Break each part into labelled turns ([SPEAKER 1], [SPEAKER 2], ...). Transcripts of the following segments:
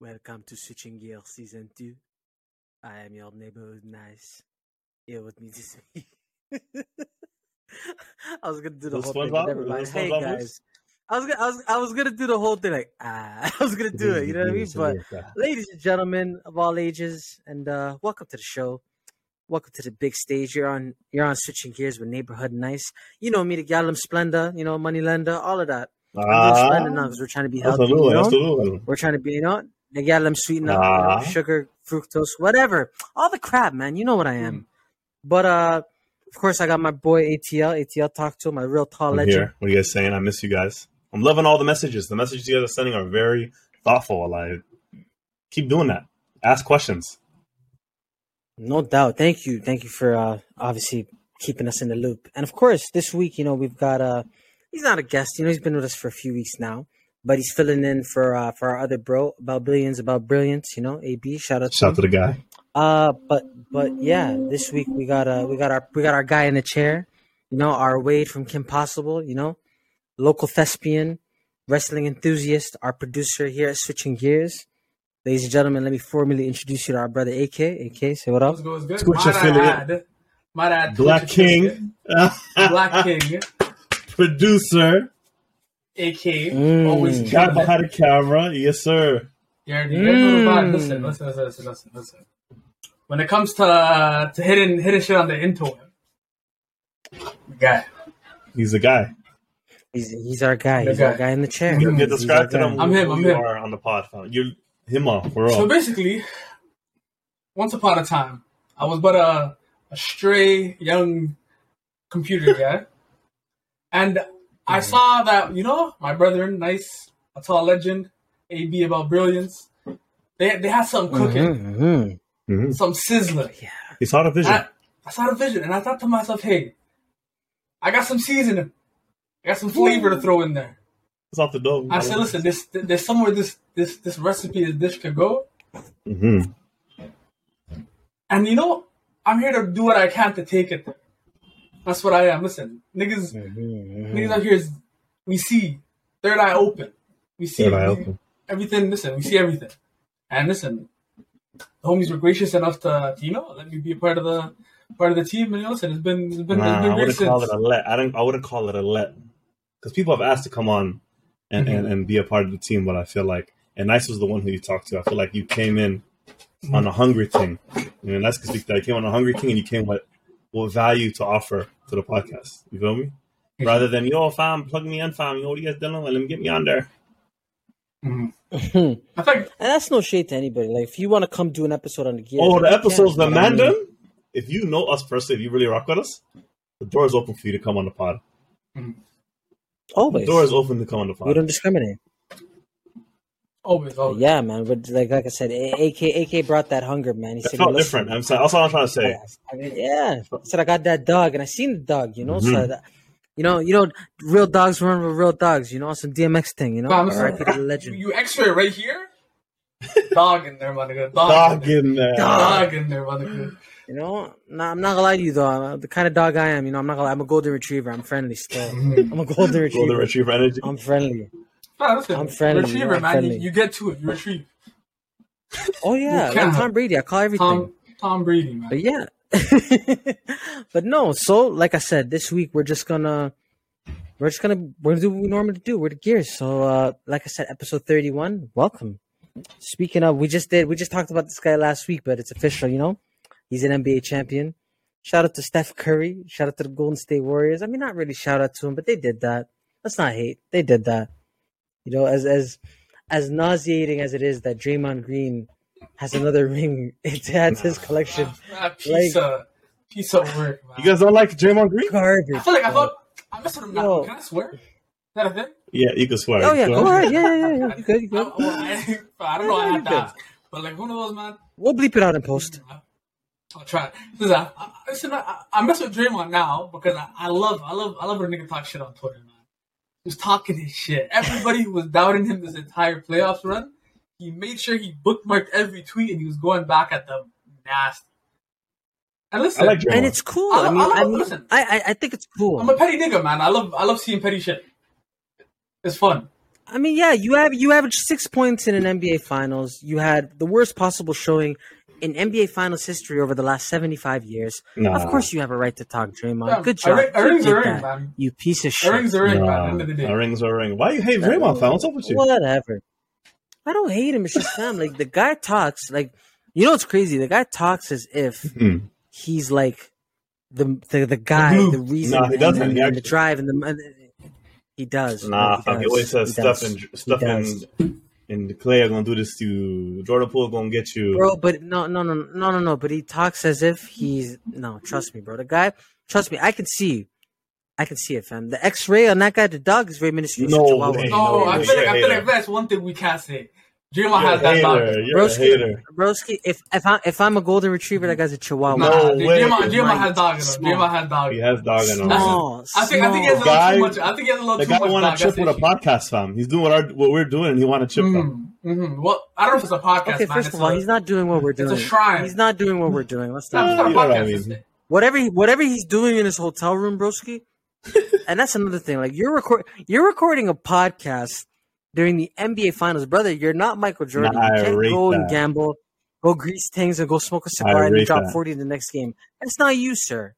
[SPEAKER 1] Welcome to Switching Gears Season 2. I am your neighborhood nice. Here with me this week. I was gonna do the
[SPEAKER 2] Those
[SPEAKER 1] whole thing, never mind. Hey guys. I was, gonna, I was I was gonna do the whole thing like ah I was gonna do it, you know what I mean? But ladies and gentlemen of all ages, and uh, welcome to the show. Welcome to the big stage. You're on you're on switching gears with neighborhood nice. You know me, the Gallum Splenda, you know, money lender, all of that.
[SPEAKER 2] Ah,
[SPEAKER 1] we're trying to be healthy.
[SPEAKER 2] a new
[SPEAKER 1] You
[SPEAKER 2] one. That's a
[SPEAKER 1] know?
[SPEAKER 2] one.
[SPEAKER 1] We're trying to be, you know, the Gallum sweeten up, you
[SPEAKER 2] Ah.
[SPEAKER 1] sugar, fructose, whatever. All the crap, man. You know what I am. But uh of course I got my boy ATL. ATL talk to him, my real tall
[SPEAKER 2] I'm
[SPEAKER 1] legend.
[SPEAKER 2] here. What are you guys saying? I miss you guys. I'm loving all the messages. The messages you guys are sending are very thoughtful. Like, keep doing that. Ask questions.
[SPEAKER 1] No doubt. Thank you. Thank you for uh obviously keeping us in the loop. And of course, this week, you know, we've got uh he's not a guest, you know, he's been with us for a few weeks now. But he's filling in for uh for our other bro about billions, about brilliance, you know, AB. Shout out to
[SPEAKER 2] Shout
[SPEAKER 1] him.
[SPEAKER 2] out to the guy.
[SPEAKER 1] Uh but but yeah, this week we got uh we got our we got our guy in the chair, you know, our Wade from Kim Possible, you know, local thespian, wrestling enthusiast, our producer here at Switching Gears. Ladies and gentlemen, let me formally introduce you to our brother AK. AK, say what up.
[SPEAKER 3] What's good? What's good?
[SPEAKER 2] Twitch
[SPEAKER 3] Might I
[SPEAKER 2] affiliate.
[SPEAKER 3] Might I
[SPEAKER 2] Black King.
[SPEAKER 3] Black King,
[SPEAKER 2] Producer.
[SPEAKER 3] Aka
[SPEAKER 1] Mm.
[SPEAKER 3] always
[SPEAKER 2] Guy
[SPEAKER 3] killing
[SPEAKER 2] behind the camera. Yes, sir.
[SPEAKER 3] You already you already know the vibe.
[SPEAKER 1] Mm.
[SPEAKER 3] Listen, listen, listen, listen, listen, listen. When it comes to uh, to hitting hitting shit on the interweb, the guy.
[SPEAKER 2] He's the guy.
[SPEAKER 1] He's he's our guy.
[SPEAKER 3] The
[SPEAKER 1] He's our
[SPEAKER 3] guy.
[SPEAKER 1] guy in the chair.
[SPEAKER 2] You get described to
[SPEAKER 1] our
[SPEAKER 2] them.
[SPEAKER 3] I'm him, I'm
[SPEAKER 2] who you
[SPEAKER 3] him.
[SPEAKER 2] are on the pod. fam. You're him on. We're
[SPEAKER 3] So basically, once upon a time, I was but a, a stray young computer guy, and I saw that you know my brother, nice, a tall legend, AB about brilliance. They they had something cooking,
[SPEAKER 1] Mhm, mhm.
[SPEAKER 2] Mhm.
[SPEAKER 3] some sizzling.
[SPEAKER 2] He saw the vision.
[SPEAKER 3] I, I saw the vision, and I thought to myself, hey, I got some seasoning, I got some flavor to throw in there.
[SPEAKER 2] It's off the door.
[SPEAKER 3] I said, listen, this there's somewhere this this this recipe, this dish could go.
[SPEAKER 2] hmm
[SPEAKER 3] And you know, I'm here to do what I can to take it there. That's what I am. Listen, niggas,
[SPEAKER 1] Mhm,
[SPEAKER 3] niggas out here is we see third eye open. We see
[SPEAKER 2] eye open.
[SPEAKER 3] everything. Listen, we see everything. And listen, the homies were gracious enough to, you know let me be a part of the part of the team. And you know, listen, it's been it's been,
[SPEAKER 2] Nah,
[SPEAKER 3] it's been
[SPEAKER 2] I wouldn't call it a let. I don't. I wouldn't call it a let because people have asked to come on and,
[SPEAKER 3] Mhm.
[SPEAKER 2] and, and be a part of the team. But I feel like and Nice was the one who you talked to. I feel like you came in on a hungry thing. You know, Nice can speak that. You came on a hungry thing, and you came with with value to offer to the podcast. You feel me? Rather than yo fam, plug me in, fam. Yo, what are you guys doing? Let me get me on there.
[SPEAKER 3] Mhm.
[SPEAKER 1] mhm.
[SPEAKER 3] I think
[SPEAKER 1] And that's no shade to anybody. Like, if you want to come do an episode on the gear,
[SPEAKER 2] Oh, the episodes, the
[SPEAKER 1] but
[SPEAKER 2] Mandem. If you know us personally, if you really rock with us, the door is open for you to come on the pod. The
[SPEAKER 1] Always, the
[SPEAKER 2] door is open to come on the pod.
[SPEAKER 1] we don't discriminate.
[SPEAKER 3] Always, always.
[SPEAKER 1] Yeah, man. But like, like I said, AK AK brought that hunger, man. He
[SPEAKER 2] It
[SPEAKER 1] said,
[SPEAKER 2] felt
[SPEAKER 1] "Listen,
[SPEAKER 2] different. I'm saying, that's all I'm trying to say.
[SPEAKER 1] I mean, yeah. I said I got that dog, and I seen the dog. You know, so
[SPEAKER 2] Mhm.
[SPEAKER 1] that, you know, you know, real dogs run with real dogs. You know, some DMX thing. You know,
[SPEAKER 3] Fam, listen,
[SPEAKER 1] R.I.P. to the legend.
[SPEAKER 3] you X-ray right here. Dog in there, my nigga. Dog,
[SPEAKER 2] Dog
[SPEAKER 3] in there. Dog in there, my nigga.
[SPEAKER 1] You know, nah, I'm not gonna lie to you though. I'm the kind of dog I am. You know, I'm not gonna. I'm a golden retriever. I'm friendly still. I'm a golden retriever.
[SPEAKER 2] Golden Retriever energy.
[SPEAKER 1] I'm friendly.
[SPEAKER 3] Listen,
[SPEAKER 1] I'm friendly,
[SPEAKER 3] Retriever,
[SPEAKER 1] I'm
[SPEAKER 3] man.
[SPEAKER 1] friendly.
[SPEAKER 3] You, you get to it. You retrieve.
[SPEAKER 1] Oh yeah, like. Tom Brady. I call everything.
[SPEAKER 3] Tom Tom Brady, man.
[SPEAKER 1] But yeah. but no, so like I said, this week we're just gonna we're just gonna we're gonna do what we normally do. We're the gears. So uh like I said, episode thirty one, welcome. Speaking of, we just did we just talked about this guy last week, but it's official, you know? He's an NBA champion. Shout out to Steph Curry. Shout out to the Golden State Warriors. I mean not really shout out to him, but they did that. Let's not hate. They did that. You know, as as as nauseating as it is that Draymond Green has another ring to add to his collection.
[SPEAKER 3] Ah, piece of piece of work, man.
[SPEAKER 2] You guys don't like Draymond Green?
[SPEAKER 1] Garbage.
[SPEAKER 3] I feel like I thought I messed with him now.
[SPEAKER 1] Yo.
[SPEAKER 3] Can I swear? Is that a thing?
[SPEAKER 2] Yeah, you can swear.
[SPEAKER 1] Oh
[SPEAKER 2] You
[SPEAKER 1] yeah,
[SPEAKER 2] can
[SPEAKER 1] go
[SPEAKER 2] swear.
[SPEAKER 1] ahead. Yeah, yeah, yeah, yeah. You good? You
[SPEAKER 3] I,
[SPEAKER 1] good?
[SPEAKER 3] well, I, I don't know. I
[SPEAKER 1] Yeah,
[SPEAKER 3] to ask, but like one of those, man.
[SPEAKER 1] We'll bleep it out in post.
[SPEAKER 3] I'll try. Listen, I, I, listen, I, I mess with Draymond now because I, I love, I love, I love when a nigga talk shit on Twitter, man. He was talking his shit. Everybody was doubting him this entire playoffs run, he made sure he bookmarked every tweet and he was going back at them nasty. And listen,
[SPEAKER 2] I like
[SPEAKER 1] And it's cool.
[SPEAKER 3] I
[SPEAKER 1] I
[SPEAKER 3] love-
[SPEAKER 1] mean,
[SPEAKER 3] I love-
[SPEAKER 1] I, mean,
[SPEAKER 3] listen.
[SPEAKER 1] I, I, I think it's cool.
[SPEAKER 3] I'm a petty nigga, man. I love, I love seeing petty shit. It's fun.
[SPEAKER 1] I mean, yeah, you have you averaged six points in an NBA Finals. You had the worst possible showing in NBA Finals history over the last seventy five years.
[SPEAKER 2] Nah.
[SPEAKER 1] Of course, you have a right to talk, Draymond.
[SPEAKER 3] Yeah,
[SPEAKER 1] Good
[SPEAKER 3] a
[SPEAKER 1] job.
[SPEAKER 3] ring- a ring's a ring,
[SPEAKER 1] that,
[SPEAKER 3] man.
[SPEAKER 1] You piece of shit.
[SPEAKER 3] A ring's a ring, man.
[SPEAKER 2] Nah,
[SPEAKER 3] At the end of the day.
[SPEAKER 2] a ring's a ring. Why you hate Draymond, fam? What's up with you?
[SPEAKER 1] Whatever. I don't hate him. It's just fam. Like the guy talks like you know what's crazy. The guy talks as if
[SPEAKER 2] Hmm.
[SPEAKER 1] he's like the the, the guy,
[SPEAKER 3] glue.
[SPEAKER 1] the reason,
[SPEAKER 2] Nah, he
[SPEAKER 1] and-
[SPEAKER 2] doesn't.
[SPEAKER 1] and,
[SPEAKER 2] He
[SPEAKER 1] and the
[SPEAKER 2] actually-
[SPEAKER 1] drive, and the and he does.
[SPEAKER 2] Nah,
[SPEAKER 1] he
[SPEAKER 2] fam. He always says
[SPEAKER 1] He
[SPEAKER 2] stuff
[SPEAKER 1] does.
[SPEAKER 2] and
[SPEAKER 1] He
[SPEAKER 2] stuff
[SPEAKER 1] does.
[SPEAKER 2] and and Clay are gonna do this to you. Jordan Poole gonna get you.
[SPEAKER 1] bro. But no, no, no, no, no, no. But he talks as if he's no. Trust me, bro. The guy, trust me. I can see, I can see it, fam. The X-ray on that guy, the dog, is very minuscule.
[SPEAKER 2] No
[SPEAKER 1] Chihuahua.
[SPEAKER 2] way.
[SPEAKER 3] No,
[SPEAKER 2] no,
[SPEAKER 3] I feel like I feel like that's one thing we can't say. Draymond has
[SPEAKER 2] a
[SPEAKER 3] that dog.
[SPEAKER 2] hater. You're a
[SPEAKER 1] Broski,
[SPEAKER 2] hater.
[SPEAKER 1] broski. If if I if I'm a golden retriever, that guy's a Chihuahua.
[SPEAKER 3] Nah,
[SPEAKER 2] No way.
[SPEAKER 3] Draymond, Draymond has dog in him.
[SPEAKER 1] Small.
[SPEAKER 3] Draymond has dog.
[SPEAKER 2] He has dog in him.
[SPEAKER 1] Small,
[SPEAKER 3] I think I think he has a little
[SPEAKER 2] Guy-
[SPEAKER 3] too much. I think he has a little
[SPEAKER 2] The
[SPEAKER 3] too
[SPEAKER 2] guy
[SPEAKER 3] much.
[SPEAKER 2] want
[SPEAKER 3] dog.
[SPEAKER 2] to chip
[SPEAKER 3] That's
[SPEAKER 2] with a podcast, fam. He's doing what our what we're doing, and he want to chip,
[SPEAKER 3] issue.
[SPEAKER 2] fam.
[SPEAKER 3] Mhm, mhm. Well, I don't know if it's a podcast.
[SPEAKER 1] Okay,
[SPEAKER 3] man.
[SPEAKER 1] first
[SPEAKER 3] It's
[SPEAKER 1] of all,
[SPEAKER 3] a-
[SPEAKER 1] he's not doing what we're
[SPEAKER 3] it's a
[SPEAKER 1] doing.
[SPEAKER 3] shrine.
[SPEAKER 1] He's not doing what we're doing. Let's
[SPEAKER 3] It's not,
[SPEAKER 1] not.
[SPEAKER 3] it's not a
[SPEAKER 2] You know what I mean.
[SPEAKER 1] whatever he, whatever he's doing in his hotel room, broski. and that's another thing. Like you're record, you're recording a podcast during the NBA Finals, brother. You're not Michael Jordan.
[SPEAKER 2] Nah,
[SPEAKER 1] you can't
[SPEAKER 2] rate
[SPEAKER 1] go and gamble, go grease things, and go smoke a cigar and drop
[SPEAKER 2] that.
[SPEAKER 1] forty in the next game. That's not you, sir.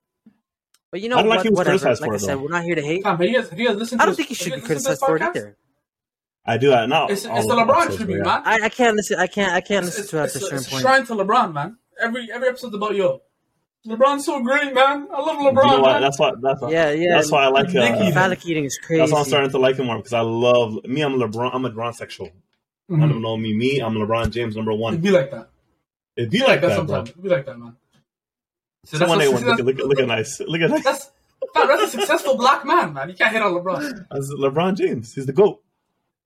[SPEAKER 1] But you know
[SPEAKER 2] I don't like
[SPEAKER 1] what?
[SPEAKER 2] he was
[SPEAKER 1] Whatever.
[SPEAKER 2] criticized
[SPEAKER 1] Like
[SPEAKER 2] for
[SPEAKER 1] I
[SPEAKER 2] it,
[SPEAKER 1] said, we're not here to hate.
[SPEAKER 3] Tom, have you guys, have you guys listened
[SPEAKER 1] I don't
[SPEAKER 3] this-
[SPEAKER 1] think you should
[SPEAKER 3] have
[SPEAKER 1] be
[SPEAKER 3] guys
[SPEAKER 1] criticized for it
[SPEAKER 3] to this podcast?
[SPEAKER 1] either.
[SPEAKER 2] I do. I not.
[SPEAKER 3] It's,
[SPEAKER 2] all
[SPEAKER 3] it's the LeBron
[SPEAKER 2] episodes,
[SPEAKER 3] tribute,
[SPEAKER 2] yeah.
[SPEAKER 3] man.
[SPEAKER 1] I, I can't listen. I can't. I can't
[SPEAKER 3] It's,
[SPEAKER 1] listen
[SPEAKER 3] it's,
[SPEAKER 1] to it at
[SPEAKER 3] it's,
[SPEAKER 1] a certain
[SPEAKER 3] it's a
[SPEAKER 1] point.
[SPEAKER 3] shrine to LeBron, man. Every every episode's about yo. LeBron's so great, man. I love
[SPEAKER 2] You
[SPEAKER 3] LeBron.
[SPEAKER 2] know what? That's why. That's why.
[SPEAKER 1] Yeah, yeah.
[SPEAKER 2] That's why I like.
[SPEAKER 3] Nicky
[SPEAKER 2] Uh,
[SPEAKER 3] Even.
[SPEAKER 1] Phallic eating is crazy.
[SPEAKER 2] that's why I'm starting to like him more because I love me. I'm LeBron. I'm a LeBron sexual. I
[SPEAKER 3] Mhm.
[SPEAKER 2] don't know me. Me. I'm LeBron James number
[SPEAKER 3] It'd
[SPEAKER 2] one.
[SPEAKER 3] be like that.
[SPEAKER 2] It'd be
[SPEAKER 3] Be
[SPEAKER 2] like
[SPEAKER 3] that,
[SPEAKER 2] that,
[SPEAKER 3] sometimes. It'd be like that, man. So
[SPEAKER 2] Someone
[SPEAKER 3] that's
[SPEAKER 2] they
[SPEAKER 3] what-
[SPEAKER 2] want. Look,
[SPEAKER 3] that's-
[SPEAKER 2] look, look at nice. Look at nice.
[SPEAKER 3] That's that's a successful black man, man. You can't hit on LeBron.
[SPEAKER 2] That's LeBron James. He's the goat.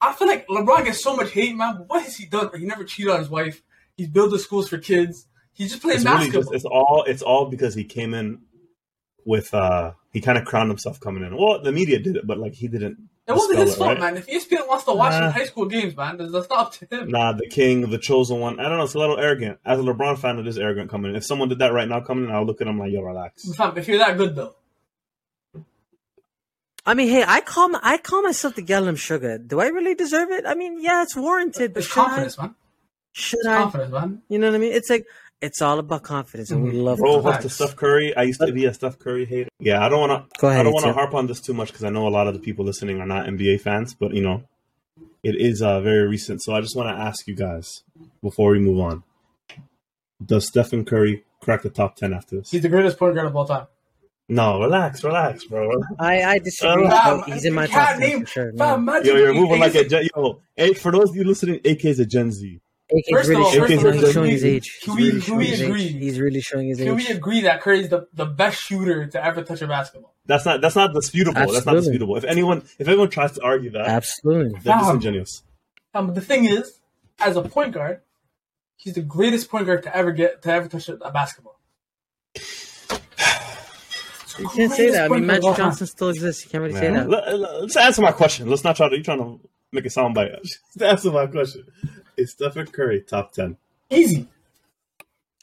[SPEAKER 3] I feel like LeBron gets so much hate, man. But what has he done? He never cheated on his wife. He's built the schools for kids. He's just playing
[SPEAKER 2] It's really
[SPEAKER 3] basketball.
[SPEAKER 2] just. It's all. It's all because he came in with. uh He kind of crowned himself coming in. Well, the media did it, but like he didn't.
[SPEAKER 3] it wasn't his
[SPEAKER 2] it,
[SPEAKER 3] fault,
[SPEAKER 2] right?
[SPEAKER 3] man. If ESPN wants to watch
[SPEAKER 2] Nah.
[SPEAKER 3] high school games, man, that's that's not up to him.
[SPEAKER 2] Nah, the king, the chosen one. I don't know. It's a little arrogant. As a LeBron fan, it is arrogant coming in. If someone did that right now coming in, I'll look at him like, yo, relax.
[SPEAKER 3] Fam, if you're that good though,
[SPEAKER 1] I mean, hey, I call my, I call myself the Gallum Sugar. Do I really deserve it? I mean, yeah, it's warranted, but
[SPEAKER 3] it's
[SPEAKER 1] should I?
[SPEAKER 3] confidence, man.
[SPEAKER 1] Should
[SPEAKER 3] It's
[SPEAKER 1] I?
[SPEAKER 3] confidence, man.
[SPEAKER 1] You know what I mean? It's like it's all about confidence, and we love
[SPEAKER 2] Bro,
[SPEAKER 1] confidence.
[SPEAKER 2] what's the Steph Curry? I used to be a Steph Curry hater. Yeah, I don't want to.
[SPEAKER 1] Go ahead,
[SPEAKER 2] I don't want to harp on this too much because I know a lot of the people listening are not NBA fans, but you know, it is uh, very recent. So I just want to ask you guys before we move on: Does Stephen Curry crack the top ten after this?
[SPEAKER 3] He's the greatest point guard of all time.
[SPEAKER 2] No, relax, relax, bro.
[SPEAKER 1] I I disagree.
[SPEAKER 2] Fam,
[SPEAKER 1] but he's in my top ten
[SPEAKER 3] name-
[SPEAKER 1] for sure. No.
[SPEAKER 2] Yo, you're moving like a Gen. Yo, hey, for those of you listening, AK is a Gen Z.
[SPEAKER 1] AK's
[SPEAKER 3] First of all-
[SPEAKER 2] first
[SPEAKER 1] he's
[SPEAKER 2] of all,
[SPEAKER 1] really showing his age.
[SPEAKER 3] can
[SPEAKER 1] He's
[SPEAKER 3] we-
[SPEAKER 1] really
[SPEAKER 3] can
[SPEAKER 1] showing
[SPEAKER 3] we
[SPEAKER 1] his age.
[SPEAKER 3] agree?
[SPEAKER 1] He's really showing his
[SPEAKER 3] Can we agree that Curry's the, the best shooter to ever touch a basketball?
[SPEAKER 2] That's not. That's not disputable. That's not disputable. If anyone, if anyone tries to argue that,
[SPEAKER 1] Absolutely.
[SPEAKER 2] they're
[SPEAKER 3] Fam.
[SPEAKER 2] disingenuous.
[SPEAKER 3] Um, the thing is, as a point guard, he's the greatest point guard to ever get to ever touch a, a basketball.
[SPEAKER 1] You can't say that. I mean, Magic Johnson still exists. You can't really say that.
[SPEAKER 2] let, let- let's answer my question. Let's not try to. You're trying to make a soundbite. Just answer my question. Is Stephen Curry top ten?
[SPEAKER 3] Easy,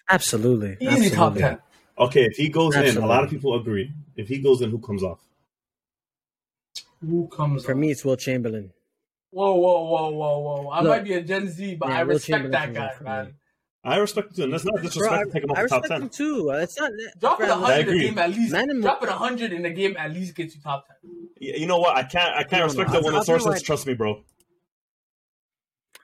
[SPEAKER 1] Absolutely.
[SPEAKER 3] easy
[SPEAKER 1] Absolutely.
[SPEAKER 3] top ten.
[SPEAKER 2] Okay, if he goes in, a lot of people agree. If he goes in, who comes off?
[SPEAKER 3] Who comes
[SPEAKER 1] For
[SPEAKER 3] up?
[SPEAKER 1] me, it's Wilt Chamberlain.
[SPEAKER 3] Whoa, whoa, whoa, whoa, whoa! I
[SPEAKER 1] Look.
[SPEAKER 3] might be a Gen Z, but
[SPEAKER 1] Yeah,
[SPEAKER 3] I respect that guy,
[SPEAKER 1] up me.
[SPEAKER 3] man.
[SPEAKER 2] I respect him. Too. That's not
[SPEAKER 1] Bro,
[SPEAKER 2] disrespect
[SPEAKER 1] I,
[SPEAKER 2] to take him off
[SPEAKER 1] I
[SPEAKER 2] the top
[SPEAKER 1] respect him
[SPEAKER 2] ten.
[SPEAKER 1] too. Uh, it's not.
[SPEAKER 3] Dropping a hundred in a game at least.
[SPEAKER 1] Man
[SPEAKER 3] dropping a hundred in a game at least gets you top ten.
[SPEAKER 2] Y- You know what? I can't. I can't
[SPEAKER 1] No,
[SPEAKER 2] respect
[SPEAKER 1] no,
[SPEAKER 2] it when the
[SPEAKER 1] I'll
[SPEAKER 2] sources trust me, bro.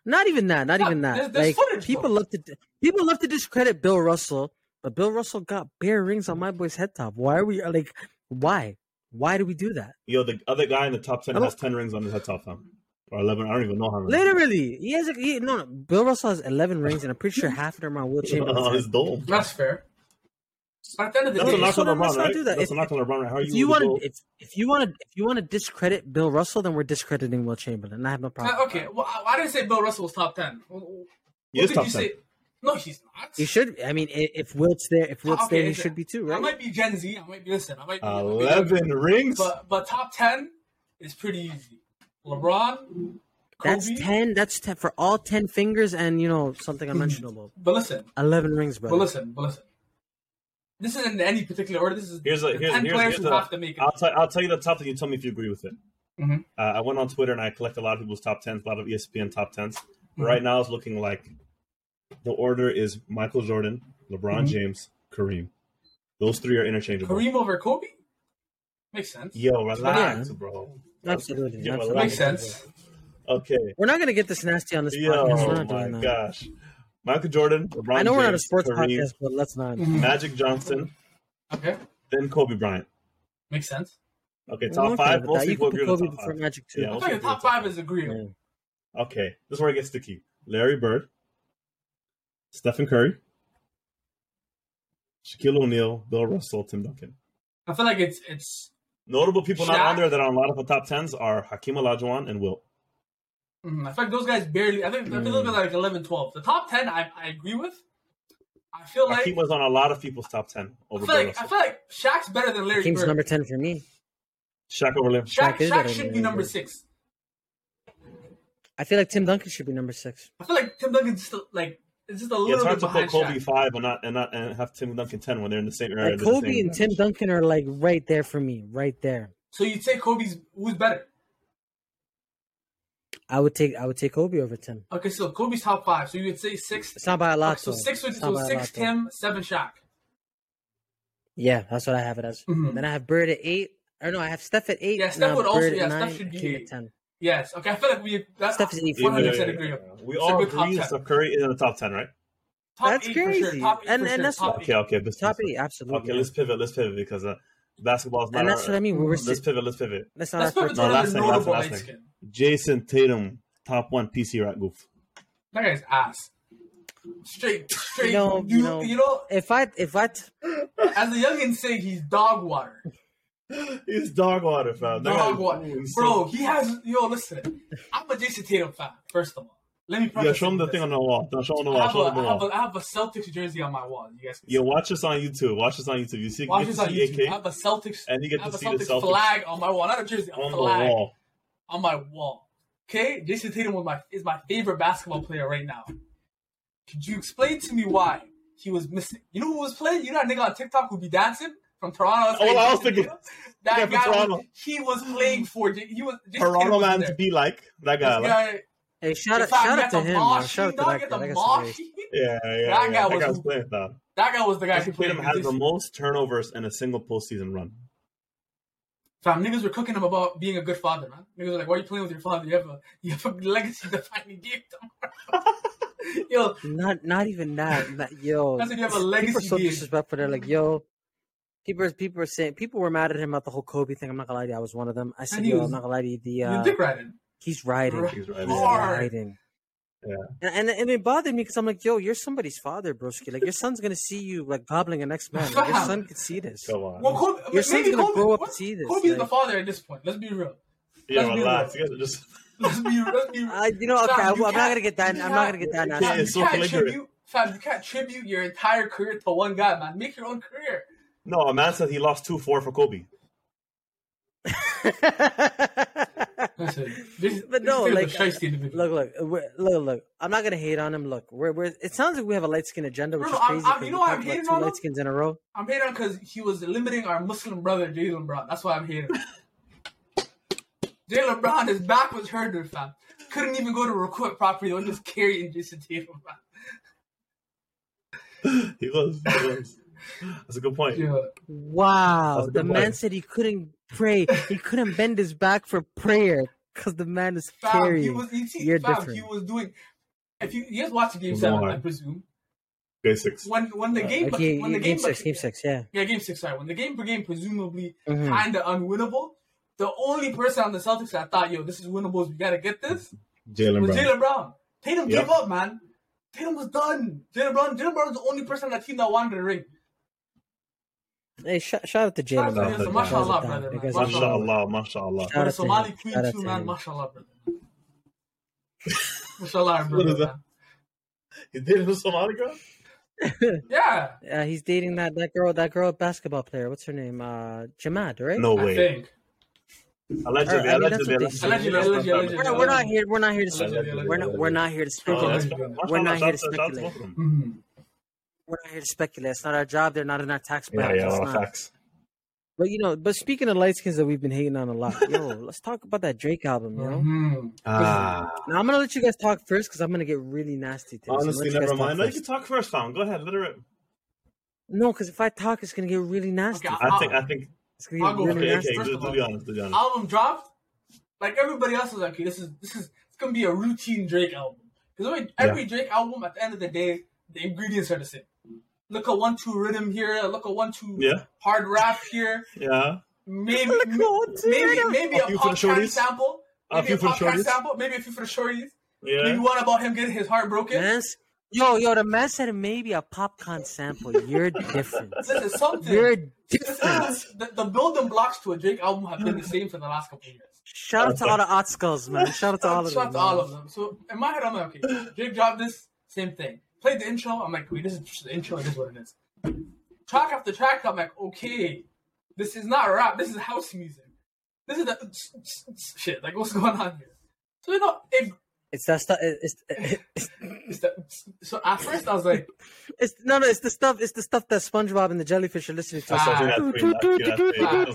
[SPEAKER 1] Not even that. Not
[SPEAKER 3] Yeah,
[SPEAKER 1] even that.
[SPEAKER 3] there's
[SPEAKER 1] like
[SPEAKER 3] footage,
[SPEAKER 1] people love to people love to discredit Bill Russell, but Bill Russell got bare rings on my boy's head top. Why are we uh, like? Why? Why do we do that?
[SPEAKER 2] Yo, the other guy in the top ten has ten rings on his head top, fam. Or eleven. I don't even know how many.
[SPEAKER 1] Literally, he has a he, no, no. Bill Russell has eleven rings, and I'm pretty sure half of them are on Wilt
[SPEAKER 2] Oh,
[SPEAKER 1] Chamberlain's.
[SPEAKER 2] his
[SPEAKER 1] head.
[SPEAKER 2] dome.
[SPEAKER 3] That's fair. But at the end of the
[SPEAKER 2] That's a knock on LeBron,
[SPEAKER 1] not
[SPEAKER 2] right?
[SPEAKER 1] do that.
[SPEAKER 2] That's a
[SPEAKER 1] If-
[SPEAKER 2] knock on LeBron. Right? How are
[SPEAKER 1] If
[SPEAKER 2] you?
[SPEAKER 1] you want to, if, if you want to, if you want to discredit Bill Russell, then we're discrediting Wilt Chamberlain. I have no problem.
[SPEAKER 3] Uh, okay, well, I, I didn't say Bill Russell was top ten. What,
[SPEAKER 2] He
[SPEAKER 3] what
[SPEAKER 2] is
[SPEAKER 3] did
[SPEAKER 2] top
[SPEAKER 3] you
[SPEAKER 2] 10.
[SPEAKER 3] say? No, he's not.
[SPEAKER 1] He should. I mean, if Wilt's there, if Wilt's
[SPEAKER 3] Okay,
[SPEAKER 1] there, he should be too, right?
[SPEAKER 3] I might be Gen Z. I might be listen. I might be I might be
[SPEAKER 2] Eleven rings.
[SPEAKER 3] but but top ten is pretty easy. LeBron, Kobe.
[SPEAKER 1] That's ten. That's ten for all ten fingers, and you know something unmentionable.
[SPEAKER 3] But listen,
[SPEAKER 1] Eleven rings, brother.
[SPEAKER 3] but listen, but listen. This isn't in any particular order. This is
[SPEAKER 2] Here's a
[SPEAKER 3] the
[SPEAKER 2] here's,
[SPEAKER 3] ten
[SPEAKER 2] here's,
[SPEAKER 3] players
[SPEAKER 2] here's
[SPEAKER 3] who
[SPEAKER 2] a,
[SPEAKER 3] have to make it.
[SPEAKER 2] I'll tell I'll tell you the top, and you tell me if you agree with it.
[SPEAKER 3] Mhm.
[SPEAKER 2] Uh, I went on Twitter and I collect a lot of people's top tens, a lot of ESPN top 10s
[SPEAKER 3] Mm-hmm.
[SPEAKER 2] Right now, it's looking like the order is Michael Jordan, LeBron
[SPEAKER 3] Mhm.
[SPEAKER 2] James, Kareem. Those three are interchangeable.
[SPEAKER 3] Kareem over Kobe makes sense.
[SPEAKER 2] Yo, relax,
[SPEAKER 1] Yeah.
[SPEAKER 2] bro.
[SPEAKER 1] Absolutely,
[SPEAKER 2] Yeah,
[SPEAKER 1] absolutely.
[SPEAKER 3] Makes sense.
[SPEAKER 2] Okay.
[SPEAKER 1] We're not gonna get this nasty on this
[SPEAKER 2] Yo,
[SPEAKER 1] podcast. We're not
[SPEAKER 2] my
[SPEAKER 1] doing that.
[SPEAKER 2] gosh. Michael Jordan, LeBron
[SPEAKER 1] I know we're not a
[SPEAKER 2] James,
[SPEAKER 1] sports
[SPEAKER 2] Kareem,
[SPEAKER 1] podcast, but let's not.
[SPEAKER 2] Magic Johnson,
[SPEAKER 3] Okay,
[SPEAKER 2] then Kobe Bryant.
[SPEAKER 3] makes sense.
[SPEAKER 2] Okay, top
[SPEAKER 1] okay
[SPEAKER 2] five.
[SPEAKER 1] with
[SPEAKER 2] Most
[SPEAKER 1] that.
[SPEAKER 2] People agree with
[SPEAKER 1] Kobe
[SPEAKER 2] top
[SPEAKER 1] before
[SPEAKER 2] five.
[SPEAKER 1] Magic too.
[SPEAKER 2] Yeah,
[SPEAKER 3] I
[SPEAKER 2] most
[SPEAKER 3] think top
[SPEAKER 2] agree
[SPEAKER 3] five
[SPEAKER 2] top
[SPEAKER 3] is agreeable.
[SPEAKER 1] Yeah.
[SPEAKER 2] Okay, this is where it gets sticky. Larry Bird, Stephen Curry, Shaquille O'Neal, Bill Russell, Tim Duncan.
[SPEAKER 3] I feel like it's it's.
[SPEAKER 2] Notable people not on there that are on a lot of the top tens are Hakeem Olajuwon and Wilt.
[SPEAKER 3] Mm, I feel like those guys barely. I think I feel those guys are like 11, 12. The top ten, I, I agree with. I feel like
[SPEAKER 2] Hakeem was on a lot of people's top ten
[SPEAKER 3] I
[SPEAKER 2] over
[SPEAKER 3] feel like I feel like Shaq's better than Larry
[SPEAKER 1] Hakeem's
[SPEAKER 3] Bird.
[SPEAKER 1] number ten for me.
[SPEAKER 2] Shaq over Larry.
[SPEAKER 3] Shaq,
[SPEAKER 1] Shaq is
[SPEAKER 3] Shaq should be number
[SPEAKER 1] Bird.
[SPEAKER 3] six.
[SPEAKER 1] I feel like Tim Duncan should be number six.
[SPEAKER 3] I feel like Tim Duncan's still like it's just a little.
[SPEAKER 2] Yeah,
[SPEAKER 3] little
[SPEAKER 2] it's hard
[SPEAKER 3] bit
[SPEAKER 2] to
[SPEAKER 3] behind
[SPEAKER 2] put Kobe
[SPEAKER 3] Shaq.
[SPEAKER 2] five and not and not and have Tim Duncan ten when they're in the same area.
[SPEAKER 1] Like Kobe
[SPEAKER 2] same
[SPEAKER 1] and Tim
[SPEAKER 2] bench.
[SPEAKER 1] Duncan are like right there for me, right there.
[SPEAKER 3] So you'd say Kobe's who's better?
[SPEAKER 1] I would take I would take Kobe over Tim.
[SPEAKER 3] Okay, so Kobe's top five. So you would say six.
[SPEAKER 1] It's not by a lot.
[SPEAKER 3] so six, would-
[SPEAKER 1] It's
[SPEAKER 3] so
[SPEAKER 1] by
[SPEAKER 3] six. Tim, seven Shaq.
[SPEAKER 1] Yeah, that's what I have it as.
[SPEAKER 3] Mhm.
[SPEAKER 1] Then I have Bird at eight. Or no, I have Steph at eight.
[SPEAKER 3] Yeah, Steph would also-
[SPEAKER 1] Bird at
[SPEAKER 3] yeah, Steph should be eight.
[SPEAKER 1] ten.
[SPEAKER 3] Yes. Okay, I feel like we that's
[SPEAKER 1] Steph is eight.
[SPEAKER 3] one hundred
[SPEAKER 2] Yeah,
[SPEAKER 3] percent
[SPEAKER 2] yeah,
[SPEAKER 3] agree.
[SPEAKER 2] yeah. We
[SPEAKER 3] It's
[SPEAKER 2] all agree Steph Curry is in the top ten, right?
[SPEAKER 3] Top
[SPEAKER 1] That's
[SPEAKER 3] eight for sure.
[SPEAKER 1] crazy.
[SPEAKER 3] Top eight
[SPEAKER 1] And-
[SPEAKER 3] for
[SPEAKER 1] and
[SPEAKER 3] sure.
[SPEAKER 1] that's
[SPEAKER 3] top.
[SPEAKER 2] Okay, okay. This,
[SPEAKER 1] Top eight, absolutely.
[SPEAKER 2] Okay, let's pivot. Let's pivot because uh, basketball is not.
[SPEAKER 1] and that's
[SPEAKER 2] our,
[SPEAKER 1] what I mean. We were
[SPEAKER 2] Let's
[SPEAKER 1] sit-
[SPEAKER 2] pivot. Let's pivot.
[SPEAKER 1] that's not
[SPEAKER 3] Let's
[SPEAKER 1] our
[SPEAKER 3] put
[SPEAKER 1] first
[SPEAKER 3] it to
[SPEAKER 2] No, last thing, last thing, last
[SPEAKER 3] light
[SPEAKER 2] thing.
[SPEAKER 3] skin.
[SPEAKER 2] Jayson Tatum, top one PC rat goof.
[SPEAKER 3] That guy's ass. Straight, straight.
[SPEAKER 1] know-
[SPEAKER 3] you,
[SPEAKER 1] you
[SPEAKER 3] know,
[SPEAKER 1] know-
[SPEAKER 3] you know,
[SPEAKER 1] If I if I t-
[SPEAKER 3] as the youngins say, he's dog water.
[SPEAKER 2] He's dog water, fam. That
[SPEAKER 3] Dog water,
[SPEAKER 2] he's
[SPEAKER 3] bro.
[SPEAKER 2] so-
[SPEAKER 3] He has. Yo, listen. I'm a Jayson Tatum fan. First of all, let me.
[SPEAKER 2] Yeah, show him the
[SPEAKER 3] with
[SPEAKER 2] thing on the wall. No, show him the
[SPEAKER 3] I
[SPEAKER 2] wall.
[SPEAKER 3] have,
[SPEAKER 2] Show
[SPEAKER 3] a,
[SPEAKER 2] him the
[SPEAKER 3] I, have a, I have a Celtics jersey on my wall. You guys can
[SPEAKER 2] Yo,
[SPEAKER 3] see.
[SPEAKER 2] watch this on YouTube. Watch this on YouTube. You see,
[SPEAKER 3] Watch
[SPEAKER 2] get
[SPEAKER 3] this
[SPEAKER 2] to
[SPEAKER 3] on
[SPEAKER 2] see
[SPEAKER 3] YouTube. I have a Celtics.
[SPEAKER 2] and you get
[SPEAKER 3] I have
[SPEAKER 2] to
[SPEAKER 3] a
[SPEAKER 2] see the
[SPEAKER 3] Celtics
[SPEAKER 2] Celtics
[SPEAKER 3] flag on my wall. Not a jersey, a
[SPEAKER 2] on the wall.
[SPEAKER 3] On my wall. Okay, Jayson Tatum was my is my favorite basketball player right now. Could you explain to me why he was missing? You know who was playing? You know that nigga on TikTok who be dancing from Toronto.
[SPEAKER 2] Oh, well, I was thinking-
[SPEAKER 3] Tatum? that
[SPEAKER 2] Yeah, from
[SPEAKER 3] guy.
[SPEAKER 2] Toronto.
[SPEAKER 3] Was, he was playing for. J- He was Jason
[SPEAKER 2] Toronto
[SPEAKER 3] Tatum
[SPEAKER 2] man to be like that guy.
[SPEAKER 3] This
[SPEAKER 2] like-
[SPEAKER 3] guy,
[SPEAKER 1] hey shout out shout out to him. Shout out to
[SPEAKER 3] dog,
[SPEAKER 1] that guy.
[SPEAKER 3] the
[SPEAKER 1] That guy's
[SPEAKER 3] mosh.
[SPEAKER 1] great.
[SPEAKER 2] Yeah, yeah,
[SPEAKER 3] That
[SPEAKER 2] yeah.
[SPEAKER 3] guy
[SPEAKER 2] that
[SPEAKER 3] was
[SPEAKER 2] guy was playing down.
[SPEAKER 3] That guy was the guy who played.
[SPEAKER 2] Tatum has the most turnovers in a single postseason run.
[SPEAKER 3] Fam, niggas were cooking him about being a good father, man. Niggas were like, "Why are you playing with your father? You have a you have a legacy defining game tomorrow." Yo,
[SPEAKER 1] Not not even that. Not, yo,
[SPEAKER 3] I said you have a
[SPEAKER 1] people are so
[SPEAKER 3] game.
[SPEAKER 1] disrespectful. They're like, yo, people are people are saying people were mad at him about the whole Kobe thing. I'm not gonna lie to you, I was one of them. I said,
[SPEAKER 3] And he
[SPEAKER 1] yo,
[SPEAKER 3] was-
[SPEAKER 1] I'm not gonna lie to you. The
[SPEAKER 3] you
[SPEAKER 1] uh,
[SPEAKER 3] dick riding.
[SPEAKER 1] he's riding.
[SPEAKER 3] Right.
[SPEAKER 2] He's right.
[SPEAKER 1] He's riding.
[SPEAKER 2] Yeah.
[SPEAKER 1] And, and and it bothered me because I'm like, yo, you're somebody's father, broski. Like your son's gonna see you like gobbling an next man. Like, your son could see this.
[SPEAKER 2] Come on.
[SPEAKER 3] Well, Kobe,
[SPEAKER 1] Your son's
[SPEAKER 3] maybe
[SPEAKER 1] gonna
[SPEAKER 3] Kobe,
[SPEAKER 1] grow up
[SPEAKER 3] what-
[SPEAKER 1] to see this,
[SPEAKER 3] Kobe's the father at this point. Let's be real.
[SPEAKER 2] yeah,
[SPEAKER 3] let's be
[SPEAKER 2] relax.
[SPEAKER 3] real.
[SPEAKER 2] You just
[SPEAKER 3] Let's be let's be.
[SPEAKER 1] Uh, you know, okay,
[SPEAKER 3] Fam,
[SPEAKER 1] I,
[SPEAKER 3] you
[SPEAKER 1] am not gonna get that. I'm not gonna get that.
[SPEAKER 2] Yeah, it's
[SPEAKER 3] you
[SPEAKER 2] so
[SPEAKER 3] can't tribute. Fam, you can't tribute your entire career to one guy, man. Make your own career.
[SPEAKER 2] no. A man said he lost two four for Kobe.
[SPEAKER 3] Listen, this,
[SPEAKER 1] But no,
[SPEAKER 3] this is
[SPEAKER 1] like,
[SPEAKER 3] a.
[SPEAKER 1] Look, look, look, look. I'm not gonna hate on him. Look, we're, we're. It sounds like we have a light skin agenda, which
[SPEAKER 3] No,
[SPEAKER 1] is
[SPEAKER 3] no, I'm-
[SPEAKER 1] crazy.
[SPEAKER 3] I'm-
[SPEAKER 1] 'cause
[SPEAKER 3] you
[SPEAKER 1] we
[SPEAKER 3] know I'm hating
[SPEAKER 1] two
[SPEAKER 3] on him?
[SPEAKER 1] light skins in a row.
[SPEAKER 3] I'm hating on because he was limiting our Muslim brother Jaylen Brown. That's why I'm hating. Jaylen Brown, his back was hurt, fam. Couldn't even go to recruit properly. They were just carrying Jayson Tatum, fam.
[SPEAKER 2] He was. He was. That's a good point.
[SPEAKER 3] Yeah.
[SPEAKER 1] Wow,
[SPEAKER 2] That's
[SPEAKER 1] the
[SPEAKER 2] good
[SPEAKER 1] man said he couldn't pray. he couldn't bend his back for prayer because the man is
[SPEAKER 3] Fam,
[SPEAKER 1] carrying.
[SPEAKER 3] he was, you see,
[SPEAKER 1] You're
[SPEAKER 3] fam,
[SPEAKER 1] different.
[SPEAKER 3] he was doing. If you, you guys watched Game
[SPEAKER 2] Come
[SPEAKER 3] Seven. I presume.
[SPEAKER 2] Basics.
[SPEAKER 3] When when the game
[SPEAKER 1] Okay,
[SPEAKER 3] when the
[SPEAKER 1] game,
[SPEAKER 3] game,
[SPEAKER 1] six, game six, yeah.
[SPEAKER 3] yeah, Game Six. Sorry, when the game became presumably
[SPEAKER 1] Mhm.
[SPEAKER 3] kind of unwinnable, the only person on the Celtics that thought, "Yo, this is winnable. We gotta get this." Jaylen
[SPEAKER 2] Brown.
[SPEAKER 3] Jaylen Brown. Tatum
[SPEAKER 2] Yep.
[SPEAKER 3] gave up, man. Tatum was done. Jaylen Brown. Jaylen Brown was the only person on that team that wanted the ring.
[SPEAKER 2] Mashallah,
[SPEAKER 3] mashallah,
[SPEAKER 1] Shout out
[SPEAKER 3] brother,
[SPEAKER 1] to
[SPEAKER 3] man.
[SPEAKER 1] him.
[SPEAKER 2] Mashallah, mashallah.
[SPEAKER 1] Shout
[SPEAKER 3] For
[SPEAKER 1] out
[SPEAKER 3] the
[SPEAKER 1] to
[SPEAKER 3] Somali
[SPEAKER 1] him.
[SPEAKER 3] queen
[SPEAKER 1] Shout out
[SPEAKER 3] too,
[SPEAKER 1] to
[SPEAKER 3] man.
[SPEAKER 1] him.
[SPEAKER 3] Mashallah, brother. mashallah,
[SPEAKER 2] What
[SPEAKER 3] brother.
[SPEAKER 2] is that?
[SPEAKER 3] man.
[SPEAKER 2] He did with Somali girl?
[SPEAKER 3] Yeah,
[SPEAKER 1] Uh, he's dating that that girl, that girl basketball player. What's her name? Uh, Jamad, right?
[SPEAKER 2] No
[SPEAKER 3] I
[SPEAKER 2] way.
[SPEAKER 3] think.
[SPEAKER 2] Allegedly,
[SPEAKER 1] Or, I mean, that's
[SPEAKER 2] allegedly,
[SPEAKER 1] what they
[SPEAKER 2] allegedly.
[SPEAKER 1] say.
[SPEAKER 3] Allegedly, allegedly, allegedly.
[SPEAKER 1] We're not, we're not here. We're not here to
[SPEAKER 3] Allegedly,
[SPEAKER 1] speculate. We're not. We're not here to
[SPEAKER 2] Oh,
[SPEAKER 1] speculate.
[SPEAKER 2] that's
[SPEAKER 3] Allegedly.
[SPEAKER 2] fine.
[SPEAKER 1] We're not
[SPEAKER 2] Mashallah,
[SPEAKER 1] here to
[SPEAKER 2] shout out- shout out to
[SPEAKER 1] speculate.
[SPEAKER 2] both of them.
[SPEAKER 3] Mhm.
[SPEAKER 1] We're not here to speculate. It's not our job. They're not in our tax
[SPEAKER 2] Yeah,
[SPEAKER 1] bracket.
[SPEAKER 2] yeah,
[SPEAKER 1] It's
[SPEAKER 2] well,
[SPEAKER 1] not.
[SPEAKER 2] facts.
[SPEAKER 1] But you know, but speaking of light skins that we've been hating on a lot, yo, let's talk about that Drake album, you know.
[SPEAKER 3] Mhm.
[SPEAKER 2] Ah,
[SPEAKER 1] Now I'm gonna let you guys talk first because I'm gonna get really nasty. Today. So
[SPEAKER 2] honestly,
[SPEAKER 1] let you guys
[SPEAKER 2] never mind. No, you can talk first, fam. Go ahead, let it rip.
[SPEAKER 1] No, because if I talk, it's gonna get really nasty.
[SPEAKER 3] Okay,
[SPEAKER 2] I think, I think.
[SPEAKER 1] It's gonna
[SPEAKER 3] I'll
[SPEAKER 1] get
[SPEAKER 3] go
[SPEAKER 1] really
[SPEAKER 2] Okay,
[SPEAKER 3] first.
[SPEAKER 1] nasty.
[SPEAKER 2] okay.
[SPEAKER 3] First
[SPEAKER 2] Do,
[SPEAKER 3] of
[SPEAKER 2] do
[SPEAKER 3] all,
[SPEAKER 2] be honest. Do be honest.
[SPEAKER 3] album dropped, like everybody else was like, okay, this is this is it's gonna be a routine Drake album. Because every Drake album, at the end of the day, the ingredients are the same. Look at one two rhythm here. Look at one two
[SPEAKER 2] Yeah,
[SPEAKER 3] hard rap here.
[SPEAKER 2] yeah.
[SPEAKER 3] Maybe
[SPEAKER 1] Look at
[SPEAKER 3] maybe maybe
[SPEAKER 2] A
[SPEAKER 3] a
[SPEAKER 2] few for the
[SPEAKER 3] podcast
[SPEAKER 2] shorties?
[SPEAKER 3] sample.
[SPEAKER 2] A
[SPEAKER 3] Maybe
[SPEAKER 2] few
[SPEAKER 3] a
[SPEAKER 2] for the
[SPEAKER 3] podcast sample. Maybe a few for the shorties.
[SPEAKER 2] Yeah.
[SPEAKER 3] Maybe one about him getting his heart broken.
[SPEAKER 1] Man's, yo, yo, the man said maybe a popcorn sample. You're different.
[SPEAKER 3] This is something.
[SPEAKER 1] You're different.
[SPEAKER 3] the, the building blocks to a Drake album have been the same for the last couple of years.
[SPEAKER 1] Shout out to all the art skulls, man. Shout out to all of
[SPEAKER 3] Shout
[SPEAKER 1] them.
[SPEAKER 3] Shout out to all of them. So in my head, I'm like, okay, Drake dropped this, same thing. Played the intro, I'm like, wait, this is just the intro, this is what it is. Track after track, I'm like, okay, this is not rap, this is house music. This is the shit. Like, what's going on here? So you know, it,
[SPEAKER 1] It's that stuff. It's, it's,
[SPEAKER 3] it's the, so at first I was like,
[SPEAKER 1] it's no, no. It's the stuff. It's the stuff that SpongeBob and the jellyfish are listening to.
[SPEAKER 3] Ah.
[SPEAKER 2] something that's pretty- that's pretty-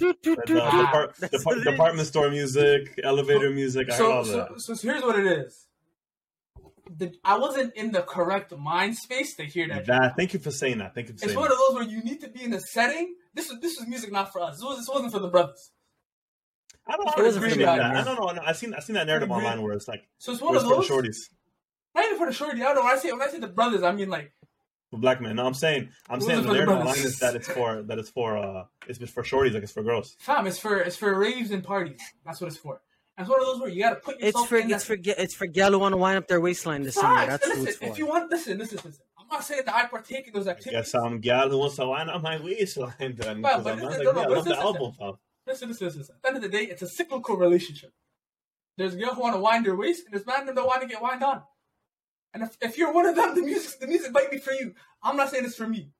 [SPEAKER 2] The, depart- depart- department store music, elevator music. I heard
[SPEAKER 3] so,
[SPEAKER 2] all
[SPEAKER 3] so,
[SPEAKER 2] that.
[SPEAKER 3] so, so here's what it is. The, I wasn't in the correct mind space to hear that.
[SPEAKER 2] That, thank you for saying that. Thank you for
[SPEAKER 3] It's
[SPEAKER 2] saying
[SPEAKER 3] one
[SPEAKER 2] that.
[SPEAKER 3] of those where you need to be in a setting. This is this is music not for us. This, was, this wasn't for the brothers.
[SPEAKER 2] I don't
[SPEAKER 1] It
[SPEAKER 2] know.
[SPEAKER 1] wasn't
[SPEAKER 2] I
[SPEAKER 1] for
[SPEAKER 2] agree with that.
[SPEAKER 1] either.
[SPEAKER 2] I don't know. I seen I seen that narrative
[SPEAKER 3] I agree.
[SPEAKER 2] online where it's like
[SPEAKER 3] So it's one of
[SPEAKER 2] it's for
[SPEAKER 3] those.
[SPEAKER 2] the shorties,
[SPEAKER 3] Not even for the shorty. I don't know. When I say when I say the brothers, I mean like
[SPEAKER 2] for black men. No, I'm saying I'm saying the
[SPEAKER 3] wasn't the
[SPEAKER 2] narrative online is that it's for that it's for uh it's for shorties like it's for girls.
[SPEAKER 3] fam. It's for it's for raves and parties. That's what it's for. And it's one of those where you got to put
[SPEAKER 1] It's for
[SPEAKER 3] in
[SPEAKER 1] it's for it's for gal who want to wind up their waistline this summer.
[SPEAKER 3] Facts.
[SPEAKER 1] That's what
[SPEAKER 3] listen,
[SPEAKER 1] it's for.
[SPEAKER 3] if you want, listen, listen, listen. I'm not saying that I partake in those activities.
[SPEAKER 2] Yes, some gal who wants to wind up my waistline. Then
[SPEAKER 3] Well, but
[SPEAKER 2] I'm not
[SPEAKER 3] listen,
[SPEAKER 2] like,
[SPEAKER 3] no,
[SPEAKER 2] yeah, I love the album, fam.
[SPEAKER 3] Listen, listen, listen, listen. At the end of the day, it's a cyclical relationship. There's a girl who want to wind their waist, and there's man that don't want to get wind on. And if, if you're one of them, the music the music might be for you. I'm not saying it's for me,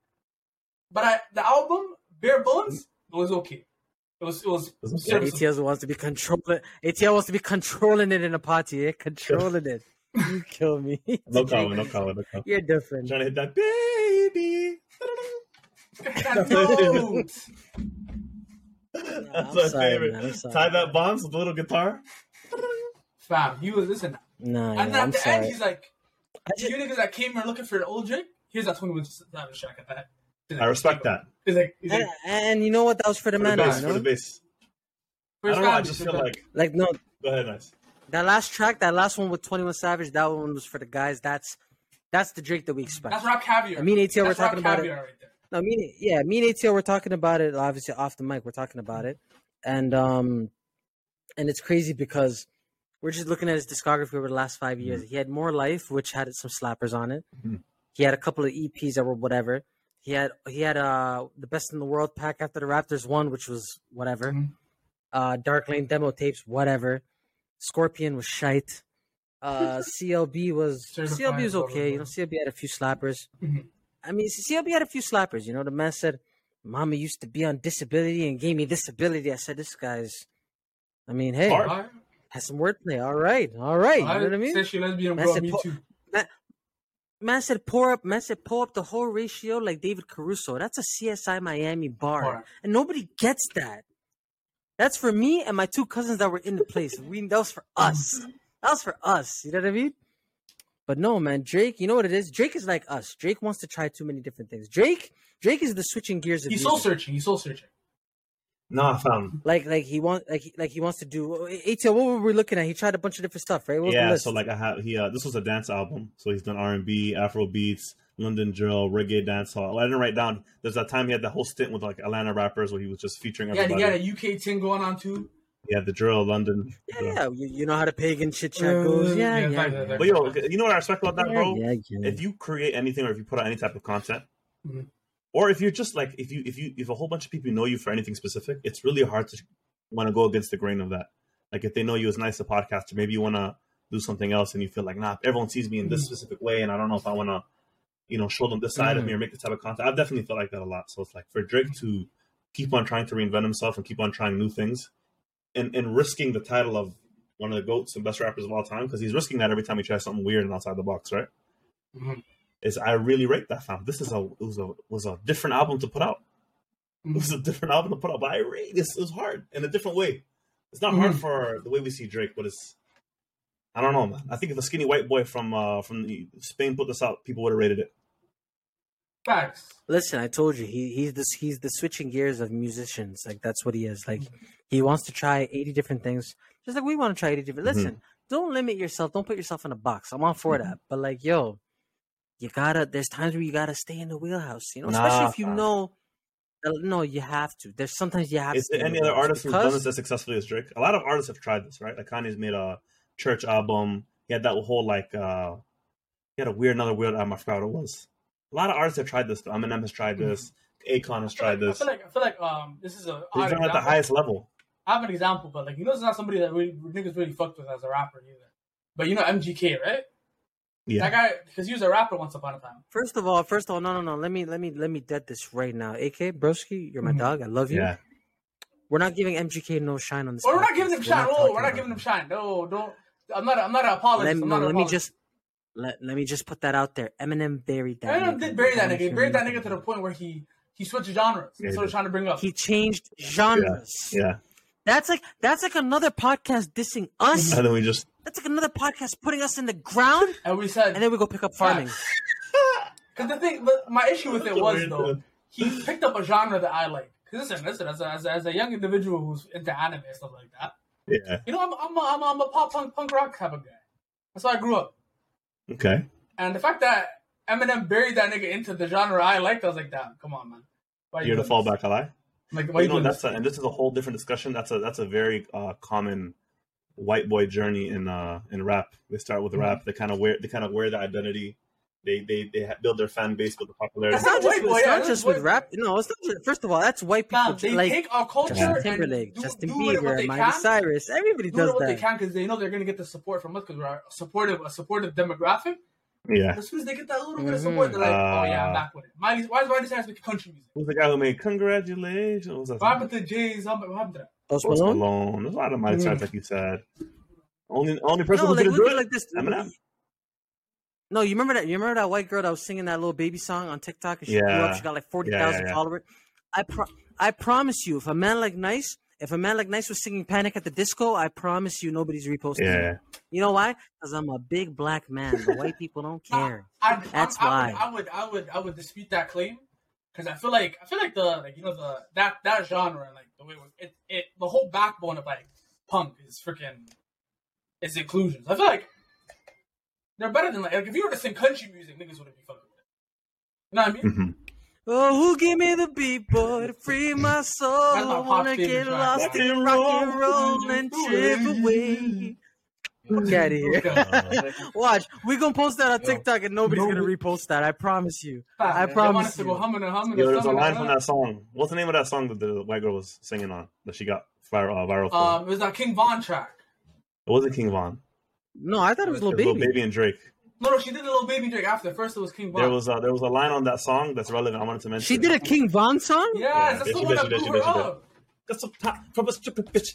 [SPEAKER 3] but I, the album bare bones was okay. It was it was
[SPEAKER 2] was okay.
[SPEAKER 3] serviceable.
[SPEAKER 1] ATL wants to be controlling. ATL wants to be controlling it in a party. Eh? Controlling it. You kill me.
[SPEAKER 2] No comment, no comment, no comment.
[SPEAKER 1] You're different.
[SPEAKER 2] Trying to hit that baby.
[SPEAKER 3] Note.
[SPEAKER 2] That's
[SPEAKER 1] I'm
[SPEAKER 2] my favorite.
[SPEAKER 1] man,
[SPEAKER 2] Tie that bombs with a little guitar.
[SPEAKER 3] Fam, he was listen.
[SPEAKER 1] Nah,
[SPEAKER 3] And
[SPEAKER 1] yeah,
[SPEAKER 3] at
[SPEAKER 1] I'm
[SPEAKER 3] the end, he's like,
[SPEAKER 1] I just-
[SPEAKER 3] "You niggas that came here looking for the old Drake, here's that 21 Savage track at that." He's like,
[SPEAKER 2] I respect that.
[SPEAKER 3] He's like, he's like
[SPEAKER 1] and, and you know what? That was for the
[SPEAKER 2] For the
[SPEAKER 1] man.
[SPEAKER 2] bass,
[SPEAKER 1] You
[SPEAKER 2] for the
[SPEAKER 1] know?
[SPEAKER 2] bass.
[SPEAKER 3] for
[SPEAKER 2] I don't know. I just feel
[SPEAKER 3] the-
[SPEAKER 2] like.
[SPEAKER 1] Like no,
[SPEAKER 2] Go ahead, nice.
[SPEAKER 1] that last track, that last one with Twenty One Savage, that one was for the guys. That's that's the Drake that we expect.
[SPEAKER 3] that's rock caviar.
[SPEAKER 1] I mean, ATL, we're
[SPEAKER 3] That's rock
[SPEAKER 1] talking about it.
[SPEAKER 3] right there.
[SPEAKER 1] No, me, and- yeah, me and ATL, we're talking about it. Obviously, off the mic, we're talking about it, and um, and it's crazy because we're just looking at his discography over the last five years. He had more life, which had some slappers on it.
[SPEAKER 2] Mhm.
[SPEAKER 1] He had a couple of EPs that were whatever. He had he had uh the best in the world pack after the Raptors won, which was whatever.
[SPEAKER 3] Mhm.
[SPEAKER 1] Uh, Dark Lane demo tapes, whatever. Scorpion was shite. Uh, CLB was
[SPEAKER 3] Certified
[SPEAKER 1] CLB was okay. You know, CLB had a few slappers.
[SPEAKER 3] Mhm.
[SPEAKER 1] I mean, CLB had a few slappers. You know, the man said, "Mama used to be on disability and gave me this ability." I said, "This guy's." I mean, hey.
[SPEAKER 3] Alright.
[SPEAKER 1] has some wordplay. All right, all right. You know what I mean?
[SPEAKER 3] Say she lesbian, bro.
[SPEAKER 1] said
[SPEAKER 3] Me
[SPEAKER 1] po-
[SPEAKER 3] too.
[SPEAKER 1] Man said, "Pour up." Man said, "Pull up the whole ratio like David Caruso." That's a CSI Miami bar,
[SPEAKER 3] Bar.
[SPEAKER 1] and nobody gets that. That's for me and my two cousins that were in the place. We that was for us. That was for us. You know what I mean? But no, man, Drake. You know what it is? Drake is like us. Drake wants to try too many different things. Drake, Drake is the switching gears of
[SPEAKER 3] He's soul searching. He's soul searching.
[SPEAKER 2] Nah, fam.
[SPEAKER 1] like like he wants like like he wants to do. ATL, what were we looking at? He tried a bunch of different stuff, right? What
[SPEAKER 2] Yeah, so like I have he uh this was a dance album. So he's done R and B, Afro beats, London drill, reggae dancehall. I didn't write down. There's that time he had the whole stint with like Atlanta rappers where he was just featuring
[SPEAKER 3] Yeah, he
[SPEAKER 2] everybody.
[SPEAKER 3] got a UK thing going on too.
[SPEAKER 2] Yeah, the drill, London.
[SPEAKER 1] yeah,
[SPEAKER 2] drill.
[SPEAKER 1] yeah, you, you know how the pagan chit chat goes. Yeah, yeah,
[SPEAKER 3] Yeah,
[SPEAKER 1] yeah.
[SPEAKER 2] But yo, you know what I respect about that, bro?
[SPEAKER 1] Yeah, yeah.
[SPEAKER 2] If you create anything or if you put out any type of content,
[SPEAKER 3] Mhm.
[SPEAKER 2] Or if you're just like if you if you if a whole bunch of people know you for anything specific, it's really hard to want to go against the grain of that. Like if they know you as nice a podcaster, maybe you want to do something else and you feel like, nah, everyone sees me in this specific way, and I don't know if I want to, you know, show them this side of me or make this type of content. I've definitely felt like that a lot. So it's like for Drake to keep on trying to reinvent himself and keep on trying new things, and and risking the title of one of the goats and best rappers of all time because he's risking that every time he tries something weird and outside the box, right?
[SPEAKER 3] Mhm.
[SPEAKER 2] Is I really rate that fam. This is a it was a was a different album to put out. It was a different album to put out, but I rate this. It was hard in a different way. It's not hard
[SPEAKER 3] Mhm.
[SPEAKER 2] for the way we see Drake, but it's. I don't know, man. I think if a skinny white boy from uh, from the, Spain put this out, people would have rated it.
[SPEAKER 3] Facts.
[SPEAKER 1] Listen, I told you he he's this he's the switching gears of musicians. Like that's what he is. Like he wants to try eighty different things, just like we want to try eighty different.
[SPEAKER 2] Mhm.
[SPEAKER 1] Listen, don't limit yourself. Don't put yourself in a box. I'm all for that. But like, yo, you gotta. There's times where you gotta stay in the wheelhouse. You know, especially if you
[SPEAKER 2] fam.
[SPEAKER 1] know. uh, No, you have to. There's sometimes you have to.
[SPEAKER 2] Is
[SPEAKER 1] to.
[SPEAKER 2] there any other
[SPEAKER 1] wheelhouse
[SPEAKER 2] artist who's done this as successfully as Drake? A lot of artists have tried this, right? Like Kanye's made a church album. He had that whole like uh he had a weird another weird album. I forgot what it was. A lot of artists have tried this. though. Eminem has tried this. Akon has tried
[SPEAKER 3] like,
[SPEAKER 2] this.
[SPEAKER 3] I feel like I feel like um this is a
[SPEAKER 2] He's
[SPEAKER 3] odd
[SPEAKER 2] done it at the highest level.
[SPEAKER 3] I have an example, but like you know, it's not somebody that really, niggas really fucked with as a rapper either. But you know MGK, right?
[SPEAKER 2] Yeah.
[SPEAKER 3] That guy, because he was a rapper once upon a time.
[SPEAKER 1] First of all, first of all, no, no, no. Let me, let me, let me dead this right now. AK Broski, you're my
[SPEAKER 3] Mhm.
[SPEAKER 1] dog. I love you.
[SPEAKER 2] Yeah.
[SPEAKER 1] We're not giving MGK no shine on this.
[SPEAKER 3] Or we're not giving him shine.
[SPEAKER 1] not
[SPEAKER 3] Oh, we're not giving
[SPEAKER 1] it.
[SPEAKER 3] him shine. No, don't. I'm not. I'm not an apologist.
[SPEAKER 1] Let,
[SPEAKER 3] I'm
[SPEAKER 1] no,
[SPEAKER 3] not an
[SPEAKER 1] let me just let, let me just put that out there. Eminem buried that.
[SPEAKER 3] Eminem
[SPEAKER 1] nigga.
[SPEAKER 3] did bury that nigga. He
[SPEAKER 1] He
[SPEAKER 3] buried that nigga to the point where he he switched genres.
[SPEAKER 2] Yeah,
[SPEAKER 3] That's what I'm trying to bring up.
[SPEAKER 1] He changed genres.
[SPEAKER 2] Yeah.
[SPEAKER 1] That's like that's like another podcast dissing us.
[SPEAKER 2] And then we just
[SPEAKER 1] That's like another podcast putting us in the ground,
[SPEAKER 3] and we said,
[SPEAKER 1] and then we go pick up farming.
[SPEAKER 3] because the thing, but my issue with it was though,
[SPEAKER 2] one.
[SPEAKER 3] he picked up a genre that I like. Because listen, listen, as a, as, a, as a young individual who's into anime and stuff like that,
[SPEAKER 2] Yeah.
[SPEAKER 3] you know, I'm I'm a, I'm a, I'm a pop punk punk rock type of guy. That's how I grew up.
[SPEAKER 2] Okay.
[SPEAKER 3] And the fact that Eminem buried that nigga into the genre I liked, I was like, damn, come on, man. Why
[SPEAKER 2] You're the
[SPEAKER 3] doing this?
[SPEAKER 2] fallback ally.
[SPEAKER 3] Like, why
[SPEAKER 2] you
[SPEAKER 3] you
[SPEAKER 2] know that's
[SPEAKER 3] this?
[SPEAKER 2] a, and this is a whole different discussion. That's a that's a very uh, common white boy journey in uh in rap. They start with
[SPEAKER 3] Mm-hmm.
[SPEAKER 2] rap. They kind of wear they kind of wear the identity. They they they build their fan base with the popularity.
[SPEAKER 1] It's not just,
[SPEAKER 3] White boy,
[SPEAKER 1] it's
[SPEAKER 3] yeah,
[SPEAKER 1] not
[SPEAKER 3] this
[SPEAKER 1] just
[SPEAKER 3] is
[SPEAKER 1] with rap. No, it's not. Just, first of all, that's white people.
[SPEAKER 3] Fam, they
[SPEAKER 1] like
[SPEAKER 3] take our culture
[SPEAKER 2] Justin
[SPEAKER 1] Timberlake,
[SPEAKER 3] do,
[SPEAKER 1] Justin
[SPEAKER 3] do with it what
[SPEAKER 1] Bieber,
[SPEAKER 3] they
[SPEAKER 1] Miley. Cyrus. Everybody
[SPEAKER 3] Do
[SPEAKER 1] does
[SPEAKER 3] what they
[SPEAKER 1] that.
[SPEAKER 3] can because they know they're gonna get the support from us because we're a supportive, a supportive demographic.
[SPEAKER 2] Yeah.
[SPEAKER 3] As soon as they get that little bit of
[SPEAKER 1] Mhm.
[SPEAKER 3] support, they're like, "Oh yeah, I'm
[SPEAKER 2] Uh,
[SPEAKER 3] back with it." Miley, why is Miley Cyrus making country music?
[SPEAKER 2] Who's the guy who made Congratulations? What was that?
[SPEAKER 3] What happened to Jay's? What happened to that?
[SPEAKER 1] Post
[SPEAKER 2] Post
[SPEAKER 1] Malone.
[SPEAKER 2] Malone. There's a lot of Miley
[SPEAKER 3] Mm.
[SPEAKER 2] Cyrus, like you said. Only only person
[SPEAKER 1] No,
[SPEAKER 2] who
[SPEAKER 1] like
[SPEAKER 2] didn't do
[SPEAKER 1] it
[SPEAKER 2] it.
[SPEAKER 1] like this.
[SPEAKER 2] Eminem.
[SPEAKER 1] No, you remember that? You remember that white girl that was singing that little baby song on TikTok? And she blew
[SPEAKER 2] Yeah.
[SPEAKER 1] up. She got like forty thousand
[SPEAKER 2] Yeah, yeah, yeah.
[SPEAKER 1] followers. I pro- I promise you, if a man like Nice, if a man like Nice was singing Panic at the Disco, I promise you, nobody's reposting.
[SPEAKER 2] Yeah.
[SPEAKER 1] it. You know why? Because I'm a big black man. The white people don't care.
[SPEAKER 3] I,
[SPEAKER 1] That's
[SPEAKER 3] I,
[SPEAKER 1] why.
[SPEAKER 3] I would, I would, I would, I would dispute that claim because I feel like, I feel like the, like you know, the that that genre, like the way it, it, the whole backbone of like punk is freaking, is inclusions. I feel like they're better than like, like if you were to sing country music, niggas wouldn't be fucking with it. You know what I mean?
[SPEAKER 2] Mhm.
[SPEAKER 1] Oh, who give me the beat, boy, to free my soul? I wanna get
[SPEAKER 3] track.
[SPEAKER 1] lost
[SPEAKER 2] Rock
[SPEAKER 1] in rock and
[SPEAKER 2] roll.
[SPEAKER 1] roll and trip away. Fuck out of here. Watch, we gonna post that on TikTok and nobody's gonna repost that. I promise you. I
[SPEAKER 3] man. They want
[SPEAKER 1] promise you.
[SPEAKER 3] go humming and humming.
[SPEAKER 2] Yo, there's a line
[SPEAKER 3] like
[SPEAKER 2] from that song. What's the name of that song that the white girl was singing on that she got viral, uh, viral for?
[SPEAKER 3] Um, it was that King Von track.
[SPEAKER 2] it wasn't King Von.
[SPEAKER 1] No, I thought it was Lil
[SPEAKER 2] was Lil
[SPEAKER 1] Baby.
[SPEAKER 2] Baby and Drake.
[SPEAKER 3] No, no, she did a little baby Drake after. First, it was King Von.
[SPEAKER 2] There was uh, there was a line on that song that's relevant. I wanted to mention.
[SPEAKER 1] She did a King Von song.
[SPEAKER 3] Yes,
[SPEAKER 2] Yeah,
[SPEAKER 3] that's
[SPEAKER 2] she
[SPEAKER 3] the
[SPEAKER 2] did,
[SPEAKER 3] one
[SPEAKER 2] she
[SPEAKER 3] that
[SPEAKER 2] did, she
[SPEAKER 3] blew her up.
[SPEAKER 2] Got some top from a stripper bitch.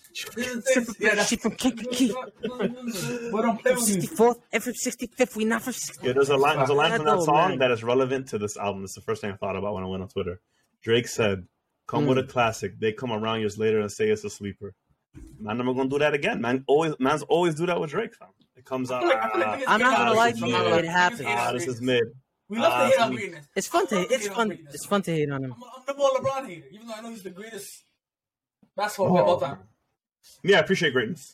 [SPEAKER 3] yeah,
[SPEAKER 1] She from Kankakee.
[SPEAKER 3] But don't play with me.
[SPEAKER 1] 64th and from 65th. We not from 60.
[SPEAKER 2] Yeah, there's a line. There's a line from that song
[SPEAKER 1] man.
[SPEAKER 2] that is relevant to this album. It's the first thing I thought about when I went on Twitter. Drake said, "Come with a classic. They come around years later and say it's a sleeper." Man, never gonna do that again. Man, always man's always do that with Drake. Fam. It comes out.
[SPEAKER 3] I like, I like
[SPEAKER 1] I'm not gonna lie to you,
[SPEAKER 3] not
[SPEAKER 1] it happens.
[SPEAKER 3] Niggas
[SPEAKER 2] Ah, this is
[SPEAKER 3] greatness.
[SPEAKER 2] mid.
[SPEAKER 3] We love
[SPEAKER 2] Ah,
[SPEAKER 3] to hate on greatness.
[SPEAKER 1] It's fun to
[SPEAKER 3] I
[SPEAKER 1] it's fun it's fun to hate on him.
[SPEAKER 3] I'm, I'm the more LeBron hater, even though I know he's the greatest basketball player of all time.
[SPEAKER 2] Yeah, I appreciate greatness.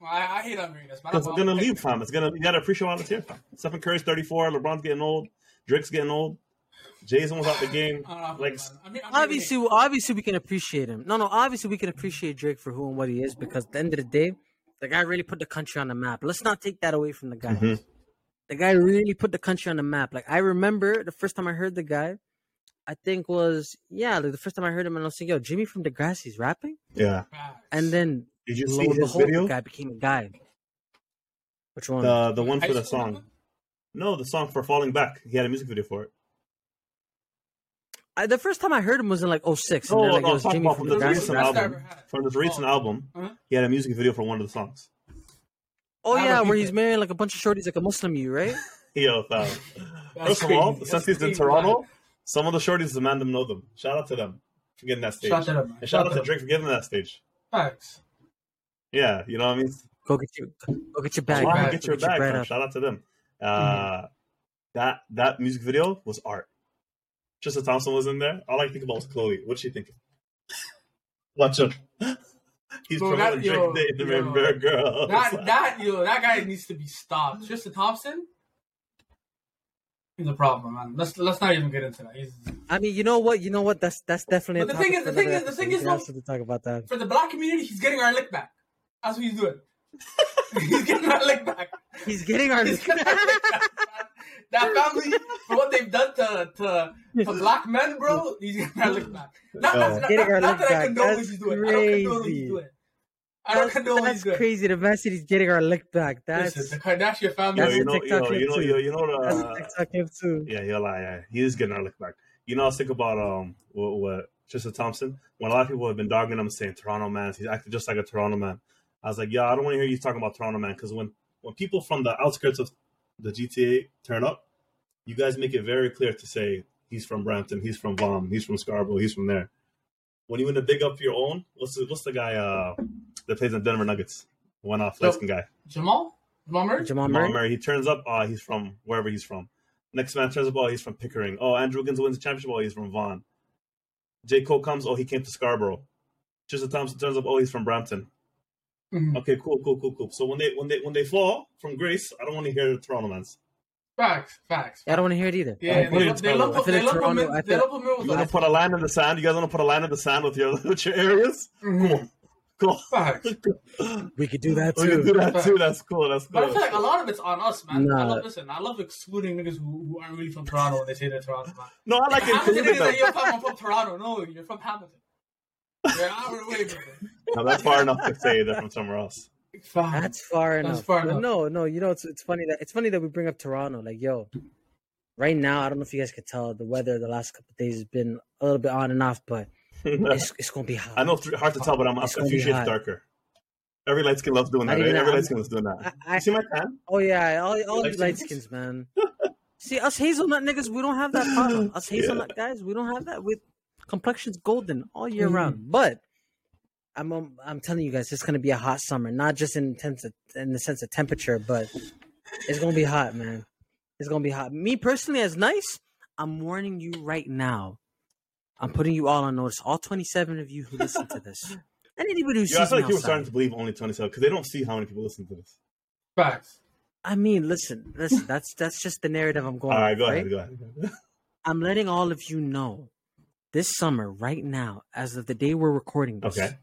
[SPEAKER 3] I, I hate on greatness, man.
[SPEAKER 2] Because
[SPEAKER 3] I'm-
[SPEAKER 2] it's gonna
[SPEAKER 3] I'm-
[SPEAKER 2] leave, fam. It's gonna you gotta appreciate while it's here, fam. Stephen Curry's 34, LeBron's getting old, Drake's getting old, Jason was out the game.
[SPEAKER 3] Know,
[SPEAKER 2] Like.
[SPEAKER 3] I mean,
[SPEAKER 1] Obviously, obviously we can appreciate him. No, no, obviously we can appreciate Drake for who and what he is because at the end of the day, the guy really put the country on the map. Let's not take that away from the guy.
[SPEAKER 2] Mhm.
[SPEAKER 1] The guy really put the country on the map. Like I remember the first time I heard the guy, I think was yeah, like the first time I heard him and I was like, yo, Jimmy from Degrassi's rapping,
[SPEAKER 2] Yeah.
[SPEAKER 1] and then
[SPEAKER 2] Did you
[SPEAKER 1] lo
[SPEAKER 2] see
[SPEAKER 1] and
[SPEAKER 2] his
[SPEAKER 1] behold,
[SPEAKER 2] video?
[SPEAKER 1] the guy became a guy. Which one?
[SPEAKER 2] The the one
[SPEAKER 3] High
[SPEAKER 2] for the song. No, the song for Falling Back. He had a music video for it.
[SPEAKER 1] I, the first time I heard him was in like 06.
[SPEAKER 2] No,
[SPEAKER 1] and then, like,
[SPEAKER 2] no,
[SPEAKER 1] it was Jimmy from
[SPEAKER 2] from the recent
[SPEAKER 3] Best
[SPEAKER 2] album. From this recent
[SPEAKER 3] Oh.
[SPEAKER 2] album,
[SPEAKER 3] Uh-huh.
[SPEAKER 2] he had a music video for one of the songs.
[SPEAKER 1] Oh
[SPEAKER 3] I
[SPEAKER 1] yeah, where he's
[SPEAKER 3] it.
[SPEAKER 1] marrying like a bunch of shorties, like a Muslim you, right?
[SPEAKER 2] Yo, fam.
[SPEAKER 3] That's
[SPEAKER 2] First of all,
[SPEAKER 3] crazy.
[SPEAKER 2] since
[SPEAKER 3] That's
[SPEAKER 2] he's in Toronto, some of the shorties, demand them know them. Shout out to them. for getting that stage.
[SPEAKER 3] Shout that up, man.
[SPEAKER 2] And shout out to. Drake for getting that stage.
[SPEAKER 3] Facts.
[SPEAKER 2] Yeah, you know what I mean.
[SPEAKER 1] Go get your go get your bag.
[SPEAKER 2] Why
[SPEAKER 3] bag.
[SPEAKER 2] get your bag?
[SPEAKER 1] bread
[SPEAKER 2] fam.
[SPEAKER 1] up.
[SPEAKER 2] Shout out to them. Uh, That that music video was art. Tristan Thompson was in there. All I think about was Khloé. What's she thinking? Watch him. He's
[SPEAKER 3] Bro,
[SPEAKER 2] promoting
[SPEAKER 3] that- yo,
[SPEAKER 2] Drake Day to
[SPEAKER 3] yo.
[SPEAKER 2] remember girls.
[SPEAKER 3] That that yo, that guy needs to be stopped. Tristan Thompson. He's a problem, man. Let's let's not even get into that. He's
[SPEAKER 1] I mean, you know what? You know what? That's that's definitely.
[SPEAKER 3] But the thing is- the thing is- the thing is,
[SPEAKER 1] can have
[SPEAKER 3] no-
[SPEAKER 1] to talk about that.
[SPEAKER 3] for the black community. He's getting our lick back. That's what he's doing. he's getting our lick back.
[SPEAKER 1] He's getting our.
[SPEAKER 3] He's getting our lick back. Man. That family, for what they've done to, to, to black men, bro, he's getting our lick back. Not,
[SPEAKER 2] Oh.
[SPEAKER 3] not, not,
[SPEAKER 1] Getting our
[SPEAKER 3] not
[SPEAKER 1] lick
[SPEAKER 3] that I
[SPEAKER 1] back.
[SPEAKER 3] condone what he's doing. I don't condone what
[SPEAKER 1] crazy.
[SPEAKER 3] he's doing. I don't
[SPEAKER 1] That's,
[SPEAKER 3] condone what he's
[SPEAKER 1] that's
[SPEAKER 3] doing.
[SPEAKER 1] crazy. The man said he's getting our lick back. That's
[SPEAKER 3] Listen, the Kardashian family.
[SPEAKER 2] Yo,
[SPEAKER 1] That's
[SPEAKER 2] you
[SPEAKER 1] a
[SPEAKER 2] know,
[SPEAKER 1] TikTok
[SPEAKER 2] yo, you know,
[SPEAKER 1] too.
[SPEAKER 2] yo, you know,
[SPEAKER 1] that's a
[SPEAKER 2] uh,
[SPEAKER 1] TikTok clip too.
[SPEAKER 2] yeah, he'll lie. Yeah, he is getting our lick back. You know, I was thinking about um, what, what Tristan Thompson. When a lot of people have been dogging him, saying Toronto man, he's acting just like a Toronto man. I was like, yeah, I don't want to hear you talking about Toronto man because when when people from the outskirts of the GTA turn up, you guys make it very clear to say he's from Brampton, he's from Vaughan, he's from Scarborough, he's from there. When you want to big up your own, what's the, what's the guy uh, that plays in Denver Nuggets? One off
[SPEAKER 3] So-
[SPEAKER 2] light guy.
[SPEAKER 3] Jamal? Jamal Murray?
[SPEAKER 1] Jamal
[SPEAKER 2] Jamal
[SPEAKER 1] Murray.
[SPEAKER 2] Murray. He turns up. Uh, he's from wherever he's from. Next man turns up. Oh, he's from Pickering. Oh, Andrew Wiggins wins the championship. Oh, he's from Vaughan. J. Cole comes. Oh, he came to Scarborough. Tristan Thompson turns up. Oh, he's from Brampton.
[SPEAKER 3] Mhm.
[SPEAKER 2] Okay, cool, cool, cool, cool. So when they when they when they fall from grace, I don't want to hear the Toronto mans.
[SPEAKER 3] Facts, facts.
[SPEAKER 1] I don't want to hear it either.
[SPEAKER 3] Yeah,
[SPEAKER 2] I
[SPEAKER 3] they,
[SPEAKER 2] feel
[SPEAKER 3] lump- they lump
[SPEAKER 1] I
[SPEAKER 3] up,
[SPEAKER 1] feel
[SPEAKER 3] they
[SPEAKER 1] like Toronto-
[SPEAKER 3] in,
[SPEAKER 1] I
[SPEAKER 3] they
[SPEAKER 1] feel-
[SPEAKER 3] lump them
[SPEAKER 2] You want to put a line in the sand? You guys want to put a line in the sand with your with your areas?
[SPEAKER 3] Mhm.
[SPEAKER 2] Cool.
[SPEAKER 3] Facts.
[SPEAKER 1] We could do that
[SPEAKER 2] We can do
[SPEAKER 1] too.
[SPEAKER 2] that too. That's cool. That's cool.
[SPEAKER 3] But I feel like a lot of it's on us, man. I love, listen, I love excluding niggas who, who aren't really from Toronto when they say they're Toronto, man.
[SPEAKER 2] No, I like
[SPEAKER 3] Hamilton
[SPEAKER 2] including
[SPEAKER 3] niggas that you're from, I'm from Toronto. No, you're from Hamilton. You're an hour away, brother.
[SPEAKER 2] No, that's far enough to say they're from somewhere else.
[SPEAKER 3] Facts.
[SPEAKER 1] That's far
[SPEAKER 3] That's
[SPEAKER 1] enough.
[SPEAKER 3] far enough.
[SPEAKER 1] No, no. You know, it's it's funny that it's funny that we bring up Toronto. Like, yo, right now, I don't know if you guys could tell the weather the last couple of days has been a little bit on and off, but it's it's gonna be hot.
[SPEAKER 2] I know it's hard to tell, but I'm, I'm
[SPEAKER 1] It's
[SPEAKER 2] a few shades
[SPEAKER 1] hot.
[SPEAKER 2] darker. Every light skin loves doing that.
[SPEAKER 1] Not
[SPEAKER 2] Right?
[SPEAKER 1] even
[SPEAKER 2] Every
[SPEAKER 1] that.
[SPEAKER 2] light skin loves doing that.
[SPEAKER 1] I, I,
[SPEAKER 2] you see my tan?
[SPEAKER 1] oh yeah, all, all
[SPEAKER 2] Light
[SPEAKER 1] light
[SPEAKER 2] skins?
[SPEAKER 1] skins, man. See, us hazelnut niggas, we don't have that problem. Us hazelnut guys, we don't have that. With complexion's golden all year
[SPEAKER 3] Mhm.
[SPEAKER 1] round. But I'm um, I'm telling you guys, it's gonna be a hot summer. Not just in sense of, in the sense of temperature, but it's gonna be hot, man. It's gonna be hot. Me personally, as nice, I'm warning you right now. I'm putting you all on notice. All 27 of you who listen to this, and anybody who
[SPEAKER 2] Yeah, I
[SPEAKER 1] sees
[SPEAKER 2] feel
[SPEAKER 1] me
[SPEAKER 2] like people are
[SPEAKER 1] outside.
[SPEAKER 2] starting to believe only 27 because they don't see how many people listen to this.
[SPEAKER 3] Facts.
[SPEAKER 1] I mean, listen, listen. That's that's just the narrative I'm going.
[SPEAKER 2] All right,
[SPEAKER 1] with,
[SPEAKER 2] go
[SPEAKER 1] right?
[SPEAKER 2] ahead, go ahead. Go ahead.
[SPEAKER 1] I'm letting all of you know this summer, right now, as of the day we're recording this,
[SPEAKER 2] Okay.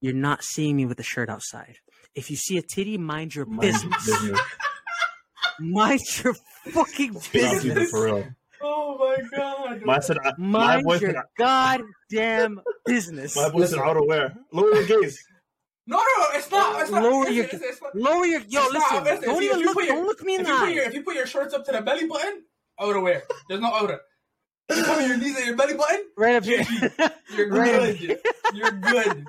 [SPEAKER 1] You're not seeing me with a shirt outside. If you see a titty, mind your
[SPEAKER 2] Mind
[SPEAKER 1] business.
[SPEAKER 2] business.
[SPEAKER 1] Mind your fucking
[SPEAKER 2] Not even
[SPEAKER 1] business.
[SPEAKER 2] for real.
[SPEAKER 3] Oh my god.
[SPEAKER 2] My said, I- my
[SPEAKER 1] Mind
[SPEAKER 2] boy said,
[SPEAKER 1] your goddamn business.
[SPEAKER 2] my boy said outerwear. Lower your gaze.
[SPEAKER 3] No, no, it's not. It's not.
[SPEAKER 1] Lower
[SPEAKER 3] it's,
[SPEAKER 1] your,
[SPEAKER 3] it's, it's, not-
[SPEAKER 1] lower your, yo,
[SPEAKER 3] it's not.
[SPEAKER 1] listen, don't
[SPEAKER 3] If
[SPEAKER 1] even
[SPEAKER 3] if you
[SPEAKER 1] look,
[SPEAKER 3] put your-
[SPEAKER 1] don't look me in
[SPEAKER 3] if
[SPEAKER 1] the
[SPEAKER 3] you, put your,
[SPEAKER 1] eye.
[SPEAKER 3] if you put your shorts up to the belly button, outer wear. There's no outer. If you cover your knees and your belly button,
[SPEAKER 1] Right up here.
[SPEAKER 3] you're
[SPEAKER 1] Right.
[SPEAKER 3] good. You're good.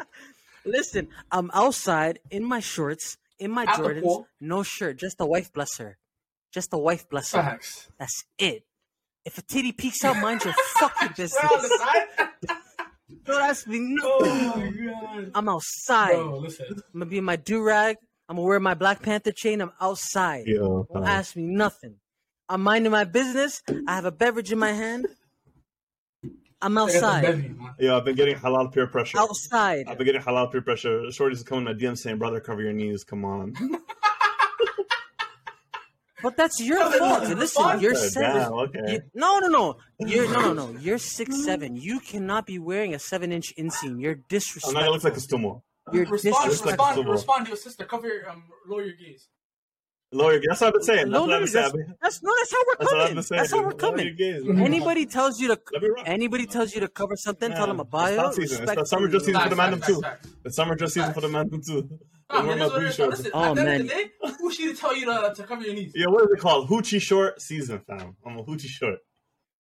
[SPEAKER 1] Listen, I'm outside in my shorts, in my
[SPEAKER 3] At
[SPEAKER 1] Jordans, no shirt, just a wife blesser. Just a wife blesser.
[SPEAKER 3] Facts.
[SPEAKER 1] That's it. If a titty peeks out, mind your fucking business.
[SPEAKER 3] Right on the side.
[SPEAKER 1] Don't ask me
[SPEAKER 3] oh nothing. Oh.
[SPEAKER 1] I'm outside.
[SPEAKER 3] Bro, listen.
[SPEAKER 1] I'm gonna be in my do rag. I'm gonna wear my Black Panther chain. I'm outside.
[SPEAKER 2] Yo,
[SPEAKER 1] Don't ask me nothing. I'm minding my business. I have a beverage in my hand. I'm
[SPEAKER 3] I got the
[SPEAKER 1] outside.
[SPEAKER 2] Yeah, I've been getting halal peer pressure.
[SPEAKER 1] Outside.
[SPEAKER 2] I've been getting halal peer pressure. Shorties is coming to my DM saying, "Brother, cover your knees. Come on."
[SPEAKER 1] But that's your
[SPEAKER 3] No, no,
[SPEAKER 1] fault.
[SPEAKER 3] no, no,
[SPEAKER 1] Listen,
[SPEAKER 3] fine.
[SPEAKER 1] you're
[SPEAKER 2] Okay,
[SPEAKER 1] seven.
[SPEAKER 2] damn, okay.
[SPEAKER 1] you- no, no, no. You're no, no, no. You're six seven. You cannot be wearing a seven inch inseam. You're
[SPEAKER 2] I'm
[SPEAKER 1] disrespectful.
[SPEAKER 2] not gonna look like a stumo.
[SPEAKER 1] You're
[SPEAKER 3] Respond,
[SPEAKER 1] disrespectful.
[SPEAKER 3] respond, respond to your sister. Cover your, um, lower your gaze.
[SPEAKER 2] Lower. That's what I've been saying. That's
[SPEAKER 1] No,
[SPEAKER 2] what
[SPEAKER 1] no,
[SPEAKER 2] I've been
[SPEAKER 1] that's,
[SPEAKER 2] saying.
[SPEAKER 1] that's no. That's how we're
[SPEAKER 2] That's
[SPEAKER 1] coming.
[SPEAKER 2] been.
[SPEAKER 1] That's how we're coming. Anybody tells you to
[SPEAKER 2] Let me rock.
[SPEAKER 1] anybody tells you to cover something, tell them a
[SPEAKER 2] It's
[SPEAKER 1] bio.
[SPEAKER 2] not season. It's the summer
[SPEAKER 1] respectfully.
[SPEAKER 2] dress season for the
[SPEAKER 3] Facts,
[SPEAKER 2] man too.
[SPEAKER 3] facts, facts.
[SPEAKER 2] The summer dress season for the man too.
[SPEAKER 3] Nah,
[SPEAKER 2] Wear
[SPEAKER 3] man,
[SPEAKER 2] my
[SPEAKER 3] what it
[SPEAKER 2] booty
[SPEAKER 3] is.
[SPEAKER 2] shorts.
[SPEAKER 3] Listen,
[SPEAKER 1] Oh,
[SPEAKER 3] at the end
[SPEAKER 1] man.
[SPEAKER 3] of the day, who's she to tell you to, to cover your knees?
[SPEAKER 2] Yeah, what is it called? Hoochie short season, fam. I'm a hoochie short.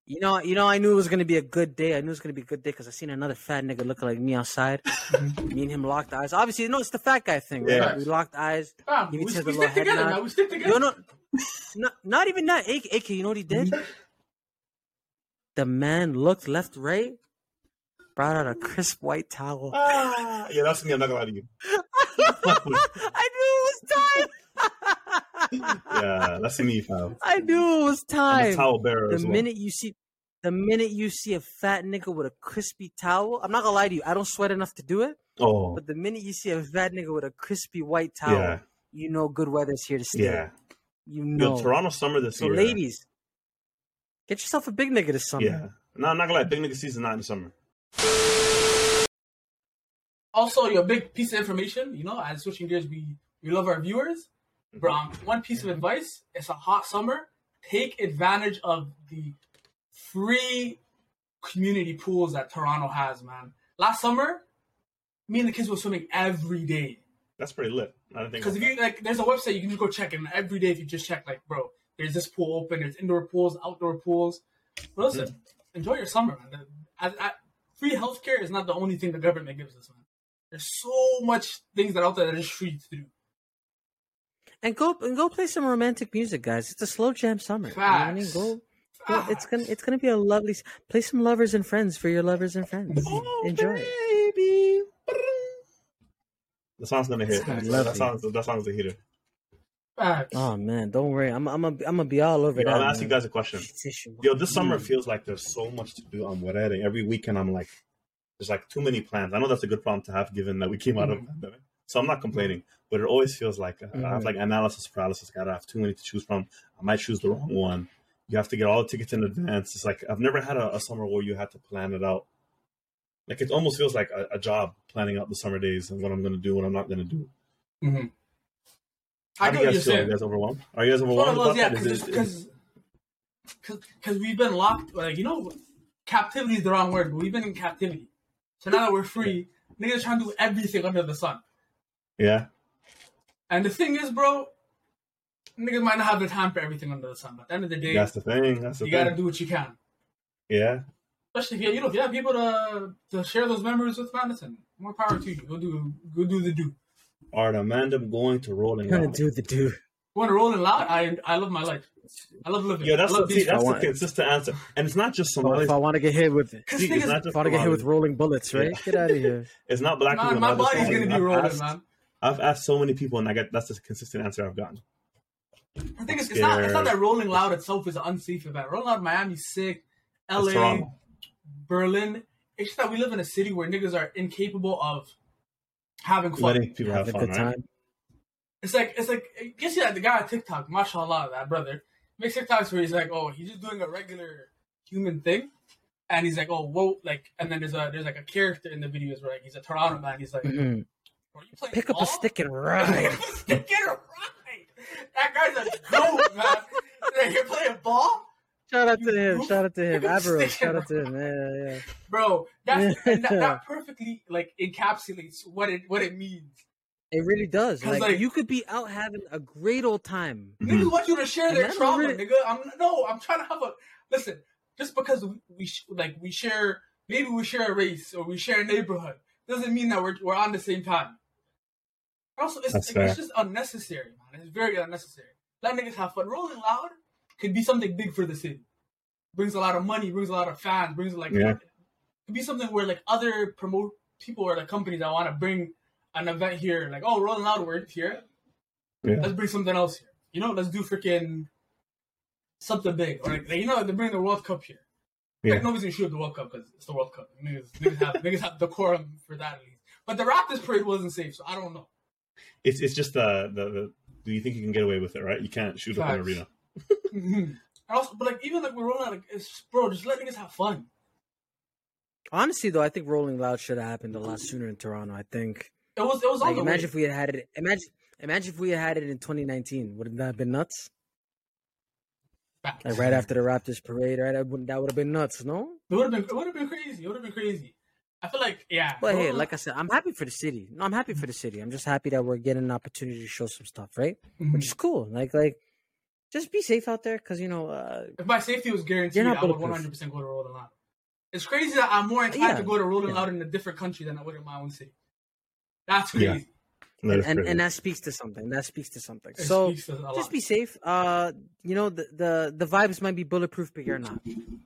[SPEAKER 1] You know, you know, I knew it was gonna be a good day. I knew it was gonna be a good day because I seen another fat nigga looking like me outside. Mm-hmm. me and him locked eyes. Obviously, you know, it's the fat guy thing, right?
[SPEAKER 2] Yeah.
[SPEAKER 1] We locked eyes.
[SPEAKER 3] Ah,
[SPEAKER 1] Fam,
[SPEAKER 3] we, we stick together, man. We stick together.
[SPEAKER 1] You know, not, not even that. AK, AK, you know what he did? Mm-hmm. The man looked left, right. brought out a crisp white towel.
[SPEAKER 2] Ah, yeah, that's me. I'm not gonna lie to you.
[SPEAKER 1] I knew it was time.
[SPEAKER 2] Yeah, that's a me, fam.
[SPEAKER 1] I knew it was
[SPEAKER 2] I'm a
[SPEAKER 1] time.
[SPEAKER 2] towel bearer
[SPEAKER 1] The
[SPEAKER 2] as well.
[SPEAKER 1] minute you see, the minute you see a fat nigga with a crispy towel, I'm not gonna lie to you. I don't sweat enough to do it,
[SPEAKER 2] oh,
[SPEAKER 1] but the minute you see a fat nigga with a crispy white towel,
[SPEAKER 2] yeah,
[SPEAKER 1] you know good weather's here to stay.
[SPEAKER 2] yeah.
[SPEAKER 1] You
[SPEAKER 2] Yo,
[SPEAKER 1] know.
[SPEAKER 2] Toronto summer this
[SPEAKER 1] so,
[SPEAKER 2] year.
[SPEAKER 1] ladies, get yourself a big nigga this summer.
[SPEAKER 2] Yeah. No, I'm not gonna lie. Big nigga season not in the summer.
[SPEAKER 3] Also, your big piece of information, you know, as switching gears, we, we love our viewers. Bro, one piece of advice, it's a hot summer. Take advantage of the free community pools that Toronto has, man. Last summer, me and the kids were swimming every day.
[SPEAKER 2] That's pretty lit. I don't think.
[SPEAKER 3] Because if you like, there's a website you can just go check, and every day if you just check, like, bro, there's this pool open, there's indoor pools, outdoor pools. But listen, enjoy your summer, man. I, I, free healthcare is not the only thing the government gives us, man. There's so much things that out there that is free to do.
[SPEAKER 1] And go and go play some romantic music, guys. It's a slow jam summer. You know I mean? Go, go. It's gonna it's gonna be a lovely. Play some lovers and friends for your lovers and friends.
[SPEAKER 2] Oh,
[SPEAKER 1] Enjoy. it.
[SPEAKER 2] baby. The song's gonna hit. That
[SPEAKER 1] lovely.
[SPEAKER 2] song's that song's a hitter.
[SPEAKER 3] Facts.
[SPEAKER 1] Oh man, don't worry. I'm I'm a, I'm gonna be all over
[SPEAKER 2] Yo,
[SPEAKER 1] that.
[SPEAKER 2] Gonna ask you guys a question. Yo, this summer feels like there's so much to do on and every weekend I'm like, there's like too many plans. I know that's a good problem to have given that we came out of the mm-hmm. pandemic. So I'm not complaining, but it always feels like uh, I have like analysis paralysis. I gotta have too many to choose from. I might choose the wrong one. You have to get all the tickets in advance. It's like I've never had a, a summer where you had to plan it out. Like it almost feels like a, a job planning out the summer days and what I'm gonna do, what I'm not gonna do.
[SPEAKER 3] Mm-hmm.
[SPEAKER 2] How
[SPEAKER 3] I
[SPEAKER 2] do you guys feel? Are you guys overwhelmed? Are you guys overwhelmed
[SPEAKER 3] those, yeah,
[SPEAKER 2] that? Is it-
[SPEAKER 3] because because we've been locked. Like you know, captivity is the wrong word, but we've been in captivity. So now that we're free, niggas trying to do everything under the sun.
[SPEAKER 2] Yeah,
[SPEAKER 3] And the thing is, bro, niggas might not have the time for everything under the sun. But at the end of the day,
[SPEAKER 2] that's the thing. That's the
[SPEAKER 3] you
[SPEAKER 2] thing.
[SPEAKER 3] gotta do what you can.
[SPEAKER 2] yeah,
[SPEAKER 3] Especially if you, you know, if you have people to to share those memories with, Madison, more power to you. Go do go do the do.
[SPEAKER 2] All right, Amanda, I'm going to Rolling
[SPEAKER 1] gonna do the do.
[SPEAKER 3] Want to roll in loud? I I love my life. I love living.
[SPEAKER 2] Yeah, that's the see, that's
[SPEAKER 1] I
[SPEAKER 2] the consistent answer, and it's not just
[SPEAKER 1] If I want to get hit with it,
[SPEAKER 3] Because
[SPEAKER 2] See, it's not just
[SPEAKER 1] if I want to get hit with rolling bullets, right? Get out of here.
[SPEAKER 2] It's not black people.
[SPEAKER 3] man, my body's gonna be rolling,
[SPEAKER 2] asked-
[SPEAKER 3] man.
[SPEAKER 2] I've asked so many people, and I get that's the consistent answer I've gotten.
[SPEAKER 3] I think it's, it's not it's not that Rolling Loud itself is an unsafe event. Rolling Loud, Miami's sick. LA, Berlin. It's just that we live in a city where niggas are incapable of having fun.
[SPEAKER 2] Letting people have,
[SPEAKER 1] Have a
[SPEAKER 2] fun,
[SPEAKER 1] good
[SPEAKER 2] right?
[SPEAKER 1] time.
[SPEAKER 3] It's like it's like you see that the guy on TikTok, mashallah, that brother makes TikToks where he's like, oh, he's just doing a regular human thing, and he's like, oh, whoa, like, and then there's a there's like a character in the videos where like he's a Toronto man. He's like,
[SPEAKER 1] Mhm.
[SPEAKER 3] "Bro, you playing
[SPEAKER 1] Pick up a stick and ride.
[SPEAKER 3] Stick it ride. That guy's a goat, man. Like, you're playing ball,
[SPEAKER 1] Shout out to him. Shout out to him.
[SPEAKER 3] Pick up a
[SPEAKER 1] Avero.
[SPEAKER 3] stick
[SPEAKER 1] Shout out to him. Yeah, yeah.
[SPEAKER 3] bro. That's that, that perfectly like encapsulates what it what it means.
[SPEAKER 1] It really does. Like,
[SPEAKER 3] like-
[SPEAKER 1] you could be out having a great old time.
[SPEAKER 3] Niggas want you to share their
[SPEAKER 1] And
[SPEAKER 3] trauma,
[SPEAKER 1] really-
[SPEAKER 3] nigga. I'm no, I'm trying to have a listen. Just because we, we sh- like we share, maybe we share a race or we share a neighborhood, doesn't mean that we're we're on the same time. Also, it's,
[SPEAKER 2] That's
[SPEAKER 3] it's just unnecessary, man. It's very unnecessary. Let niggas have fun. Rolling Loud could be something big for the city. Brings a lot of money, brings a lot of fans, brings like
[SPEAKER 2] Yeah.
[SPEAKER 3] it could be something where like other promote people or like companies that want to bring an event here, like oh Rolling Loud, we're here
[SPEAKER 2] Yeah.
[SPEAKER 3] let's bring something else here. You know, let's do freaking something big. Or like, you know, they bring the World Cup here.
[SPEAKER 2] Yeah.
[SPEAKER 3] Like nobody's gonna shoot the World Cup because it's the World Cup. Niggas, niggas have niggas have decorum for that at least. But the Raptors parade wasn't safe, so I don't know.
[SPEAKER 2] It's it's just the, the the. Do you think you can get away with it? Right? You can't shoot up an
[SPEAKER 3] Facts.
[SPEAKER 2] arena.
[SPEAKER 3] Also, but like even like we're rolling out, like it's bro, just let niggas have fun.
[SPEAKER 1] Honestly, though, I think Rolling Loud should have happened a lot sooner in Toronto. I think.
[SPEAKER 3] It was it was on
[SPEAKER 1] Like,
[SPEAKER 3] the
[SPEAKER 1] imagine
[SPEAKER 3] way.
[SPEAKER 1] if we had had it. Imagine, imagine if we had had it in 2019. Wouldn't that have been nuts?
[SPEAKER 3] Facts.
[SPEAKER 1] Like right after the Raptors parade, right? That would that would have been nuts, no?
[SPEAKER 3] It would have been it would have been crazy. It would have been crazy. I feel like yeah.
[SPEAKER 1] But hey, like I said, I'm happy for the city. No, I'm happy for the city. I'm just happy that we're getting an opportunity to show some stuff, right?
[SPEAKER 3] Mhm.
[SPEAKER 1] Which is cool. Like, like, just be safe out there, because you know, uh,
[SPEAKER 3] If my safety was guaranteed,
[SPEAKER 1] You're not
[SPEAKER 3] I would 100 percent go to Rolling Loud. It's crazy that I'm more inclined
[SPEAKER 1] Yeah,
[SPEAKER 3] to go to Rolling
[SPEAKER 1] yeah.
[SPEAKER 3] Loud in a different country than I would in my own city. That's
[SPEAKER 2] Yeah.
[SPEAKER 3] crazy.
[SPEAKER 2] That is
[SPEAKER 1] and and that speaks to something. That speaks to something.
[SPEAKER 3] It
[SPEAKER 1] So
[SPEAKER 3] to
[SPEAKER 1] just be safe. Uh, you know, the the the vibes might be bulletproof, but you're not.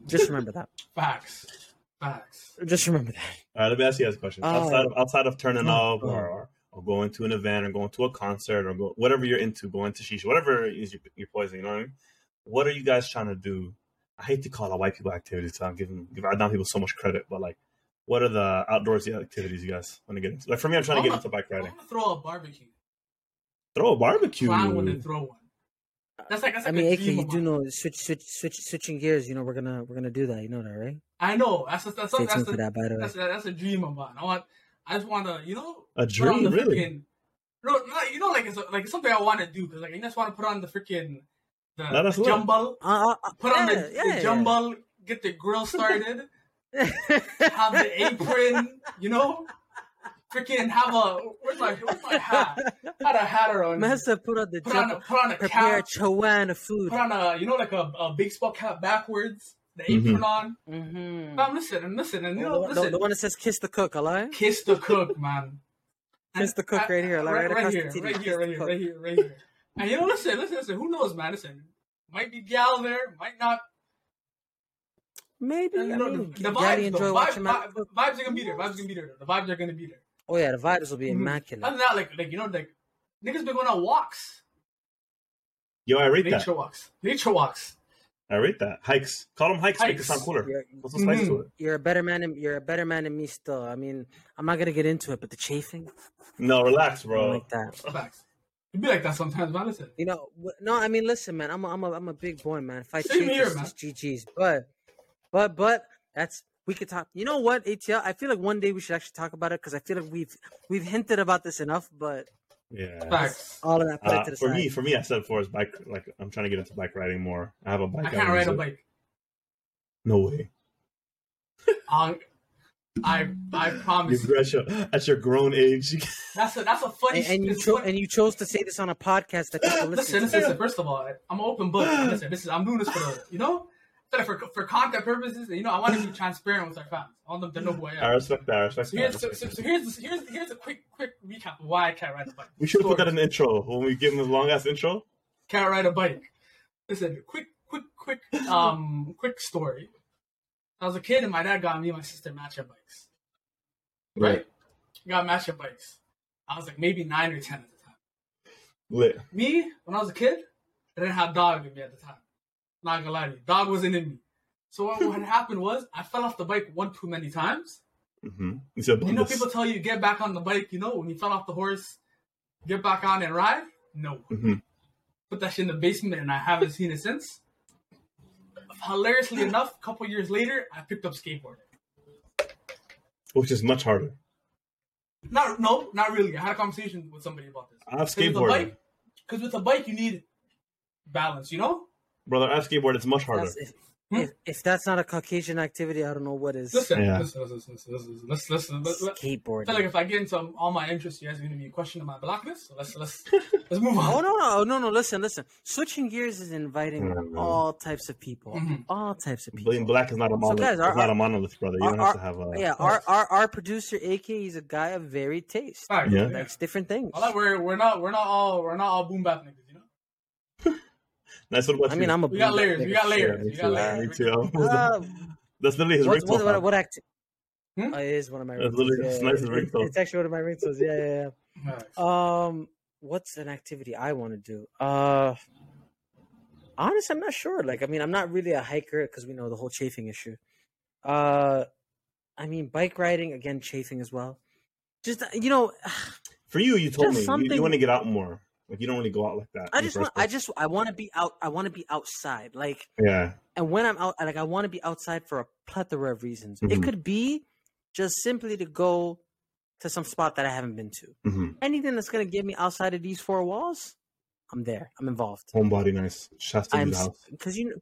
[SPEAKER 1] Just remember that.
[SPEAKER 3] Facts. Facts.
[SPEAKER 1] Just remember that.
[SPEAKER 2] All right, let me ask you guys a question.
[SPEAKER 1] Uh,
[SPEAKER 2] outside of outside of turning up
[SPEAKER 1] oh.
[SPEAKER 2] or, or or going to an event or going to a concert or go, whatever you're into, going to shisha, whatever it is your, your poison, you know what I mean? What are you guys trying to do? I hate to call it white people activities, so I'm giving give our down people so much credit, but like, what are the outdoorsy activities you guys want to get into? Like for me, I'm trying to get
[SPEAKER 3] I'm
[SPEAKER 2] into bike
[SPEAKER 3] I'm
[SPEAKER 2] riding.
[SPEAKER 3] throw a barbecue.
[SPEAKER 2] Throw a barbecue.
[SPEAKER 3] Plan one and throw one. That's like that's
[SPEAKER 1] I
[SPEAKER 3] like
[SPEAKER 1] mean,
[SPEAKER 3] a
[SPEAKER 1] AK,
[SPEAKER 3] dream
[SPEAKER 1] you do know switch, switch, switch, switching gears. You know, we're gonna we're gonna do that. You know that, right?
[SPEAKER 3] I know. That's that's, that's,
[SPEAKER 1] Stay
[SPEAKER 3] that's,
[SPEAKER 1] tuned
[SPEAKER 3] the,
[SPEAKER 1] for that, by the way.
[SPEAKER 3] that's, that's a dream of mine. I want. I just want to, you know,
[SPEAKER 2] A
[SPEAKER 3] put on
[SPEAKER 2] dream,
[SPEAKER 3] the
[SPEAKER 2] really?
[SPEAKER 3] freaking. No, not, you know, like it's like it's something I want to do because like I just want to put on the freaking the,
[SPEAKER 2] Let
[SPEAKER 3] the jumble,
[SPEAKER 1] Uh, uh,
[SPEAKER 3] put on
[SPEAKER 1] yeah,
[SPEAKER 3] the,
[SPEAKER 1] yeah,
[SPEAKER 3] the jumble, get the grill started, have the apron, you know, freaking have a where's my where's my hat? Had a hat on.
[SPEAKER 1] Man has to put on the
[SPEAKER 3] Put on a put on a
[SPEAKER 1] prepare
[SPEAKER 3] cap,
[SPEAKER 1] Chowan food.
[SPEAKER 3] put on a you know like a, a baseball cap backwards, the
[SPEAKER 2] Mhm.
[SPEAKER 3] apron on.
[SPEAKER 1] Mm-hmm.
[SPEAKER 3] I'm listening, listen, and you know,
[SPEAKER 1] the, the,
[SPEAKER 3] listen.
[SPEAKER 1] the one that says "kiss the cook," alright?
[SPEAKER 3] Kiss the cook, man.
[SPEAKER 1] Kiss the cook right here, like, right
[SPEAKER 3] right,
[SPEAKER 1] across the
[SPEAKER 3] here, right here, right here,
[SPEAKER 1] cook.
[SPEAKER 3] right here, right here. And you know, listen, listen, listen. Who knows, man? Listen, might be gal there, might not.
[SPEAKER 1] Maybe.
[SPEAKER 3] And, you know,
[SPEAKER 1] mean,
[SPEAKER 3] the, the
[SPEAKER 1] Daddy
[SPEAKER 3] vibes,
[SPEAKER 1] enjoy
[SPEAKER 3] the vibe, vibe, vibes are gonna be there. Vibes are gonna be there. The vibes are gonna be there.
[SPEAKER 1] Oh yeah, the vibes will be
[SPEAKER 3] Mhm.
[SPEAKER 1] immaculate.
[SPEAKER 3] Other than that, like, like you know, like niggas been going on walks,
[SPEAKER 2] Yo, I rate that.
[SPEAKER 3] nature walks, nature walks.
[SPEAKER 2] I read that. Hikes. Call them hikes. Make it sound cooler.
[SPEAKER 1] You're,
[SPEAKER 2] What's the spice
[SPEAKER 3] Mhm.
[SPEAKER 2] to it?
[SPEAKER 1] you're a better man. Than, you're a better man than me. Still, I mean, I'm not gonna get into it, but the chafing,
[SPEAKER 2] No, relax,
[SPEAKER 1] I
[SPEAKER 2] bro.
[SPEAKER 1] like that.
[SPEAKER 3] Facts. It be like that sometimes, man. Listen,
[SPEAKER 1] You know, no, I mean, listen, man, I'm a, I'm a, I'm a big boy, man. If I
[SPEAKER 3] Same
[SPEAKER 1] chafe,
[SPEAKER 3] here,
[SPEAKER 1] it's
[SPEAKER 3] man.
[SPEAKER 1] just GG's. But, but, but that's we could talk. You know what, ATL? I feel like one day we should actually talk about it because I feel like we've we've hinted about this enough. But
[SPEAKER 2] Yeah.
[SPEAKER 3] facts.
[SPEAKER 1] all of that put it
[SPEAKER 2] Uh,
[SPEAKER 1] to the
[SPEAKER 2] for
[SPEAKER 1] side.
[SPEAKER 2] me, for me, I said before is bike. Like I'm trying to get into bike riding more. I have a bike.
[SPEAKER 3] I can't
[SPEAKER 2] use
[SPEAKER 3] ride a
[SPEAKER 2] it.
[SPEAKER 3] bike.
[SPEAKER 2] No way.
[SPEAKER 3] I, I, I promise.
[SPEAKER 2] You, at, your, at your grown age,
[SPEAKER 3] That's a that's a funny.
[SPEAKER 1] and, and you
[SPEAKER 3] it's
[SPEAKER 1] cho- and you chose to say this on a podcast that people
[SPEAKER 3] listen,
[SPEAKER 1] listen.
[SPEAKER 3] listen,
[SPEAKER 1] to.
[SPEAKER 3] listen. First of all, I'm an open book. Listen, this is I'm doing this for the, you know, I for for content purposes. You know, I want to be transparent with our fans. I want them to know who I
[SPEAKER 2] I
[SPEAKER 3] am.
[SPEAKER 2] respect that. I respect
[SPEAKER 3] So
[SPEAKER 2] that. I
[SPEAKER 3] here's so, so, so here's here's here's a quick quick recap of why I can't ride a bike.
[SPEAKER 2] We should have put that in the intro when we give him a long ass intro.
[SPEAKER 3] Can't ride a bike. Listen, quick quick quick um quick story. I was a kid and my dad got me and my sister matching bikes. Right? Got matching bikes. I was like maybe nine or ten at the time.
[SPEAKER 2] Lit.
[SPEAKER 3] Me, when I was a kid, I didn't have dog in me at the time. Not gonna lie to you. Dog wasn't in me. So what, what happened was I fell off the bike one too many times.
[SPEAKER 2] Mm-hmm. You
[SPEAKER 3] know, people tell you get back on the bike, you know, when you fell off the horse, get back on and ride. No.
[SPEAKER 2] Mhm.
[SPEAKER 3] Put that shit in the basement and I haven't seen it since. Hilariously enough, a couple years later, I picked up skateboarding.
[SPEAKER 2] Which is much harder.
[SPEAKER 3] Not no, not really. I had a conversation with somebody about this.
[SPEAKER 2] I have
[SPEAKER 3] 'Cause with a
[SPEAKER 2] skateboarding.
[SPEAKER 3] because with a bike you need balance, you know.
[SPEAKER 2] Brother ASCII skateboard. It's much harder.
[SPEAKER 1] If, hmm? if, if, that's not a Caucasian activity, I don't know what is.
[SPEAKER 3] Listen,
[SPEAKER 2] yeah.
[SPEAKER 3] listen, listen, listen, listen, listen, listen.
[SPEAKER 1] Skateboarding.
[SPEAKER 3] Like if I get into all my interests, you guys are going to be questioning my blackness. So let's let's let's move on.
[SPEAKER 1] Oh no, no, oh, no, no! Listen, listen. Switching gears is inviting
[SPEAKER 2] mm-hmm.
[SPEAKER 1] all types of people,
[SPEAKER 3] mm-hmm.
[SPEAKER 1] all types of people.
[SPEAKER 2] Being black is not a monolith.
[SPEAKER 1] So guys, our,
[SPEAKER 2] it's not a monolith, brother. You don't have to have a.
[SPEAKER 1] Yeah, our, our our producer AK is a guy of varied taste.
[SPEAKER 3] Right,
[SPEAKER 2] yeah,
[SPEAKER 1] likes different things.
[SPEAKER 3] Well, we're we're not we're not all we're not all boom bap niggas.
[SPEAKER 2] Nice. What about
[SPEAKER 1] I
[SPEAKER 2] you?
[SPEAKER 1] mean, I'm a
[SPEAKER 3] We got layers. We got layers. We
[SPEAKER 2] too.
[SPEAKER 3] got
[SPEAKER 2] Yeah,
[SPEAKER 3] layers.
[SPEAKER 2] me too.
[SPEAKER 1] Uh,
[SPEAKER 2] That's literally his
[SPEAKER 1] what's,
[SPEAKER 2] ring
[SPEAKER 1] what,
[SPEAKER 2] profile.
[SPEAKER 1] what, what act?
[SPEAKER 3] Hmm?
[SPEAKER 1] Oh, it is one of my
[SPEAKER 2] That's
[SPEAKER 1] ringtones.
[SPEAKER 2] literally-
[SPEAKER 1] Yeah,
[SPEAKER 2] it's
[SPEAKER 1] yeah,
[SPEAKER 2] nice as
[SPEAKER 1] it-
[SPEAKER 2] ringtone.
[SPEAKER 1] It's actually one of my ringtones. Yeah, yeah,
[SPEAKER 3] Nice.
[SPEAKER 1] yeah. Um, what's an activity I want to do? Uh, honestly, I'm not sure. Like, I mean, I'm not really a hiker because we know the whole chafing issue. Uh, I mean, bike riding again, chafing as well. Just uh, you know,
[SPEAKER 2] For you, you told
[SPEAKER 1] Just
[SPEAKER 2] me you, you want to get out more. Like you don't really go out like that.
[SPEAKER 1] I just
[SPEAKER 2] first
[SPEAKER 1] want, I just, I want to be out. I want to be outside. Like,
[SPEAKER 2] yeah.
[SPEAKER 1] and when I'm out, like I want to be outside for a plethora of reasons. It
[SPEAKER 2] Mhm.
[SPEAKER 1] could be just simply to go to some spot that I haven't been to.
[SPEAKER 2] hmm
[SPEAKER 1] Anything that's gonna get me outside of these four walls, I'm there. I'm involved.
[SPEAKER 2] Homebody, nice. Shasta to
[SPEAKER 1] I'm
[SPEAKER 2] the house.
[SPEAKER 1] because you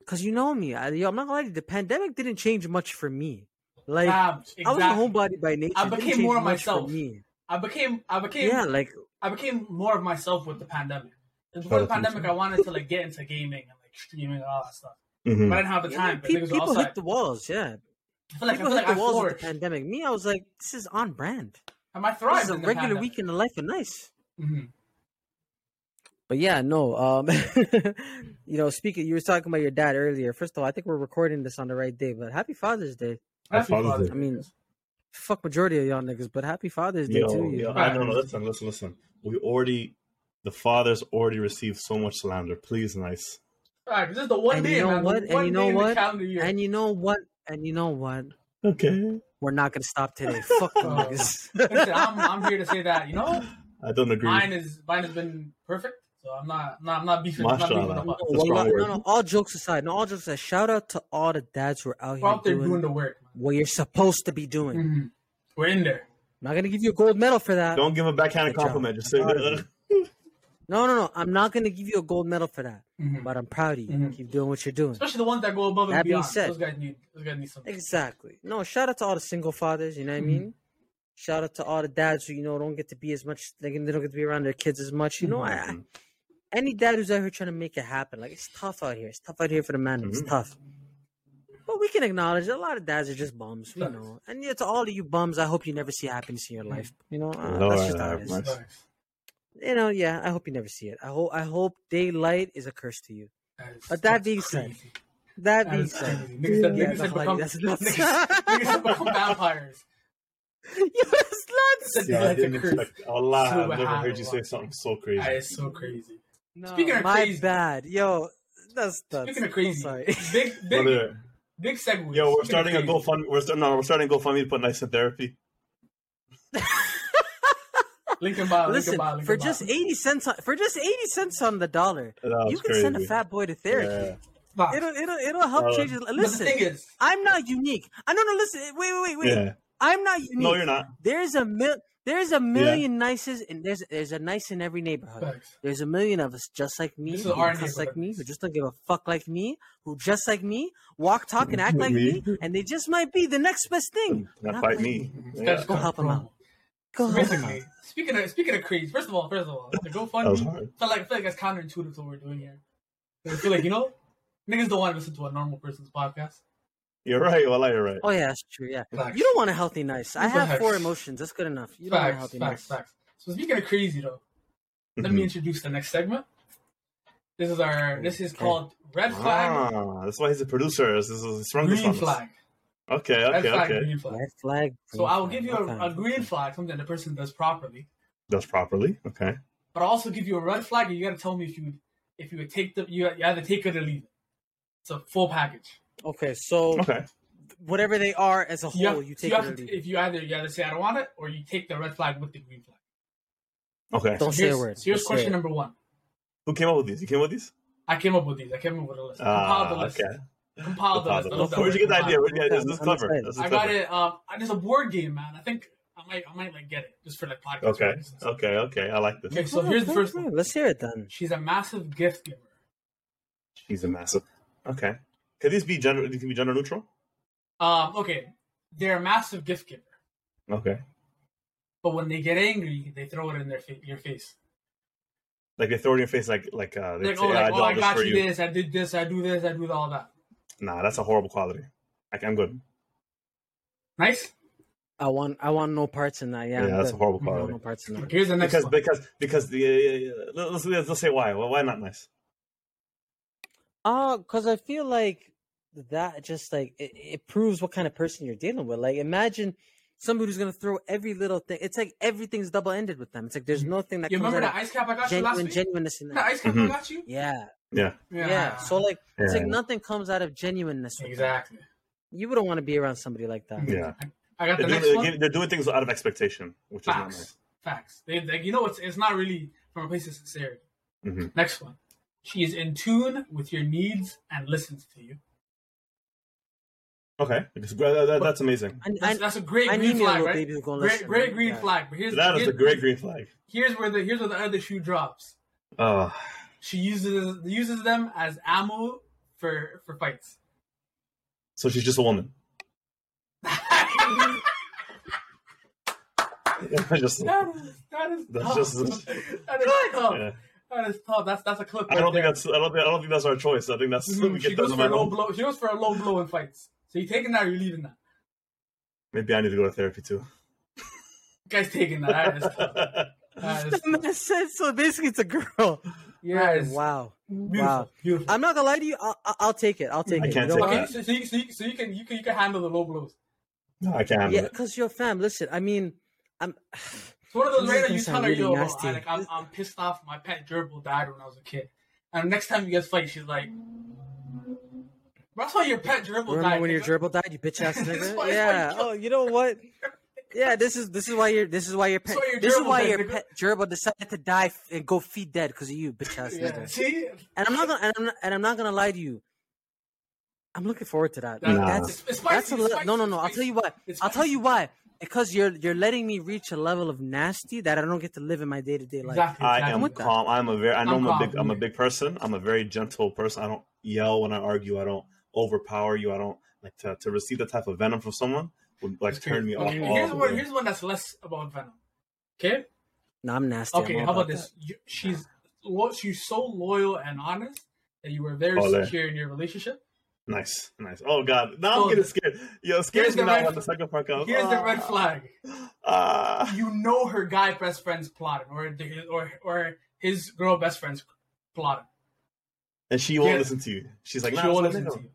[SPEAKER 1] because you know me. I, yo, I'm not gonna lie. The pandemic didn't change much for me. Like
[SPEAKER 3] Fam,
[SPEAKER 1] I was a
[SPEAKER 3] exactly.
[SPEAKER 1] homebody by nature.
[SPEAKER 3] I became more of myself.
[SPEAKER 1] Me.
[SPEAKER 3] I became I became
[SPEAKER 1] Yeah, like
[SPEAKER 3] I became more of myself with the pandemic. 'Cause Before the
[SPEAKER 2] Oh,
[SPEAKER 3] pandemic, I wanted to like get into gaming and like streaming and all that stuff,
[SPEAKER 2] hmm
[SPEAKER 3] but I didn't have the
[SPEAKER 1] yeah,
[SPEAKER 3] time.
[SPEAKER 1] pe-
[SPEAKER 3] Because niggas were
[SPEAKER 1] people
[SPEAKER 3] outside.
[SPEAKER 1] hit the walls. Yeah,
[SPEAKER 3] I feel like I
[SPEAKER 1] people
[SPEAKER 3] feel like
[SPEAKER 1] hit
[SPEAKER 3] I
[SPEAKER 1] the walls with the pandemic. Me, I was like, this is on brand.
[SPEAKER 3] And I
[SPEAKER 1] This
[SPEAKER 3] thrived
[SPEAKER 1] is a
[SPEAKER 3] in the
[SPEAKER 1] regular
[SPEAKER 3] pandemic.
[SPEAKER 1] week in the life of nice.
[SPEAKER 3] Mhm.
[SPEAKER 1] But yeah, no. Um, you know, speaking, you were talking about your dad earlier. First of all, I think we're recording this on the right day. But happy Father's Day.
[SPEAKER 2] Happy Father's Day.
[SPEAKER 1] I mean, fuck majority of y'all niggas, but happy Father's Day
[SPEAKER 2] Yo,
[SPEAKER 1] to you.
[SPEAKER 2] yo, I don't know. Listen, listen, listen. We already, the fathers already received so much slander. Please, nice.
[SPEAKER 3] Alright, this is the one
[SPEAKER 1] And
[SPEAKER 3] day,
[SPEAKER 1] you know
[SPEAKER 3] man. the
[SPEAKER 1] what? And
[SPEAKER 3] one
[SPEAKER 1] you
[SPEAKER 3] day
[SPEAKER 1] know
[SPEAKER 3] in the
[SPEAKER 1] what?
[SPEAKER 3] calendar year.
[SPEAKER 1] And you know what? And you know what?
[SPEAKER 2] Okay.
[SPEAKER 1] We're not gonna stop today. Fuck you.
[SPEAKER 3] Listen, I'm, I'm here to say that you know
[SPEAKER 2] I don't agree.
[SPEAKER 3] mine is mine has been perfect, so I'm not I'm not, I'm not beefing. I'm not beefing
[SPEAKER 2] Mashallah.
[SPEAKER 3] about.
[SPEAKER 2] That's a
[SPEAKER 1] Well,
[SPEAKER 2] strong
[SPEAKER 1] no, no, all jokes aside, no, all jokes aside. Shout out to all the dads who are out
[SPEAKER 3] We're
[SPEAKER 1] here
[SPEAKER 3] out there
[SPEAKER 1] doing,
[SPEAKER 3] doing the work. Man.
[SPEAKER 1] what you're supposed to be doing.
[SPEAKER 3] Mhm. We're in there.
[SPEAKER 1] I'm not gonna give you a gold medal for that.
[SPEAKER 2] Don't give a backhanded
[SPEAKER 1] Good job.
[SPEAKER 2] compliment. Just say
[SPEAKER 1] I'm proud of
[SPEAKER 2] that.
[SPEAKER 1] No, no, no. I'm not gonna give you a gold medal for that.
[SPEAKER 3] Mhm.
[SPEAKER 1] But I'm proud of you.
[SPEAKER 3] Mhm.
[SPEAKER 1] Keep doing what you're doing.
[SPEAKER 3] Especially the ones that go above and
[SPEAKER 1] That being
[SPEAKER 3] beyond.
[SPEAKER 1] said-
[SPEAKER 3] those guys need those guys need something.
[SPEAKER 1] Exactly. No, shout out to all the single fathers. You know what I mean? Shout out to all the dads who you know don't get to be as much. They they don't get to be around their kids as much. You know, I, I-
[SPEAKER 2] Mhm.
[SPEAKER 1] any dad who's out here trying to make it happen, like it's tough out here. It's tough out here for the man. It's
[SPEAKER 2] Mhm.
[SPEAKER 1] tough. But we can acknowledge that a lot of dads are just bums. We
[SPEAKER 3] Facts.
[SPEAKER 1] know. And yeah, to all of you bums, I hope you never see happiness in your life. You know, uh,
[SPEAKER 2] Lord
[SPEAKER 1] that's just how it is.
[SPEAKER 3] Nice.
[SPEAKER 1] You know, yeah, I hope you never see it. I hope I hope daylight is a curse to you.
[SPEAKER 3] That is-
[SPEAKER 1] But that
[SPEAKER 3] that's
[SPEAKER 1] being said. That
[SPEAKER 3] That
[SPEAKER 1] being said,
[SPEAKER 3] crazy. Niggas that-
[SPEAKER 1] Yeah,
[SPEAKER 3] niggas that
[SPEAKER 1] that's
[SPEAKER 3] become
[SPEAKER 1] that's nuts.
[SPEAKER 3] niggas- niggas that become vampires.
[SPEAKER 1] Yo, it's nuts.
[SPEAKER 3] That's
[SPEAKER 2] Yeah, I
[SPEAKER 3] like a
[SPEAKER 2] didn't
[SPEAKER 3] curse.
[SPEAKER 2] expect. Allah, I've never
[SPEAKER 3] Subhanallah.
[SPEAKER 2] heard you say something so crazy.
[SPEAKER 3] That is so crazy.
[SPEAKER 1] No,
[SPEAKER 3] Speaking of
[SPEAKER 1] my
[SPEAKER 3] crazy-
[SPEAKER 1] bad. Yo, that's nuts.
[SPEAKER 3] Speaking of crazy,
[SPEAKER 1] sorry.
[SPEAKER 3] big big
[SPEAKER 2] Brother,
[SPEAKER 3] big segue.
[SPEAKER 2] yo, we're
[SPEAKER 3] Speaking
[SPEAKER 2] starting a
[SPEAKER 3] of crazy,
[SPEAKER 2] GoFundMe. We're start, no, we're starting a GoFundMe to put nice in therapy.
[SPEAKER 3] Link in bio. Link in
[SPEAKER 1] Listen,
[SPEAKER 3] bio. Link
[SPEAKER 1] for just eighty cents on, for just eighty cents on the dollar, you can send a fat boy to therapy.
[SPEAKER 2] Yeah.
[SPEAKER 1] It'll it'll it'll help
[SPEAKER 2] Uh,
[SPEAKER 1] change his.
[SPEAKER 3] But the
[SPEAKER 1] Listen,
[SPEAKER 3] thing is,
[SPEAKER 1] I'm not unique. I no no listen. Wait wait wait wait.
[SPEAKER 2] Yeah.
[SPEAKER 1] I'm not unique.
[SPEAKER 2] No, you're not.
[SPEAKER 1] There's a mil- There's a million nices, and there's there's a nice in every neighborhood.
[SPEAKER 3] Facts.
[SPEAKER 1] There's a million of us just like me,
[SPEAKER 3] This
[SPEAKER 1] who
[SPEAKER 3] our
[SPEAKER 1] cuss like me, who just don't give a fuck like me, who just like me, walk, talk, and act like me,
[SPEAKER 2] Me.
[SPEAKER 1] and they just might be the next best thing.
[SPEAKER 2] Not
[SPEAKER 1] Not
[SPEAKER 2] fight
[SPEAKER 1] like
[SPEAKER 2] me.
[SPEAKER 3] This
[SPEAKER 2] Yeah.
[SPEAKER 1] Go help
[SPEAKER 3] them
[SPEAKER 1] out. Go help.
[SPEAKER 3] Basically, speaking of speaking of crazy, first of all, first of all, the GoFundMe
[SPEAKER 2] hard.
[SPEAKER 3] felt like I feel like that's counterintuitive to what we're doing here. I feel like you know, niggas don't want to listen to a normal person's podcast.
[SPEAKER 2] You're right. Well, you're right.
[SPEAKER 1] Oh yeah, that's true. Yeah,
[SPEAKER 3] Facts.
[SPEAKER 1] you don't want a healthy nice. I have
[SPEAKER 3] Facts.
[SPEAKER 1] four emotions. That's good enough. You don't want a healthy
[SPEAKER 3] facts,
[SPEAKER 1] nice.
[SPEAKER 3] facts. So speaking of crazy though, let
[SPEAKER 2] Mhm.
[SPEAKER 3] me introduce the next segment. This is our. This is called Red Flag,
[SPEAKER 2] Ah, that's why he's a producer. This is he's sprung this
[SPEAKER 3] Green
[SPEAKER 2] on.
[SPEAKER 3] Flag.
[SPEAKER 2] Okay,
[SPEAKER 3] Red
[SPEAKER 2] okay,
[SPEAKER 3] flag,
[SPEAKER 2] okay.
[SPEAKER 3] green flag.
[SPEAKER 1] Red flag.
[SPEAKER 3] So I will give you a,
[SPEAKER 1] Okay.
[SPEAKER 3] a green flag, something the person does properly,
[SPEAKER 2] Does properly. Okay.
[SPEAKER 3] but I'll also give you a red flag, and you got to tell me if you would, if you would take the, you, you either take it or leave it. It's a full package.
[SPEAKER 1] Okay, so
[SPEAKER 2] Okay.
[SPEAKER 1] whatever they are as a whole,
[SPEAKER 3] You
[SPEAKER 1] you, take
[SPEAKER 3] you
[SPEAKER 1] it
[SPEAKER 3] have to, if you either you either say I don't want it, or you take the red flag with the green flag.
[SPEAKER 2] Okay.
[SPEAKER 1] Don't say a
[SPEAKER 3] Here's,
[SPEAKER 1] word.
[SPEAKER 3] so here's
[SPEAKER 1] Just say
[SPEAKER 3] question number one.
[SPEAKER 2] Who came up with these? You came up with these?
[SPEAKER 3] I came up with these. I came up with a list. I compiled the
[SPEAKER 2] Ah,
[SPEAKER 3] list.
[SPEAKER 2] okay.
[SPEAKER 3] Compiled the list. I love
[SPEAKER 2] Where'd you get the idea?
[SPEAKER 3] compiled.
[SPEAKER 2] Where'd you get this? This is
[SPEAKER 1] I'm
[SPEAKER 2] clever. This is
[SPEAKER 3] I got it. Um, there's a board game, man. I think I might, I might like get it just for like podcast.
[SPEAKER 2] Okay.
[SPEAKER 3] purposes.
[SPEAKER 2] Okay. Okay. I like this.
[SPEAKER 3] Okay, so
[SPEAKER 1] Oh,
[SPEAKER 3] here's the first one.
[SPEAKER 1] Let's hear it then.
[SPEAKER 3] She's a massive gift giver.
[SPEAKER 2] She's a massive. Okay. Can these be gender? These can be gender neutral.
[SPEAKER 3] Um, okay, they're a massive gift giver,
[SPEAKER 2] Okay.
[SPEAKER 3] but when they get angry, they throw it in their fa- your face.
[SPEAKER 2] Like they throw it in your face, like like uh, they
[SPEAKER 3] Like,
[SPEAKER 2] say,
[SPEAKER 3] oh, like,
[SPEAKER 2] I
[SPEAKER 3] oh, I got
[SPEAKER 2] for
[SPEAKER 3] you,
[SPEAKER 2] you."
[SPEAKER 3] this, I did this, I do this, I do all that.
[SPEAKER 2] Nah, that's a horrible quality. Like, I'm good.
[SPEAKER 3] Nice.
[SPEAKER 1] I want I want no parts in that. Yeah,
[SPEAKER 2] Yeah, that's
[SPEAKER 1] good.
[SPEAKER 2] a horrible
[SPEAKER 1] I
[SPEAKER 2] quality.
[SPEAKER 1] no parts in that.
[SPEAKER 3] Here's the next
[SPEAKER 2] Because
[SPEAKER 3] one.
[SPEAKER 2] because because the uh, let's, let's let's say why. Well, why not nice?
[SPEAKER 1] Uh, cause I feel like that just like it, it proves what kind of person you're dealing with. Like, imagine somebody who's gonna throw every little thing. It's like everything's double ended with them. It's like there's nothing that
[SPEAKER 3] you
[SPEAKER 1] comes
[SPEAKER 3] remember
[SPEAKER 1] out
[SPEAKER 3] that ice cap I got you last
[SPEAKER 1] genuine
[SPEAKER 3] week?
[SPEAKER 1] genuineness in
[SPEAKER 3] That
[SPEAKER 1] that.
[SPEAKER 3] ice cap
[SPEAKER 2] Mhm.
[SPEAKER 3] I got you?
[SPEAKER 1] Yeah,
[SPEAKER 2] Yeah.
[SPEAKER 1] yeah. So like, it's
[SPEAKER 2] Yeah.
[SPEAKER 1] like nothing comes out of genuineness. with them.
[SPEAKER 3] exactly.
[SPEAKER 1] You wouldn't want to be around somebody like that.
[SPEAKER 2] Yeah.
[SPEAKER 3] I got the
[SPEAKER 2] They're
[SPEAKER 3] next
[SPEAKER 2] doing,
[SPEAKER 3] one.
[SPEAKER 2] they're, they're doing things out of expectation, which is not
[SPEAKER 3] Facts.
[SPEAKER 2] nice.
[SPEAKER 3] Facts. They, they, you know, it's it's not really from a place of sincerity.
[SPEAKER 2] Mhm.
[SPEAKER 3] Next one. She is in tune with your needs and listens to you.
[SPEAKER 2] Okay, It's. That- that- that's amazing.
[SPEAKER 1] I,
[SPEAKER 3] That's,
[SPEAKER 1] I,
[SPEAKER 3] that's a great
[SPEAKER 1] I
[SPEAKER 3] green
[SPEAKER 1] need me a
[SPEAKER 3] flag, right?
[SPEAKER 1] baby who's gonna
[SPEAKER 3] Great,
[SPEAKER 1] listen.
[SPEAKER 3] great green
[SPEAKER 1] Yeah.
[SPEAKER 3] flag. But here's
[SPEAKER 2] That is
[SPEAKER 3] here's,
[SPEAKER 2] a great green flag.
[SPEAKER 3] Here's where the here's where the other shoe drops.
[SPEAKER 2] Oh,
[SPEAKER 3] She uses uses them as ammo for for fights.
[SPEAKER 2] so she's just a woman. just,
[SPEAKER 3] That is that is
[SPEAKER 2] That's
[SPEAKER 3] tough.
[SPEAKER 2] just-
[SPEAKER 3] that is tough.
[SPEAKER 2] yeah.
[SPEAKER 3] That is tough. That's that's a clip.
[SPEAKER 2] I don't think
[SPEAKER 3] there.
[SPEAKER 2] that's. I don't think. I don't think that's our choice. I think that's.
[SPEAKER 3] Mhm.
[SPEAKER 2] we
[SPEAKER 3] She
[SPEAKER 2] get
[SPEAKER 3] goes
[SPEAKER 2] that
[SPEAKER 3] for a low blow. She goes for a low blow in fights. So you taking that or you leaving that?
[SPEAKER 2] Maybe I need to go to therapy too.
[SPEAKER 3] Guy's taking that. That is tough. That is
[SPEAKER 1] The said so. Basically, it's a girl.
[SPEAKER 3] That is
[SPEAKER 1] Wow.
[SPEAKER 3] beautiful.
[SPEAKER 1] Wow.
[SPEAKER 3] Beautiful.
[SPEAKER 1] I'm not gonna lie to you. I'll, I'll- I'll take it. I'll take
[SPEAKER 2] I
[SPEAKER 1] it.
[SPEAKER 2] can't
[SPEAKER 1] you know
[SPEAKER 2] take
[SPEAKER 3] Okay,
[SPEAKER 1] what?
[SPEAKER 3] so, so, you, so, you, so you can you can you can handle the low blows.
[SPEAKER 2] No, I can't handle
[SPEAKER 1] Yeah, because you're fam. Listen, I mean, I'm.
[SPEAKER 3] It's one of those
[SPEAKER 1] This is
[SPEAKER 3] right that you tell her,
[SPEAKER 1] really
[SPEAKER 3] yo, bro,
[SPEAKER 1] nasty.
[SPEAKER 3] I, like, I'm, I'm pissed off. My pet gerbil died when I was a kid. And next time you guys fight, she's like, that's why your pet gerbil
[SPEAKER 1] Remember
[SPEAKER 3] died.
[SPEAKER 1] when your
[SPEAKER 3] nigga."
[SPEAKER 1] gerbil died, you bitch ass
[SPEAKER 3] That's
[SPEAKER 1] nigga? yeah.
[SPEAKER 3] you-
[SPEAKER 1] Oh, you know what? Yeah, this is this is why your this is why your pet
[SPEAKER 3] why your
[SPEAKER 1] this is why your
[SPEAKER 3] nigga.
[SPEAKER 1] pet gerbil decided to die and go feed dead because of you, bitch ass
[SPEAKER 3] Yeah,
[SPEAKER 1] nigga.
[SPEAKER 3] see?
[SPEAKER 1] And I'm not gonna and I'm not, and I'm not gonna lie to you. I'm looking forward to that.
[SPEAKER 3] That-
[SPEAKER 2] Nah.
[SPEAKER 1] That's
[SPEAKER 3] It's, it's
[SPEAKER 1] that's a
[SPEAKER 3] it's spicy,
[SPEAKER 1] no no no. I'll tell you what. I'll tell you why. Because you're you're letting me reach a level of nasty that I don't get to live in my day to day life.
[SPEAKER 3] Exactly.
[SPEAKER 2] I
[SPEAKER 3] exactly.
[SPEAKER 2] am
[SPEAKER 1] with that.
[SPEAKER 2] calm. I'm a very. I know
[SPEAKER 3] I'm
[SPEAKER 2] I'm, a big. I'm a big person. I'm a very gentle person. I don't yell when I argue. I don't overpower you. I don't like to, to receive the type of venom from someone would like turn me off.
[SPEAKER 3] Okay,
[SPEAKER 2] all
[SPEAKER 3] here's
[SPEAKER 2] the
[SPEAKER 3] one. Here's one that's less about venom. Okay.
[SPEAKER 1] No, I'm nasty.
[SPEAKER 3] Okay.
[SPEAKER 1] I'm
[SPEAKER 3] How
[SPEAKER 1] all
[SPEAKER 3] about this? You, she's lo- she's so loyal and honest that you were very
[SPEAKER 2] Ole.
[SPEAKER 3] secure in your relationship.
[SPEAKER 2] Nice, nice. Oh god, now
[SPEAKER 3] So-
[SPEAKER 2] I'm getting scared. Yo, it scares
[SPEAKER 3] Here's
[SPEAKER 2] me
[SPEAKER 3] the
[SPEAKER 2] now
[SPEAKER 3] red-
[SPEAKER 2] when the second part comes.
[SPEAKER 3] Here's the
[SPEAKER 2] Ah,
[SPEAKER 3] red flag.
[SPEAKER 2] ah.
[SPEAKER 3] You know her guy best friend's plotting, or the, or or his girl best friend's plotting.
[SPEAKER 2] and she won't
[SPEAKER 3] Yeah.
[SPEAKER 2] listen to you. She's like,
[SPEAKER 3] she
[SPEAKER 2] nah,
[SPEAKER 3] won't listen to you.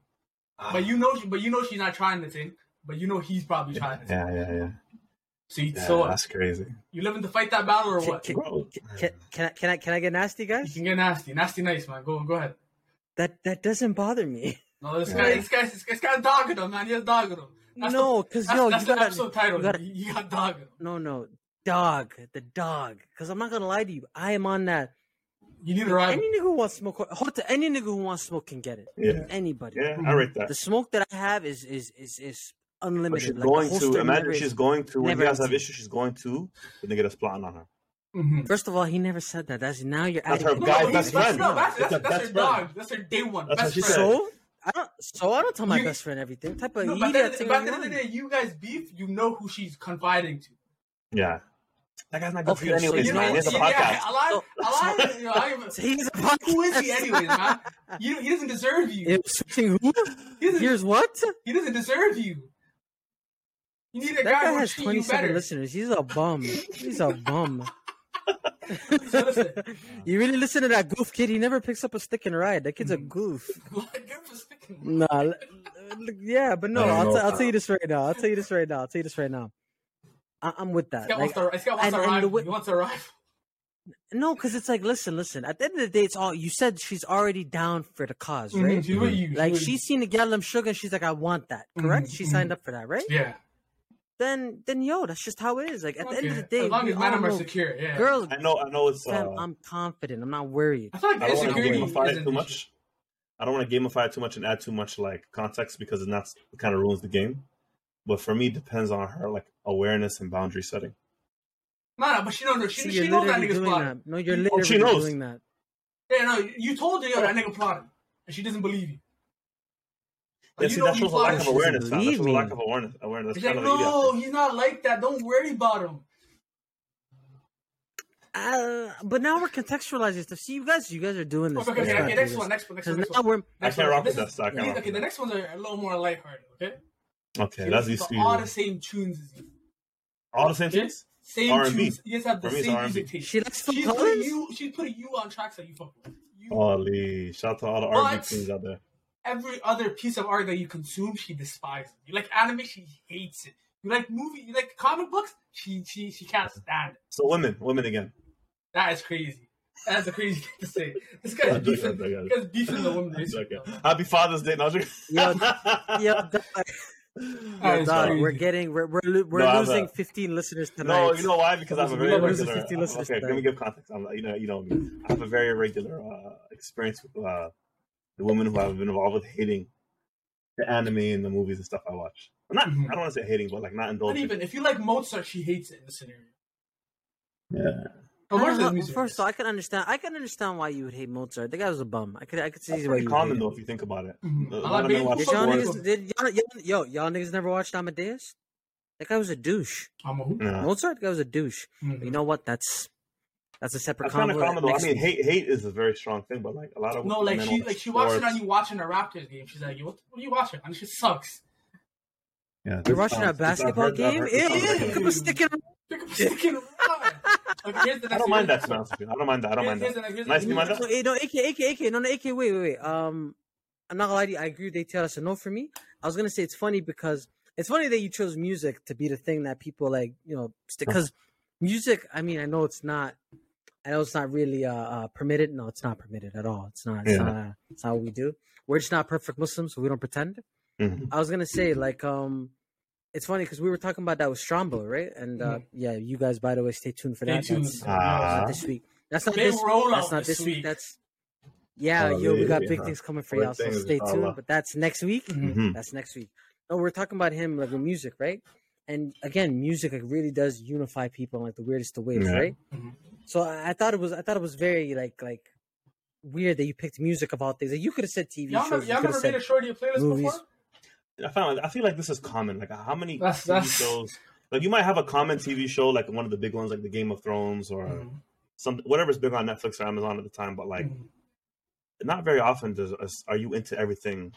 [SPEAKER 3] But you know, but you know she's not trying the thing. But you know he's probably trying it.
[SPEAKER 2] Yeah, yeah, yeah.
[SPEAKER 3] So, you,
[SPEAKER 2] yeah
[SPEAKER 3] so
[SPEAKER 2] that's crazy.
[SPEAKER 3] you living to fight that battle or
[SPEAKER 1] Can,
[SPEAKER 3] what?
[SPEAKER 1] can, can, can I can I can I get nasty, guys?
[SPEAKER 3] You can get nasty, nasty, nice man. Go, go ahead.
[SPEAKER 1] That that doesn't bother me.
[SPEAKER 3] No, this
[SPEAKER 2] Yeah.
[SPEAKER 3] guy, this guy, this guy's got dog in him, man. He has dog in him. That's
[SPEAKER 1] No, 'cause,
[SPEAKER 3] that's,
[SPEAKER 1] yo,
[SPEAKER 3] that's
[SPEAKER 1] you
[SPEAKER 3] the
[SPEAKER 1] gotta-
[SPEAKER 3] episode title.
[SPEAKER 1] you gotta-
[SPEAKER 3] you got dog in him.
[SPEAKER 1] No, no, dog, the dog. Because I'm not gonna lie to you, I am on that.
[SPEAKER 3] You need a rival.
[SPEAKER 1] Any nigga who wants smoke, hold to any nigga who wants smoke can get it.
[SPEAKER 2] Yeah.
[SPEAKER 1] Anybody.
[SPEAKER 2] Yeah, I rate that.
[SPEAKER 1] The smoke that I have is is is is
[SPEAKER 2] But
[SPEAKER 1] unlimited.
[SPEAKER 2] she's
[SPEAKER 1] Like,
[SPEAKER 2] going to imagine she's going to when
[SPEAKER 1] never
[SPEAKER 2] you guys have issues. She's going to the nigga that's plotting on her.
[SPEAKER 3] Mhm.
[SPEAKER 1] First of all, he never said that. That's now you're
[SPEAKER 2] That's
[SPEAKER 1] adding.
[SPEAKER 2] her guy
[SPEAKER 3] but
[SPEAKER 2] best friend.
[SPEAKER 3] No, that's,
[SPEAKER 2] It's
[SPEAKER 3] that's,
[SPEAKER 2] her
[SPEAKER 3] that's her
[SPEAKER 2] best friend.
[SPEAKER 3] dog. That's her day one.
[SPEAKER 2] That's
[SPEAKER 3] best friend.
[SPEAKER 2] said.
[SPEAKER 1] So I don't. So I don't tell my
[SPEAKER 3] You-
[SPEAKER 1] best friend everything. Type of
[SPEAKER 3] No,
[SPEAKER 1] idiot
[SPEAKER 3] but at the,
[SPEAKER 1] thing
[SPEAKER 3] but
[SPEAKER 1] are
[SPEAKER 3] at the
[SPEAKER 1] you
[SPEAKER 3] end of the day, you guys beef. You know who she's confiding to.
[SPEAKER 2] Yeah. That guy's not good for
[SPEAKER 1] Okay,
[SPEAKER 2] you
[SPEAKER 1] so
[SPEAKER 2] anyways,
[SPEAKER 1] you
[SPEAKER 3] know,
[SPEAKER 2] man. He has a
[SPEAKER 3] yeah,
[SPEAKER 2] podcast.
[SPEAKER 3] a lot,
[SPEAKER 1] So-
[SPEAKER 3] a lot. you know, I even-
[SPEAKER 1] he's a
[SPEAKER 3] who is he
[SPEAKER 1] podcast.
[SPEAKER 3] anyways, man? You, he doesn't deserve you.
[SPEAKER 1] Switching who?
[SPEAKER 3] He doesn't,
[SPEAKER 1] Here's what?
[SPEAKER 3] he doesn't deserve you. You need a
[SPEAKER 1] That
[SPEAKER 3] guy,
[SPEAKER 1] guy has 27 listeners. He's a bum. He's a bum.
[SPEAKER 3] So listen,
[SPEAKER 1] You really listen to that goof kid? He never picks up a stick and ride. That kid's a mm. goof.
[SPEAKER 3] give him a sticking.
[SPEAKER 1] Nah, l- l- yeah, but no,
[SPEAKER 2] I don't
[SPEAKER 1] I'll,
[SPEAKER 2] know
[SPEAKER 1] t- I'll tell you this right now. I'll tell you this right now. I'll tell you this right now. I- I'm with that.
[SPEAKER 3] This
[SPEAKER 1] Like,
[SPEAKER 3] wants to, this guy wants
[SPEAKER 1] and-
[SPEAKER 3] to arrive.
[SPEAKER 1] the way-
[SPEAKER 3] he wants to arrive.
[SPEAKER 1] no, because it's like, listen, listen. At the end of the day, it's all you said. She's already down for the cause, right?
[SPEAKER 3] Mhm, She's with you.
[SPEAKER 1] Like she's seen the Gallum sugar, and she's like, I want that. Correct?
[SPEAKER 3] Mhm,
[SPEAKER 1] She signed up for that, right?
[SPEAKER 3] yeah.
[SPEAKER 1] Then, then, yo, that's just how it is. Like at the end of the
[SPEAKER 3] Okay.
[SPEAKER 1] day,
[SPEAKER 3] as long as
[SPEAKER 1] all
[SPEAKER 3] madam are
[SPEAKER 1] know-
[SPEAKER 3] secure, yeah.
[SPEAKER 1] girls,
[SPEAKER 2] I know, I know it's. Uh,
[SPEAKER 1] I'm confident. I'm not worried.
[SPEAKER 3] I feel like
[SPEAKER 2] I don't want to gamify it too much. I don't want to gamify it too much and add too much like context because then that's it kind of ruins the game. But for me, it depends on her like awareness and boundary setting.
[SPEAKER 3] No, no, but she don't know. She,
[SPEAKER 1] See,
[SPEAKER 3] she
[SPEAKER 1] you're
[SPEAKER 3] knows that
[SPEAKER 1] literally
[SPEAKER 3] nigga's
[SPEAKER 1] doing
[SPEAKER 3] plotting.
[SPEAKER 1] that. No, you're
[SPEAKER 3] Oh,
[SPEAKER 1] literally
[SPEAKER 2] she knows.
[SPEAKER 1] doing that.
[SPEAKER 3] Yeah, no, you told her yo, that nigga plotting, and she doesn't believe you.
[SPEAKER 2] Yeah,
[SPEAKER 3] you
[SPEAKER 2] see,
[SPEAKER 3] know
[SPEAKER 2] that a lack of awareness.
[SPEAKER 1] doesn't
[SPEAKER 2] Fam. That a lack of awareness. Awareness.
[SPEAKER 3] She's
[SPEAKER 2] That's
[SPEAKER 3] like, no, he's not like that. Don't worry about him.
[SPEAKER 1] Uh, but now we're contextualizing stuff. See, you guys, you guys are doing this.
[SPEAKER 3] Okay, okay,
[SPEAKER 1] Let's
[SPEAKER 3] okay, next
[SPEAKER 1] this.
[SPEAKER 3] one, next one, next
[SPEAKER 1] 'Cause
[SPEAKER 3] one, next
[SPEAKER 1] now
[SPEAKER 3] one.
[SPEAKER 1] we're
[SPEAKER 2] I can't
[SPEAKER 3] one.
[SPEAKER 2] rock with
[SPEAKER 3] This
[SPEAKER 2] that.
[SPEAKER 3] is-
[SPEAKER 2] I can't
[SPEAKER 3] Okay,
[SPEAKER 2] with
[SPEAKER 3] the next ones are a little more lighthearted. Okay,
[SPEAKER 2] Okay, that's
[SPEAKER 3] listens
[SPEAKER 2] these
[SPEAKER 3] all the same tunes as you.
[SPEAKER 2] All the same
[SPEAKER 3] Okay?
[SPEAKER 2] things.
[SPEAKER 3] Same
[SPEAKER 2] R&B.
[SPEAKER 3] tunes. You guys have the
[SPEAKER 2] For me, it's
[SPEAKER 3] same
[SPEAKER 2] R&B.
[SPEAKER 3] music taste.
[SPEAKER 1] She likes Phil
[SPEAKER 3] she's putting you. She's putting you on tracks that you fuck with. You,
[SPEAKER 2] Holy! Shout out to all the
[SPEAKER 3] But-
[SPEAKER 2] R&B queens out there.
[SPEAKER 3] every other piece of art that you consume, she despises. You like anime, she hates it. You like movie, you like comic books, she she she can't stand it.
[SPEAKER 2] So women, women again.
[SPEAKER 3] That is crazy. That's a crazy thing to say. This guy's
[SPEAKER 2] I'm
[SPEAKER 3] beefing.
[SPEAKER 2] joking, I'm
[SPEAKER 3] This guy's beefing the woman.
[SPEAKER 2] Happy Father's Day. No, I'm joking.
[SPEAKER 1] Yo, yo, dog,
[SPEAKER 3] That
[SPEAKER 1] yo, dog, we're getting we're we're, lo- we're
[SPEAKER 2] No,
[SPEAKER 1] losing
[SPEAKER 2] a-
[SPEAKER 1] 15 listeners tonight.
[SPEAKER 2] No, you know why? Because I'm a
[SPEAKER 1] We're
[SPEAKER 2] very
[SPEAKER 1] losing
[SPEAKER 2] regular.
[SPEAKER 1] 50 listeners
[SPEAKER 2] Okay,
[SPEAKER 1] tonight.
[SPEAKER 2] let me give context. I'm, you know, you know. I have a very regular uh, experience with uh, the women who I've been involved with hating the anime and the movies and stuff I watch. I'm not.
[SPEAKER 3] Mhm.
[SPEAKER 2] I don't want to say hating, but like not
[SPEAKER 3] Not
[SPEAKER 2] indulging.
[SPEAKER 3] even if you like Mozart, she hates it in this scenario.
[SPEAKER 2] Yeah.
[SPEAKER 3] Or Mozart's
[SPEAKER 1] know.
[SPEAKER 3] music.
[SPEAKER 1] First of all, I can understand. I can understand why you would hate Mozart. The guy was a bum. I could. I could see
[SPEAKER 2] That's
[SPEAKER 1] why
[SPEAKER 2] pretty
[SPEAKER 1] you.
[SPEAKER 2] common
[SPEAKER 1] hate
[SPEAKER 2] though
[SPEAKER 1] him.
[SPEAKER 2] if you think about it.
[SPEAKER 3] Mhm.
[SPEAKER 2] A
[SPEAKER 3] A
[SPEAKER 2] lot
[SPEAKER 3] lot
[SPEAKER 2] of
[SPEAKER 3] of people
[SPEAKER 2] watch
[SPEAKER 1] Did
[SPEAKER 3] fuck
[SPEAKER 1] y'all niggas? Did y'all, y'all, yo y'all niggas never watched Amadeus? That guy was a douche.
[SPEAKER 3] I'm a who?
[SPEAKER 2] No.
[SPEAKER 1] Mozart, that guy was a douche.
[SPEAKER 3] Mhm.
[SPEAKER 1] You know what? That's that's a separate
[SPEAKER 2] That's kind of common though. I mean, hate hate is a very strong thing, but like a lot of
[SPEAKER 3] No, like she like she watched it on you watching a Raptors game. She's like, what, what are you watching? And she sucks.
[SPEAKER 2] Yeah,
[SPEAKER 1] You're watching a
[SPEAKER 2] sounds- this- I've
[SPEAKER 1] basketball
[SPEAKER 2] heard-
[SPEAKER 1] game?
[SPEAKER 2] heard- this sounds
[SPEAKER 1] Ew,
[SPEAKER 2] like
[SPEAKER 1] pick
[SPEAKER 2] a-
[SPEAKER 1] up a stick and
[SPEAKER 3] Pick up a stick and run. Okay, here's the
[SPEAKER 2] I don't mind that, to be honest with you. I don't mind that. I don't mind
[SPEAKER 3] Here's
[SPEAKER 2] that.
[SPEAKER 3] the next- here's
[SPEAKER 2] Nice,
[SPEAKER 3] next
[SPEAKER 2] you mind
[SPEAKER 3] one.
[SPEAKER 1] No, no, AK, AK, AK, no, no, AK, wait, wait, wait. Um, I'm not gonna lie to you. I agree with ATL. That's a no for me. I was gonna say it's funny because it's funny that you chose music to be the thing that people like, you know, because music. I mean, I know it's not. I know it's not really uh, uh, permitted. No, it's not permitted at all. It's not. It's,
[SPEAKER 2] Yeah.
[SPEAKER 1] not uh, it's not what we do. We're just not perfect Muslims, so we don't pretend.
[SPEAKER 2] Mhm.
[SPEAKER 1] I was gonna say like um, it's funny because we were talking about that with Strombo, right? And uh, yeah, you guys, by the way, stay tuned for
[SPEAKER 3] Stay
[SPEAKER 1] that.
[SPEAKER 3] tuned.
[SPEAKER 1] That's,
[SPEAKER 2] Ah.
[SPEAKER 1] that's not this week. That's not this.
[SPEAKER 3] rollout
[SPEAKER 1] That's not
[SPEAKER 3] this
[SPEAKER 1] this week.
[SPEAKER 3] week.
[SPEAKER 1] That's yeah,
[SPEAKER 2] Oh,
[SPEAKER 1] yo, we got
[SPEAKER 2] yeah,
[SPEAKER 1] big
[SPEAKER 2] yeah.
[SPEAKER 1] things coming for
[SPEAKER 2] Big
[SPEAKER 1] y'all. So stay tuned.
[SPEAKER 2] inshallah.
[SPEAKER 1] But that's next week.
[SPEAKER 2] Mhm.
[SPEAKER 1] That's next week. No, we're talking about him like with music, right? And again, music like really does unify people in like the weirdest of ways,
[SPEAKER 2] Yeah.
[SPEAKER 1] right?
[SPEAKER 3] Mhm.
[SPEAKER 1] So I, I thought it was I thought it was very like like weird that you picked music of all things. Like, you could have said TV
[SPEAKER 3] Y'all,
[SPEAKER 1] shows.
[SPEAKER 3] never,
[SPEAKER 1] You
[SPEAKER 3] y'all
[SPEAKER 1] could
[SPEAKER 3] never made
[SPEAKER 1] said
[SPEAKER 3] a shorty a playlist
[SPEAKER 1] movies.
[SPEAKER 3] before?
[SPEAKER 2] I found. I feel like this is common. Like how many
[SPEAKER 3] That's-
[SPEAKER 2] TV
[SPEAKER 3] that's-
[SPEAKER 2] shows? Like you might have a common TV show, like one of the big ones, like the Game of Thrones or
[SPEAKER 3] Mhm.
[SPEAKER 2] some whatever's big on Netflix or Amazon at the time. But like,
[SPEAKER 3] Mhm.
[SPEAKER 2] not very often does are you into everything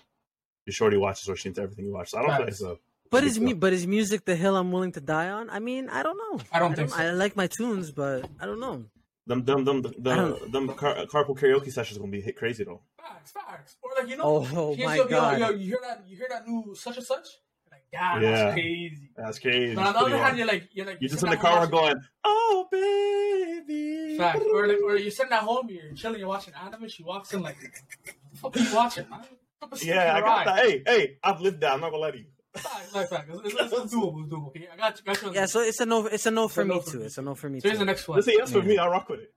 [SPEAKER 2] your shorty watches or she into everything you watch. So I don't feel like it's a.
[SPEAKER 1] But is me
[SPEAKER 2] deal.
[SPEAKER 1] but is music the hill I'm willing to die on? I mean, I don't know.
[SPEAKER 3] I don't think so.
[SPEAKER 1] I like my tunes, but I don't know.
[SPEAKER 2] them them them them,
[SPEAKER 1] I don't-
[SPEAKER 2] them car, carpool karaoke sessions gonna be hit crazy though.
[SPEAKER 3] Facts, facts. Or like you know,
[SPEAKER 1] Oh, oh my
[SPEAKER 3] your-
[SPEAKER 1] God.
[SPEAKER 3] Yo, you hear that? You hear that new such and such? You're like, God,
[SPEAKER 2] Yeah.
[SPEAKER 3] that's crazy.
[SPEAKER 2] That's crazy.
[SPEAKER 3] But on the
[SPEAKER 2] Pretty
[SPEAKER 3] other hand, you're like, you're like,
[SPEAKER 2] You're just in the car
[SPEAKER 3] watching-
[SPEAKER 2] going, "Oh baby."
[SPEAKER 3] Facts. Or like, or you're sitting at home, you're chilling, you're watching anime. She walks in like, the fuck are you watching, man?
[SPEAKER 2] Yeah, I got that. Hey, hey, I've lived that. I'm not gonna lie to you.
[SPEAKER 3] Facts, facts, facts. It's, it's, it's doable, it's doable. Okay, I got you. Got you.
[SPEAKER 1] Yeah, so it's a no it's a no for
[SPEAKER 3] a no
[SPEAKER 1] me
[SPEAKER 3] for
[SPEAKER 1] too.
[SPEAKER 3] me.
[SPEAKER 1] It's a no for me
[SPEAKER 3] So here's the next one.
[SPEAKER 2] This is a yes for me. I'll rock with it.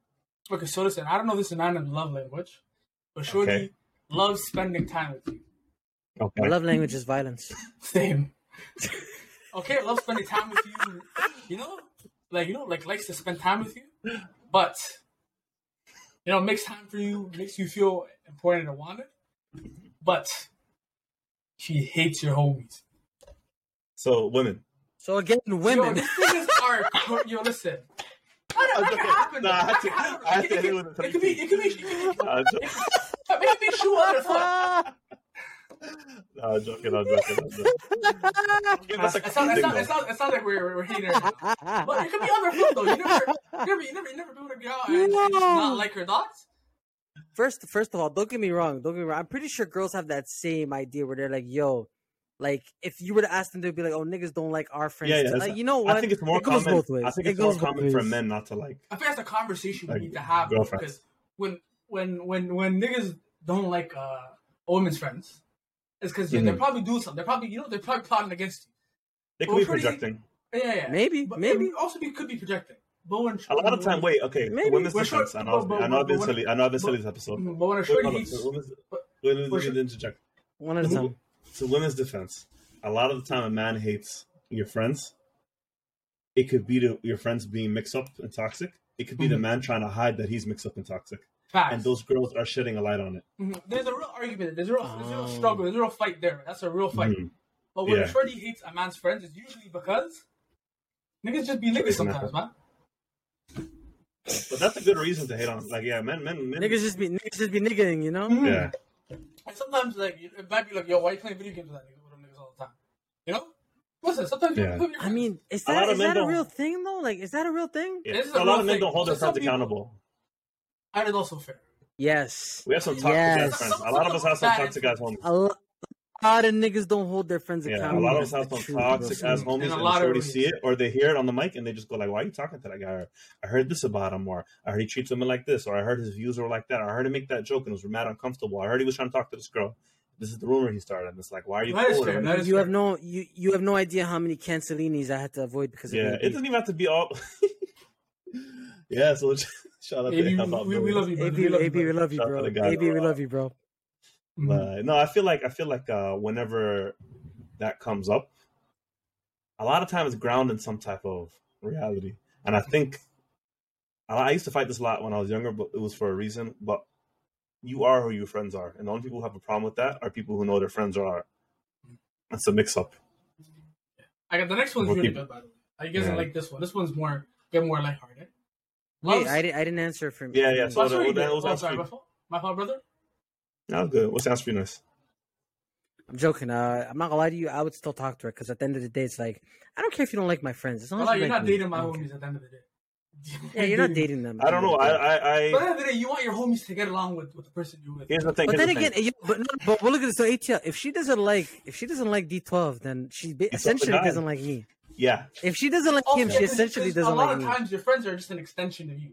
[SPEAKER 3] Okay, so listen, I don't know if this is an anime love language, but Shorty
[SPEAKER 2] Okay.
[SPEAKER 3] loves spending time with you.
[SPEAKER 2] Okay.
[SPEAKER 1] My love language is violence.
[SPEAKER 3] Same. okay, loves spending time with you. You know, like you know, like likes to spend time with you, but you know, makes time for you, makes you feel important and wanted. But she hates your homies.
[SPEAKER 2] So women.
[SPEAKER 1] So again,
[SPEAKER 3] Yo,
[SPEAKER 1] women.
[SPEAKER 3] these niggas are. Yo, listen. That, that can happen.
[SPEAKER 2] Nah, I had to- I had
[SPEAKER 3] It
[SPEAKER 2] to
[SPEAKER 3] can-
[SPEAKER 2] hit it with a
[SPEAKER 3] It could be. It could be. It could be.
[SPEAKER 2] Jo-
[SPEAKER 3] Maybe shoe on the foot.
[SPEAKER 2] no, I'm joking. I'm joking. I'm joking. Yeah, that's a
[SPEAKER 3] It's not, it's, not, it's, not, it's not like we're, we're hating her. now. But it could be other foot though. You never, you never, you never, you never been with a girl and, and just not like her thoughts.
[SPEAKER 1] First, first of all, don't get me wrong. Don't get me wrong. I'm pretty sure girls have that same idea where they're like, "Yo, like if you were to ask them, they'd be like, oh, niggas don't like our friends."
[SPEAKER 2] Yeah, yeah.
[SPEAKER 1] like, you know what?
[SPEAKER 2] I think it's more
[SPEAKER 1] it goes
[SPEAKER 2] common.
[SPEAKER 1] both ways.
[SPEAKER 2] I think
[SPEAKER 1] it
[SPEAKER 2] it's more
[SPEAKER 1] goes both
[SPEAKER 2] common for men not to like.
[SPEAKER 3] I think that's a conversation we need to have
[SPEAKER 2] girlfriends.
[SPEAKER 3] because when when when when niggas don't like uh women's friends, it's because yeah,
[SPEAKER 2] Mhm.
[SPEAKER 3] they're probably doing something. They're probably you know they're probably plotting against you.
[SPEAKER 2] They could be
[SPEAKER 3] pretty-
[SPEAKER 2] projecting.
[SPEAKER 3] Yeah, yeah.
[SPEAKER 1] Maybe,
[SPEAKER 3] But
[SPEAKER 1] maybe.
[SPEAKER 3] it also be, could be projecting. But when
[SPEAKER 2] A lot of time. Wait. Okay.
[SPEAKER 1] Maybe.
[SPEAKER 2] Women's defense.
[SPEAKER 3] short-
[SPEAKER 2] I know.
[SPEAKER 3] but-
[SPEAKER 2] I know. I've been silly. I know. I've been silly this episode.
[SPEAKER 3] but when a
[SPEAKER 2] Wait,
[SPEAKER 3] shorty
[SPEAKER 2] hold So women's,
[SPEAKER 3] but-
[SPEAKER 2] wait, let me-
[SPEAKER 3] but
[SPEAKER 2] let me
[SPEAKER 3] sure-
[SPEAKER 2] interject.
[SPEAKER 1] One at a time.
[SPEAKER 2] To women's defense, a lot of the time a man hates your friends. It could be to your friends being mixed up and toxic. It could be the
[SPEAKER 3] Mhm.
[SPEAKER 2] man trying to hide that he's mixed up and toxic,
[SPEAKER 3] facts.
[SPEAKER 2] and those girls are shedding a light on it.
[SPEAKER 3] Mhm. There's a real argument. There's a real, there's a real
[SPEAKER 1] Oh.
[SPEAKER 3] struggle. There's a real fight there. That's a real fight.
[SPEAKER 2] Mhm.
[SPEAKER 3] But when
[SPEAKER 2] Yeah.
[SPEAKER 3] a shorty hates a man's friends, it's usually because niggas just be niggas sometimes, man.
[SPEAKER 2] But that's a good reason to hate on. Like, yeah, men, men, men.
[SPEAKER 1] Niggas just be niggas just be niggaing, you know.
[SPEAKER 3] Mhm.
[SPEAKER 2] Yeah.
[SPEAKER 3] And sometimes like it might be like, yo, why you playing video games with that nigga with them niggas all the time? You know? Listen, sometimes
[SPEAKER 2] Yeah.
[SPEAKER 3] you
[SPEAKER 1] I mean, is
[SPEAKER 2] A lot
[SPEAKER 1] that
[SPEAKER 2] of
[SPEAKER 1] is that a real thing though? Like, is that a real thing?
[SPEAKER 2] yeah. A
[SPEAKER 3] a
[SPEAKER 2] lot of men
[SPEAKER 3] thing.
[SPEAKER 2] don't hold their
[SPEAKER 3] To some people-
[SPEAKER 2] accountable.
[SPEAKER 3] And it's also fair.
[SPEAKER 1] Yes.
[SPEAKER 2] We have some toxic
[SPEAKER 1] Yes.
[SPEAKER 2] ass friends. A lot of us have some toxic ass homies.
[SPEAKER 1] A lo- lot of niggas don't hold their friends accountable.
[SPEAKER 2] Yeah, a lot of us have some toxic
[SPEAKER 1] bro.
[SPEAKER 2] ass
[SPEAKER 3] In
[SPEAKER 2] homies,
[SPEAKER 3] a
[SPEAKER 2] and
[SPEAKER 3] lot of
[SPEAKER 2] sure they
[SPEAKER 3] ways.
[SPEAKER 2] see it or they hear it on the mic and they just go like, "Why are you talking to that guy?" I heard this about him, or I heard he treats women like this, or I heard his views were like that, or I heard him make that joke and it was mad uncomfortable. I heard he was trying to talk to this girl. This is the rumor he started, and it's like, why are you?
[SPEAKER 3] That is fair. That is
[SPEAKER 1] You
[SPEAKER 3] fair.
[SPEAKER 1] have no you you have no idea how many Cancelinis I had to avoid because of
[SPEAKER 2] Yeah,
[SPEAKER 1] AB.
[SPEAKER 2] it doesn't even have to be all. yeah, so shout out
[SPEAKER 3] AB,
[SPEAKER 2] him
[SPEAKER 3] we,
[SPEAKER 2] about
[SPEAKER 3] we, we love you, brother.
[SPEAKER 1] AB,
[SPEAKER 3] we love you,
[SPEAKER 1] AB, we love you, bro.
[SPEAKER 2] to
[SPEAKER 1] AB, we love you, bro.
[SPEAKER 2] No, I feel like I feel like uh, whenever that comes up, a lot of times it's grounded in some type of reality, and I think I, I used to fight this a lot when I was younger, but it was for a reason. But you are who your friends are, and the only people who have a problem with that are people who know their friends are. That's a mix-up.
[SPEAKER 3] I got the next one's really good, by the way. I guess I like this one. This one's more get more lighthearted.
[SPEAKER 1] Wait,
[SPEAKER 3] Loves-
[SPEAKER 1] I, di- I didn't answer for me.
[SPEAKER 2] Yeah, yeah, so
[SPEAKER 3] Oh,
[SPEAKER 2] the-
[SPEAKER 3] sorry, you
[SPEAKER 2] that
[SPEAKER 3] did.
[SPEAKER 2] was
[SPEAKER 3] Oh, sorry, my fault. My fault, brother.
[SPEAKER 2] That was good. What's answer for you nice?
[SPEAKER 1] I'm joking. Uh, I'm not gonna lie to you. I would still talk to her because at the end of the day, it's like I don't care if you don't like my friends. As long
[SPEAKER 3] Well,
[SPEAKER 1] as you
[SPEAKER 3] you're
[SPEAKER 1] like
[SPEAKER 3] not
[SPEAKER 1] me.
[SPEAKER 3] dating my
[SPEAKER 1] I care.
[SPEAKER 3] homies at the end of the day.
[SPEAKER 1] Yeah, you're not dating them.
[SPEAKER 2] I don't know. I, I,
[SPEAKER 3] But at the end of the day, you want your homies to get along with, with the person you're with.
[SPEAKER 2] here's the thing.
[SPEAKER 1] But then
[SPEAKER 2] the
[SPEAKER 1] again,
[SPEAKER 2] thing.
[SPEAKER 1] you, but no, but well, look at this. So ATL, if she doesn't like, if she doesn't like D12, then she ba-
[SPEAKER 2] the
[SPEAKER 1] essentially doesn't like me.
[SPEAKER 2] Yeah,
[SPEAKER 1] If she doesn't like
[SPEAKER 3] Also,
[SPEAKER 1] him, she essentially doesn't like me.
[SPEAKER 3] A lot
[SPEAKER 1] like
[SPEAKER 3] of
[SPEAKER 1] me.
[SPEAKER 3] times, your friends are just an extension of you.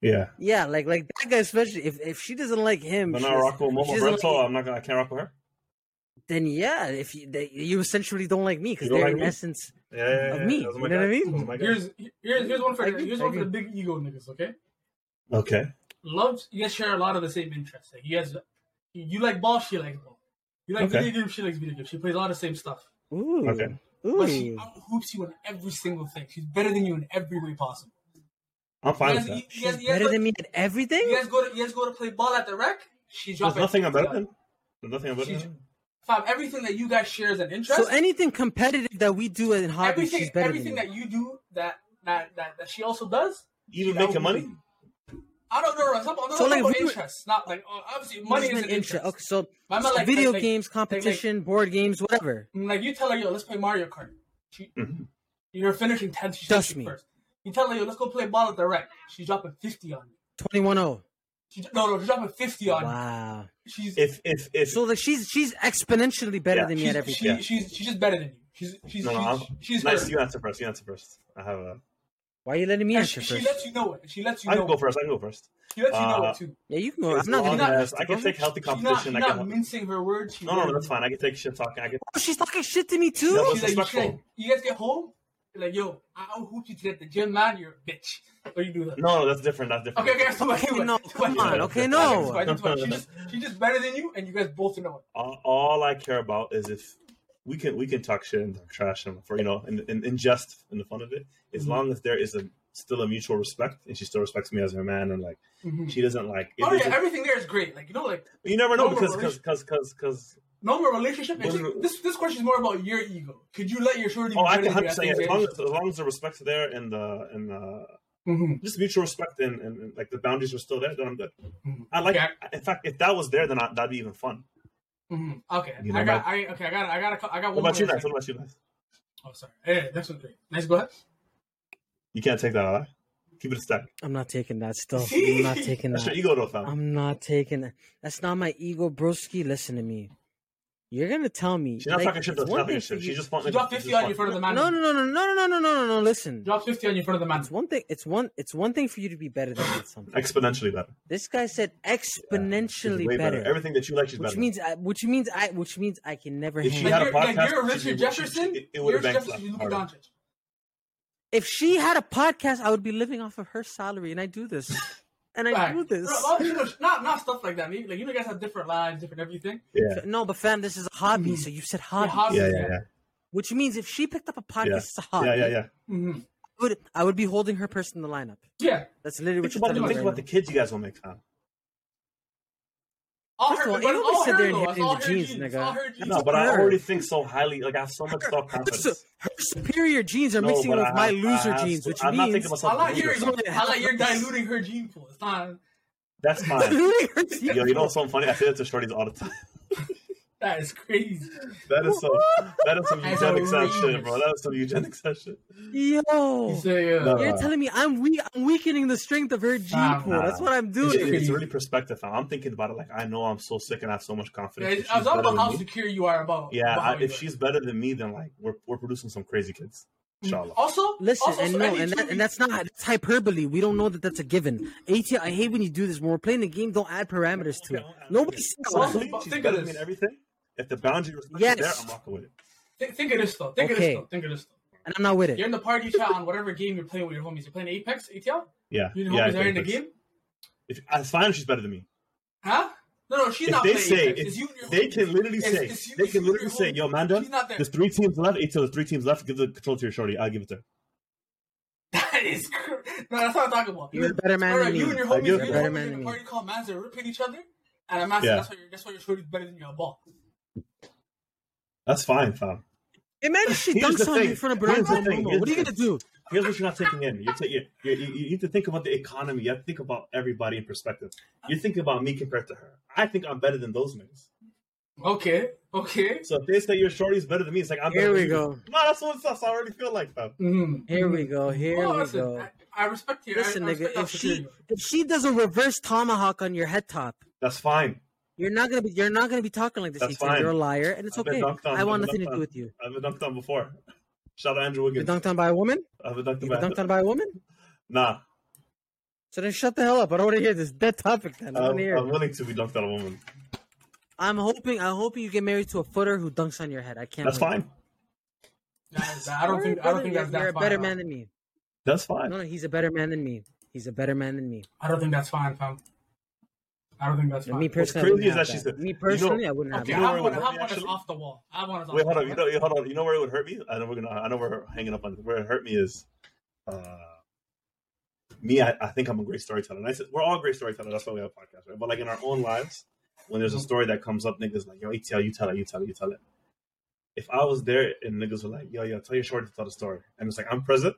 [SPEAKER 2] yeah.
[SPEAKER 1] Yeah, like like that guy especially. If if she doesn't like him,
[SPEAKER 2] But
[SPEAKER 1] she
[SPEAKER 2] not
[SPEAKER 1] doesn't-
[SPEAKER 2] rock with
[SPEAKER 1] if she
[SPEAKER 2] Momo
[SPEAKER 1] doesn't
[SPEAKER 2] Rental.
[SPEAKER 1] like-
[SPEAKER 2] I'm not gonna. I can't rock with her.
[SPEAKER 1] then yeah, if you they, you essentially don't like me because they're
[SPEAKER 2] like
[SPEAKER 1] in
[SPEAKER 2] me?
[SPEAKER 1] essence.
[SPEAKER 2] Yeah, yeah, yeah,
[SPEAKER 1] Of me, you
[SPEAKER 2] my
[SPEAKER 1] know what I mean?
[SPEAKER 2] Those are my guys.
[SPEAKER 3] Here's here's here's one for
[SPEAKER 1] I
[SPEAKER 3] here's one for the big ego niggas. Okay,
[SPEAKER 2] Okay.
[SPEAKER 3] loves you guys share a lot of the same interests. Like you guys, you like ball, she likes ball. You like
[SPEAKER 2] Okay.
[SPEAKER 3] video games, she likes video games. She plays a lot of the same stuff.
[SPEAKER 1] Ooh,
[SPEAKER 2] Okay.
[SPEAKER 1] Ooh.
[SPEAKER 3] But she out hoops you in every single thing. She's better than you in every way possible.
[SPEAKER 2] I'm fine
[SPEAKER 3] You
[SPEAKER 2] with that.
[SPEAKER 3] you, you guys,
[SPEAKER 1] She's
[SPEAKER 3] you guys
[SPEAKER 1] better
[SPEAKER 3] go,
[SPEAKER 1] than me at everything.
[SPEAKER 3] you guys go to you guys go to play ball at the rec. She's
[SPEAKER 2] There's nothing I'm better than. There's nothing I'm better
[SPEAKER 3] She's,
[SPEAKER 2] than.
[SPEAKER 3] fam, everything that you guys share as an interest.
[SPEAKER 1] So anything competitive that we do in hobbies,
[SPEAKER 3] everything
[SPEAKER 1] she's better
[SPEAKER 3] everything
[SPEAKER 1] than
[SPEAKER 3] that you do that that that, that she also does.
[SPEAKER 2] Even
[SPEAKER 3] that would
[SPEAKER 2] making
[SPEAKER 3] be-
[SPEAKER 2] money.
[SPEAKER 3] I don't know. I'm talking, I'm
[SPEAKER 1] So, like,
[SPEAKER 3] about
[SPEAKER 1] if we were-
[SPEAKER 3] interests, not like oh, obviously money is an
[SPEAKER 1] an
[SPEAKER 3] interest.
[SPEAKER 1] Okay, so,
[SPEAKER 3] But I meant
[SPEAKER 1] so
[SPEAKER 3] like-
[SPEAKER 1] video
[SPEAKER 3] like- like-
[SPEAKER 1] games, competition, board games, whatever.
[SPEAKER 3] Like you tell her, yo, let's play Mario Kart. She,
[SPEAKER 2] Mhm.
[SPEAKER 3] You're finishing tenth. She's
[SPEAKER 1] Trust
[SPEAKER 3] finishing
[SPEAKER 1] me.
[SPEAKER 3] first. You tell her, yo, let's go play ball at the rec. She's dropping fifty on you.
[SPEAKER 1] 21-0.
[SPEAKER 3] She, no, no, she's dropping fifty on
[SPEAKER 1] Wow.
[SPEAKER 3] you. She's
[SPEAKER 2] If if if
[SPEAKER 1] So like she's she's exponentially better
[SPEAKER 2] Yeah,
[SPEAKER 1] than me
[SPEAKER 3] she's,
[SPEAKER 1] at everything.
[SPEAKER 3] she,
[SPEAKER 2] Yeah.
[SPEAKER 3] she's she's just better than you. She's she's
[SPEAKER 2] no, no,
[SPEAKER 3] she's,
[SPEAKER 2] I'm,
[SPEAKER 3] she's
[SPEAKER 2] nice.
[SPEAKER 3] her.
[SPEAKER 2] You answer first. You answer first. I have a.
[SPEAKER 1] Why are you letting me
[SPEAKER 3] And
[SPEAKER 1] answer
[SPEAKER 3] she, she lets you know it. She lets you
[SPEAKER 2] I
[SPEAKER 3] know.
[SPEAKER 2] can go
[SPEAKER 3] it.
[SPEAKER 2] first. I can go first.
[SPEAKER 3] She lets you know
[SPEAKER 2] Uh,
[SPEAKER 3] it too.
[SPEAKER 1] Yeah, you can go. I'm not
[SPEAKER 2] long
[SPEAKER 1] gonna.
[SPEAKER 2] as I can take healthy
[SPEAKER 3] She's not,
[SPEAKER 2] competition.
[SPEAKER 3] she's
[SPEAKER 2] I
[SPEAKER 3] not
[SPEAKER 2] can.
[SPEAKER 3] mincing her words. She's
[SPEAKER 2] No, no, no, that's fine. I can take shit talking. I can.
[SPEAKER 1] Oh, she's talking shit to me too.
[SPEAKER 2] Yeah, but-
[SPEAKER 3] She's like, you, like, you guys get home, you're like, yo, I out hooped you today at the gym, man. You're a bitch. Or you do that.
[SPEAKER 2] No, no, that's different. That's different.
[SPEAKER 3] Okay, okay, so
[SPEAKER 1] Okay, no,
[SPEAKER 3] so-
[SPEAKER 1] come
[SPEAKER 3] so-
[SPEAKER 1] on. Okay, no.
[SPEAKER 3] That's fine, that's fine. She just she's just better than you, and you guys both know it.
[SPEAKER 2] all, all I care about is if we can we can talk shit and talk trash and for you know and, in, in jest in the fun of it as
[SPEAKER 3] Mhm.
[SPEAKER 2] long as there is a still a mutual respect and she still respects me as her man and like she doesn't like it
[SPEAKER 3] Oh yeah, everything there is great. Like you know, like
[SPEAKER 2] you never know
[SPEAKER 3] No,
[SPEAKER 2] because because because because because
[SPEAKER 3] normal relationship. and this this question is more about your ego. Could you let your shorty?
[SPEAKER 2] oh I can hundred percent as long as, as long as the respect's there and the and uh
[SPEAKER 3] Mhm.
[SPEAKER 2] just mutual respect and, and, and like the boundaries are still there then I'm good
[SPEAKER 3] Mhm.
[SPEAKER 2] I like
[SPEAKER 3] Okay.
[SPEAKER 2] in fact if that was there then I, that'd be even fun
[SPEAKER 3] Mhm. Okay,
[SPEAKER 2] You know,
[SPEAKER 3] I got.
[SPEAKER 2] my-
[SPEAKER 3] I okay. I got. I got. A, I got
[SPEAKER 2] what
[SPEAKER 3] one.
[SPEAKER 2] about you
[SPEAKER 3] more
[SPEAKER 2] guys what about you guys
[SPEAKER 3] Oh, sorry. Hey, that's one great. Nice. Go ahead.
[SPEAKER 2] you can't take that huh? keep it a stack
[SPEAKER 1] I'm not taking that. Still, I'm not taking that.
[SPEAKER 2] that's your ego though fam
[SPEAKER 1] I'm not taking that. That's not my ego, broski. Listen to me. You're gonna tell me.
[SPEAKER 2] she's not
[SPEAKER 1] like,
[SPEAKER 2] talking shit though
[SPEAKER 1] it's
[SPEAKER 2] she's
[SPEAKER 1] one
[SPEAKER 2] not talking
[SPEAKER 1] thing
[SPEAKER 2] shit she just wants
[SPEAKER 3] She dropped fifty on you in front of the man.
[SPEAKER 1] No, no, no, no, no, no, no, no, no, no. No listen.
[SPEAKER 3] Dropped fifty on you in front of the man.
[SPEAKER 1] It's one thing. It's one. It's one thing for you to be better than me at something.
[SPEAKER 2] exponentially better
[SPEAKER 1] This guy said exponentially
[SPEAKER 2] way
[SPEAKER 1] better,
[SPEAKER 2] Everything that you like, she's
[SPEAKER 1] which
[SPEAKER 2] better.
[SPEAKER 1] means, I, which means, I, which means I can never.
[SPEAKER 2] If she had a podcast,
[SPEAKER 3] like, you're Richard Jefferson.
[SPEAKER 2] she- it
[SPEAKER 3] you're
[SPEAKER 2] would've
[SPEAKER 3] Richard
[SPEAKER 2] banked
[SPEAKER 3] Jefferson.
[SPEAKER 2] left
[SPEAKER 3] You're Luka. Doncic.
[SPEAKER 1] if she had a podcast, I would be living off of her salary, and I do this, and I
[SPEAKER 3] Right.
[SPEAKER 1] do this.
[SPEAKER 3] Bro, well, you know, not not stuff like that. Maybe, like you know, guys have different lives, different everything.
[SPEAKER 2] Yeah,
[SPEAKER 1] No, but fam, this is a hobby. So you said hobby,
[SPEAKER 3] hobby.
[SPEAKER 2] yeah, yeah, yeah,
[SPEAKER 1] which means if she picked up a podcast,
[SPEAKER 2] Yeah.
[SPEAKER 1] it's a hobby.
[SPEAKER 2] yeah, yeah, yeah.
[SPEAKER 3] Mm-hmm.
[SPEAKER 1] I would, I would be holding her purse in the lineup.
[SPEAKER 3] Yeah.
[SPEAKER 1] That's literally what you're
[SPEAKER 2] about, think
[SPEAKER 1] right
[SPEAKER 2] about
[SPEAKER 1] now.
[SPEAKER 2] the kids you guys will make, fam.
[SPEAKER 3] All
[SPEAKER 1] First of
[SPEAKER 3] her,
[SPEAKER 1] all, ain't nobody
[SPEAKER 3] all
[SPEAKER 1] said
[SPEAKER 3] her
[SPEAKER 1] they're
[SPEAKER 3] though. It's
[SPEAKER 1] inheriting
[SPEAKER 3] all
[SPEAKER 1] the
[SPEAKER 3] her
[SPEAKER 1] genes,
[SPEAKER 3] genes.
[SPEAKER 1] nigga.
[SPEAKER 3] It's all her genes.
[SPEAKER 2] No, but I already think so highly. Like I have so much self confidence.
[SPEAKER 1] her superior genes are
[SPEAKER 2] No,
[SPEAKER 1] mixing
[SPEAKER 2] but
[SPEAKER 1] with
[SPEAKER 2] I
[SPEAKER 1] my
[SPEAKER 2] have-
[SPEAKER 1] loser
[SPEAKER 2] I have
[SPEAKER 1] genes, which
[SPEAKER 2] I'm not
[SPEAKER 1] means
[SPEAKER 2] thinking myself
[SPEAKER 3] I like
[SPEAKER 2] as a
[SPEAKER 3] you're. I like you're diluting her gene pool. It's not.
[SPEAKER 2] That's fine.
[SPEAKER 1] diluting her genes.
[SPEAKER 2] Yo, you know what's so funny? I say that to shorties all the time.
[SPEAKER 3] That is crazy.
[SPEAKER 2] That is so. That is some
[SPEAKER 3] That's
[SPEAKER 2] eugenics ass
[SPEAKER 3] outrageous.
[SPEAKER 2] shit, bro. That is some eugenics ass shit.
[SPEAKER 1] Yo,
[SPEAKER 3] You say, uh,
[SPEAKER 2] No.
[SPEAKER 1] you're telling me I'm weak. I'm weakening the strength of her gene
[SPEAKER 3] Nah,
[SPEAKER 1] pool.
[SPEAKER 2] nah.
[SPEAKER 1] That's what I'm
[SPEAKER 2] It's,
[SPEAKER 1] doing.
[SPEAKER 2] it's really perspective, fam. I'm thinking about it like I know I'm so sick and I have so much confidence.
[SPEAKER 3] it's,
[SPEAKER 2] If
[SPEAKER 3] it's
[SPEAKER 2] she's
[SPEAKER 3] about how
[SPEAKER 2] me-
[SPEAKER 3] secure you are about.
[SPEAKER 2] Yeah,
[SPEAKER 3] about
[SPEAKER 2] I, if she's better than me, then like we're we're producing some crazy kids. Inshallah.
[SPEAKER 3] also
[SPEAKER 1] Listen,
[SPEAKER 3] also,
[SPEAKER 1] and
[SPEAKER 3] so
[SPEAKER 1] no, and, that, and that's not that's hyperbole. We don't know that that's a given. AT, I hate when you do this. When we're playing the game, don't add parameters to it. Nobody said
[SPEAKER 3] Well,
[SPEAKER 1] that.
[SPEAKER 2] Honestly,
[SPEAKER 3] but
[SPEAKER 2] she's
[SPEAKER 3] think of this.
[SPEAKER 2] everything. If the boundary respect
[SPEAKER 1] Yes.
[SPEAKER 2] is there, I'm rocking with it.
[SPEAKER 3] Think, think of this though. Think of this though. Think of this though.
[SPEAKER 1] and I'm not with it.
[SPEAKER 3] You're in the party chat on whatever game you're playing with your homies. You're playing Apex, ATL.
[SPEAKER 2] Yeah,
[SPEAKER 3] You and
[SPEAKER 2] yeah.
[SPEAKER 3] your
[SPEAKER 2] I
[SPEAKER 3] homies are in the game,
[SPEAKER 2] If, it's fine if she's better than me.
[SPEAKER 3] huh? No, no, she's
[SPEAKER 2] If
[SPEAKER 3] not
[SPEAKER 2] they
[SPEAKER 3] playing
[SPEAKER 2] say,
[SPEAKER 3] Apex.
[SPEAKER 2] if
[SPEAKER 3] you
[SPEAKER 2] they
[SPEAKER 3] homies.
[SPEAKER 2] can literally
[SPEAKER 3] It's-
[SPEAKER 2] say,
[SPEAKER 3] it's you-
[SPEAKER 2] they can literally say,
[SPEAKER 3] homies.
[SPEAKER 2] "Yo, Manda,
[SPEAKER 3] She's not there.
[SPEAKER 2] there's three teams left. ATL there's three teams left. Give the control to your shorty. I'll give it to her."
[SPEAKER 3] That is cr- no, that's what I'm talking about.
[SPEAKER 1] You're a better man
[SPEAKER 3] Alright,
[SPEAKER 1] than me.
[SPEAKER 3] You and your
[SPEAKER 2] I
[SPEAKER 3] homies,
[SPEAKER 2] give
[SPEAKER 3] you
[SPEAKER 2] it
[SPEAKER 3] and your homies
[SPEAKER 1] Better
[SPEAKER 3] in
[SPEAKER 1] man
[SPEAKER 3] the
[SPEAKER 1] than
[SPEAKER 3] party called mans that are ripping each other, and I'm asking
[SPEAKER 2] Yeah.
[SPEAKER 3] that's why you're that's why your shorty's better than your ball.
[SPEAKER 2] That's fine, fam.
[SPEAKER 1] Imagine she
[SPEAKER 2] Here's
[SPEAKER 1] dunks
[SPEAKER 2] the
[SPEAKER 1] on you in front of
[SPEAKER 2] Here's
[SPEAKER 1] Barack
[SPEAKER 2] the thing.
[SPEAKER 1] Obama. What are you gonna do?
[SPEAKER 2] Here's what you're not taking in. You're ta- you, you, you you need to think about the economy. You have to think about everybody in perspective. You're thinking about me compared to her. I think I'm better than those niggas.
[SPEAKER 3] Okay, okay.
[SPEAKER 2] So if they say your shorty's better than me, it's like I'm
[SPEAKER 1] Here we
[SPEAKER 2] than you.
[SPEAKER 1] go.
[SPEAKER 2] No, that's what that's I already feel like, fam.
[SPEAKER 3] Mm-hmm.
[SPEAKER 1] Here we go. Here
[SPEAKER 3] Well,
[SPEAKER 1] we
[SPEAKER 3] listen,
[SPEAKER 1] go.
[SPEAKER 3] I, I respect you.
[SPEAKER 1] Listen,
[SPEAKER 3] I, I
[SPEAKER 1] nigga,
[SPEAKER 3] respect your
[SPEAKER 1] if she if she does a reverse tomahawk on your head top,
[SPEAKER 2] That's fine.
[SPEAKER 1] You're not gonna be you're not gonna be talking like this.
[SPEAKER 2] That's fine.
[SPEAKER 1] You're a liar, and it's
[SPEAKER 2] I've
[SPEAKER 1] okay. I want nothing to do with you.
[SPEAKER 2] I've been dunked on before. Shout out Andrew
[SPEAKER 1] You
[SPEAKER 2] Wiggins.
[SPEAKER 1] dunked on by a woman.
[SPEAKER 2] I've been dunked
[SPEAKER 1] You
[SPEAKER 2] on.
[SPEAKER 1] were dunked on by a woman.
[SPEAKER 2] Nah,
[SPEAKER 1] So then shut the hell up. I don't want to hear this dead topic. Then I don't
[SPEAKER 2] I'm,
[SPEAKER 1] want to hear.
[SPEAKER 2] I'm
[SPEAKER 1] it.
[SPEAKER 2] willing to be dunked on a woman.
[SPEAKER 1] I'm hoping. I'm hoping you get married to a footer who dunks on your head. I can't.
[SPEAKER 2] That's
[SPEAKER 1] wait.
[SPEAKER 2] fine.
[SPEAKER 3] Guys, I don't
[SPEAKER 1] Alright,
[SPEAKER 3] think I don't think
[SPEAKER 1] you're,
[SPEAKER 3] that's that
[SPEAKER 1] you're a
[SPEAKER 3] fine,
[SPEAKER 1] better
[SPEAKER 3] fam.
[SPEAKER 1] man than me.
[SPEAKER 2] That's fine.
[SPEAKER 1] No, no, he's a better man than me. He's a better man than me.
[SPEAKER 3] I don't think that's fine, fam. I don't think that's
[SPEAKER 1] And
[SPEAKER 3] fine.
[SPEAKER 1] me personally, I
[SPEAKER 2] crazy
[SPEAKER 1] wouldn't
[SPEAKER 2] is
[SPEAKER 1] have
[SPEAKER 2] that she said-
[SPEAKER 1] Me
[SPEAKER 2] you know-
[SPEAKER 1] personally, I wouldn't have
[SPEAKER 3] Okay,
[SPEAKER 2] You know
[SPEAKER 3] I have one,
[SPEAKER 2] would
[SPEAKER 3] I have
[SPEAKER 2] hurt me,
[SPEAKER 3] one that's
[SPEAKER 2] actually?
[SPEAKER 3] off the wall. I have one that's
[SPEAKER 2] Wait, hold on. You know, hold on. You know where it would hurt me? I know we're gonna. I know we're hanging up on. Where it hurt me is, uh, me. I, I think I'm a great storyteller. And I said we're all great storytellers. That's why we have a podcast, right? But like in our own lives, when there's a story that comes up, niggas like, yo, ATL, you tell it, you tell it, you tell it. If I was there and niggas were like, yo, yo, tell your shorty to tell the story, and it's like I'm present,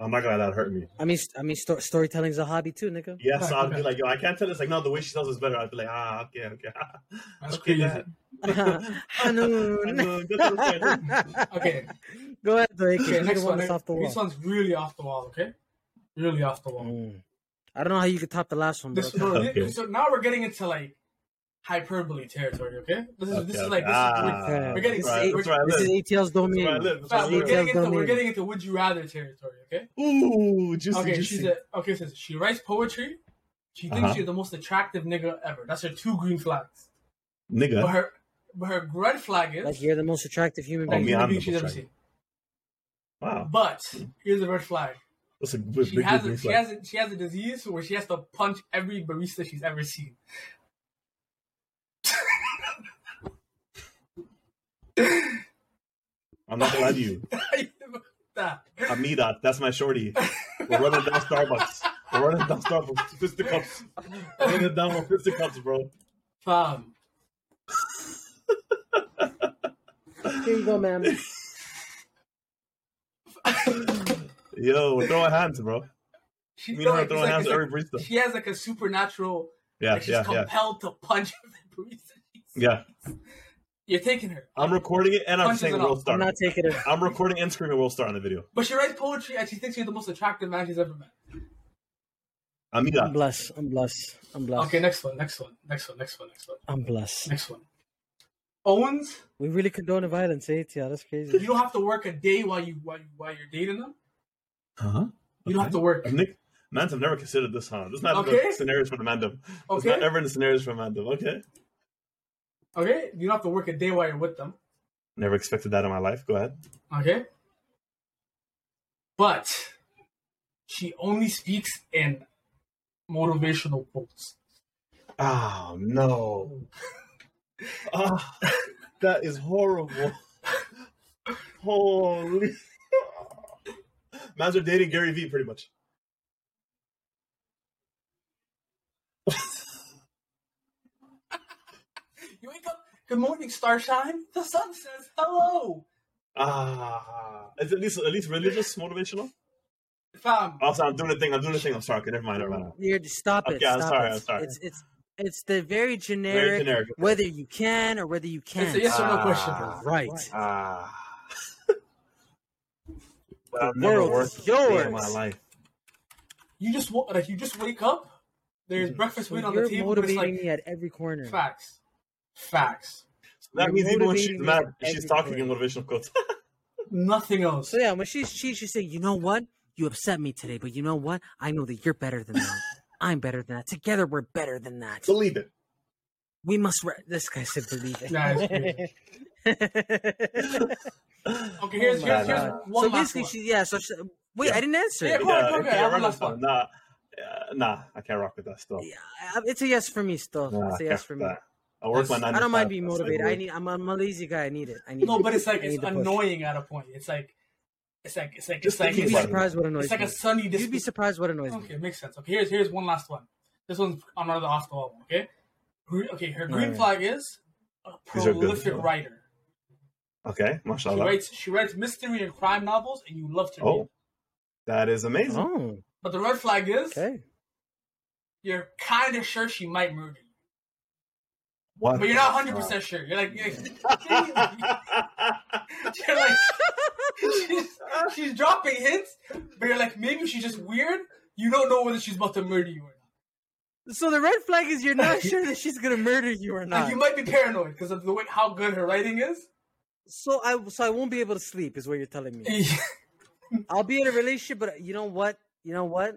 [SPEAKER 2] I'm not gonna let that hurt me.
[SPEAKER 1] I mean, I mean, sto- storytelling's a hobby too, nigga.
[SPEAKER 2] Yeah, so I'd be like, yo, I can't tell. It's like, no, the way she tells is better. I'd be like, ah, okay, okay.
[SPEAKER 3] That's
[SPEAKER 2] okay,
[SPEAKER 3] crazy.
[SPEAKER 2] Dad.
[SPEAKER 1] Hanoun.
[SPEAKER 2] Hanoun, get to the point.
[SPEAKER 3] Okay,
[SPEAKER 1] Go ahead, though. AK.
[SPEAKER 3] okay. Next one.
[SPEAKER 1] one off the
[SPEAKER 3] This one's really off the wall. Okay, really off the wall.
[SPEAKER 1] Mm. I don't know how you could top the last one, but
[SPEAKER 3] This,
[SPEAKER 1] okay.
[SPEAKER 2] Okay.
[SPEAKER 3] so now we're getting into like hyperbole territory. Okay, this is this
[SPEAKER 2] Okay,
[SPEAKER 3] is like this
[SPEAKER 2] okay.
[SPEAKER 3] is,
[SPEAKER 2] Ah,
[SPEAKER 1] Okay.
[SPEAKER 3] we're getting
[SPEAKER 1] This
[SPEAKER 2] right,
[SPEAKER 1] is,
[SPEAKER 2] that's where
[SPEAKER 1] this is. ATL's domain.
[SPEAKER 2] That's where I live. That's
[SPEAKER 3] Fam,
[SPEAKER 2] where I
[SPEAKER 3] we're
[SPEAKER 2] live.
[SPEAKER 3] getting
[SPEAKER 1] Details
[SPEAKER 3] into we're getting into would you rather territory. Okay.
[SPEAKER 2] Ooh, juicy,
[SPEAKER 3] Okay,
[SPEAKER 2] juicy.
[SPEAKER 3] she's a okay. Says she writes poetry. She thinks
[SPEAKER 2] Uh-huh.
[SPEAKER 3] she's the most attractive nigga ever. That's her two green flags. But
[SPEAKER 2] nigga.
[SPEAKER 3] her but her red flag is
[SPEAKER 1] Like you're the most attractive human
[SPEAKER 2] Oh,
[SPEAKER 1] being.
[SPEAKER 2] me,
[SPEAKER 3] human
[SPEAKER 2] the
[SPEAKER 3] she's ever seen.
[SPEAKER 2] Wow,
[SPEAKER 3] But here's the red flag.
[SPEAKER 2] that's a big,
[SPEAKER 3] She
[SPEAKER 2] big,
[SPEAKER 3] has
[SPEAKER 2] big
[SPEAKER 3] a, she
[SPEAKER 2] flag.
[SPEAKER 3] has a, she has a disease where she has to punch every barista she's ever seen.
[SPEAKER 2] I'm not gonna lie to you.
[SPEAKER 3] I'm me that.
[SPEAKER 2] Amida, that's my shorty. We're running down Starbucks. We're running down Starbucks. Fisticuffs. We're running down with fisticuffs, bro.
[SPEAKER 3] Fam.
[SPEAKER 1] Here you go, man.
[SPEAKER 2] Yo, we're throwing hands, bro.
[SPEAKER 3] She,
[SPEAKER 2] Me and her
[SPEAKER 3] like,
[SPEAKER 2] throwing
[SPEAKER 3] like-
[SPEAKER 2] hands at
[SPEAKER 3] like-
[SPEAKER 2] every barista.
[SPEAKER 3] she has like a supernatural.
[SPEAKER 2] Yeah,
[SPEAKER 3] like she's
[SPEAKER 2] yeah, yeah,
[SPEAKER 3] compelled to punch every barista. she's seen.
[SPEAKER 2] Yeah.
[SPEAKER 3] You're taking her.
[SPEAKER 2] I'm recording it and I'm
[SPEAKER 3] Punches
[SPEAKER 2] saying
[SPEAKER 3] it
[SPEAKER 2] World
[SPEAKER 3] off.
[SPEAKER 2] Star.
[SPEAKER 1] I'm not taking it.
[SPEAKER 2] I'm recording and screaming World Star on the video.
[SPEAKER 3] But she writes poetry and she thinks you're the most attractive man she's ever met.
[SPEAKER 1] I'm
[SPEAKER 2] Amida.
[SPEAKER 1] blessed. I'm blessed. I'm blessed.
[SPEAKER 3] Okay, next one, next one, next one, next one, next one,
[SPEAKER 1] I'm blessed.
[SPEAKER 3] next one. Owens,
[SPEAKER 1] We really condone violence, eh? Yeah, that's crazy.
[SPEAKER 3] you don't have to work a day while you while, you, while you're dating them.
[SPEAKER 2] Huh?
[SPEAKER 3] You don't have to work.
[SPEAKER 2] Nick, mans have never considered this, huh? This is not
[SPEAKER 3] Okay.
[SPEAKER 2] the scenarios for the mandem. It's
[SPEAKER 3] Okay.
[SPEAKER 2] not ever in the scenarios for mandem. Okay.
[SPEAKER 3] Okay, you don't have to work a day while you're with them.
[SPEAKER 2] Never expected that in my life. Go ahead.
[SPEAKER 3] Okay, but she only speaks in motivational quotes.
[SPEAKER 2] Oh no. Ah, that is horrible. Holy. Mans are dating Gary Vee pretty much.
[SPEAKER 3] You wake up. Good morning, starshine. The sun says hello.
[SPEAKER 2] Ah, is at least at least religious motivational?
[SPEAKER 3] Fam,
[SPEAKER 2] Also, I'm doing the thing. I'm doing the thing. I'm sorry. Okay, never mind. Never mind.
[SPEAKER 1] You're, stop it.
[SPEAKER 2] Okay, I'm sorry,
[SPEAKER 1] it.
[SPEAKER 2] I'm sorry.
[SPEAKER 1] It's it's it's the very generic,
[SPEAKER 2] Very generic.
[SPEAKER 1] whether you can or whether you can't.
[SPEAKER 3] it's a yes or no
[SPEAKER 2] Ah.
[SPEAKER 3] question.
[SPEAKER 1] right.
[SPEAKER 2] Ah. but I've
[SPEAKER 1] The
[SPEAKER 2] never
[SPEAKER 1] world
[SPEAKER 2] worked
[SPEAKER 1] is yours.
[SPEAKER 2] in my life.
[SPEAKER 3] You just like you just wake up. There's breakfast
[SPEAKER 1] So
[SPEAKER 3] waiting on the table. But it's
[SPEAKER 1] motivating
[SPEAKER 3] like
[SPEAKER 1] me at every corner.
[SPEAKER 3] facts, facts,
[SPEAKER 2] That means even when she's mad, she's talking in motivational quotes.
[SPEAKER 3] nothing else.
[SPEAKER 1] So yeah, when she's she she say, you know what, you upset me today, but you know what, I know that you're better than that. I'm better than that. Together we're better than that.
[SPEAKER 2] Believe it.
[SPEAKER 1] We must. Re- this guy said believe it.
[SPEAKER 3] Nah, Okay, here's
[SPEAKER 1] Oh
[SPEAKER 3] here's, here's one
[SPEAKER 1] so
[SPEAKER 3] last
[SPEAKER 1] basically,
[SPEAKER 3] one.
[SPEAKER 1] she yeah. So she, wait, I didn't answer.
[SPEAKER 3] Yeah, go ahead, go ahead. I one last one.
[SPEAKER 2] Nah, uh, nah, I can't rock with that stuff.
[SPEAKER 1] Yeah, it's a yes for me still.
[SPEAKER 2] Nah,
[SPEAKER 1] it's a yes for me.
[SPEAKER 2] that. I work my nine.
[SPEAKER 1] I don't mind being motivated.
[SPEAKER 2] like
[SPEAKER 1] I need. I'm, I'm a lazy guy. I need it. I need.
[SPEAKER 3] No,
[SPEAKER 1] it.
[SPEAKER 3] but it's like
[SPEAKER 1] I
[SPEAKER 3] it's
[SPEAKER 1] need push.
[SPEAKER 3] annoying at a point. It's like it's like it's like
[SPEAKER 2] Just
[SPEAKER 3] it's like
[SPEAKER 1] You'd be
[SPEAKER 2] about
[SPEAKER 1] surprised what annoys
[SPEAKER 3] it's like
[SPEAKER 1] me.
[SPEAKER 3] a sunny day.
[SPEAKER 1] You'd be surprised what annoys me.
[SPEAKER 3] Okay, makes sense. Okay, here's here's one last one. This one's on another off the wall. one, Okay, Gre- okay. Her green
[SPEAKER 1] Alright.
[SPEAKER 3] flag is a
[SPEAKER 2] These
[SPEAKER 3] prolific writer.
[SPEAKER 2] Okay,
[SPEAKER 3] She writes she writes mystery and crime novels, and you love to oh, read.
[SPEAKER 2] Oh, that is amazing.
[SPEAKER 1] Oh,
[SPEAKER 3] But the red flag is
[SPEAKER 1] okay.
[SPEAKER 3] you're kind of sure she might murder you.
[SPEAKER 2] What?
[SPEAKER 3] but you're not 100 percent sure. You're like, you're like, you're like she's, she's dropping hints, but you're like, maybe she's just weird. You don't know whether she's about to murder you or not.
[SPEAKER 1] So the red flag is you're not sure that she's gonna murder you or
[SPEAKER 3] Like,
[SPEAKER 1] not.
[SPEAKER 3] you might be paranoid because of the way how good her writing is.
[SPEAKER 1] So I so I won't be able to sleep is what you're telling me. I'll be in a relationship, but you know what? You know what?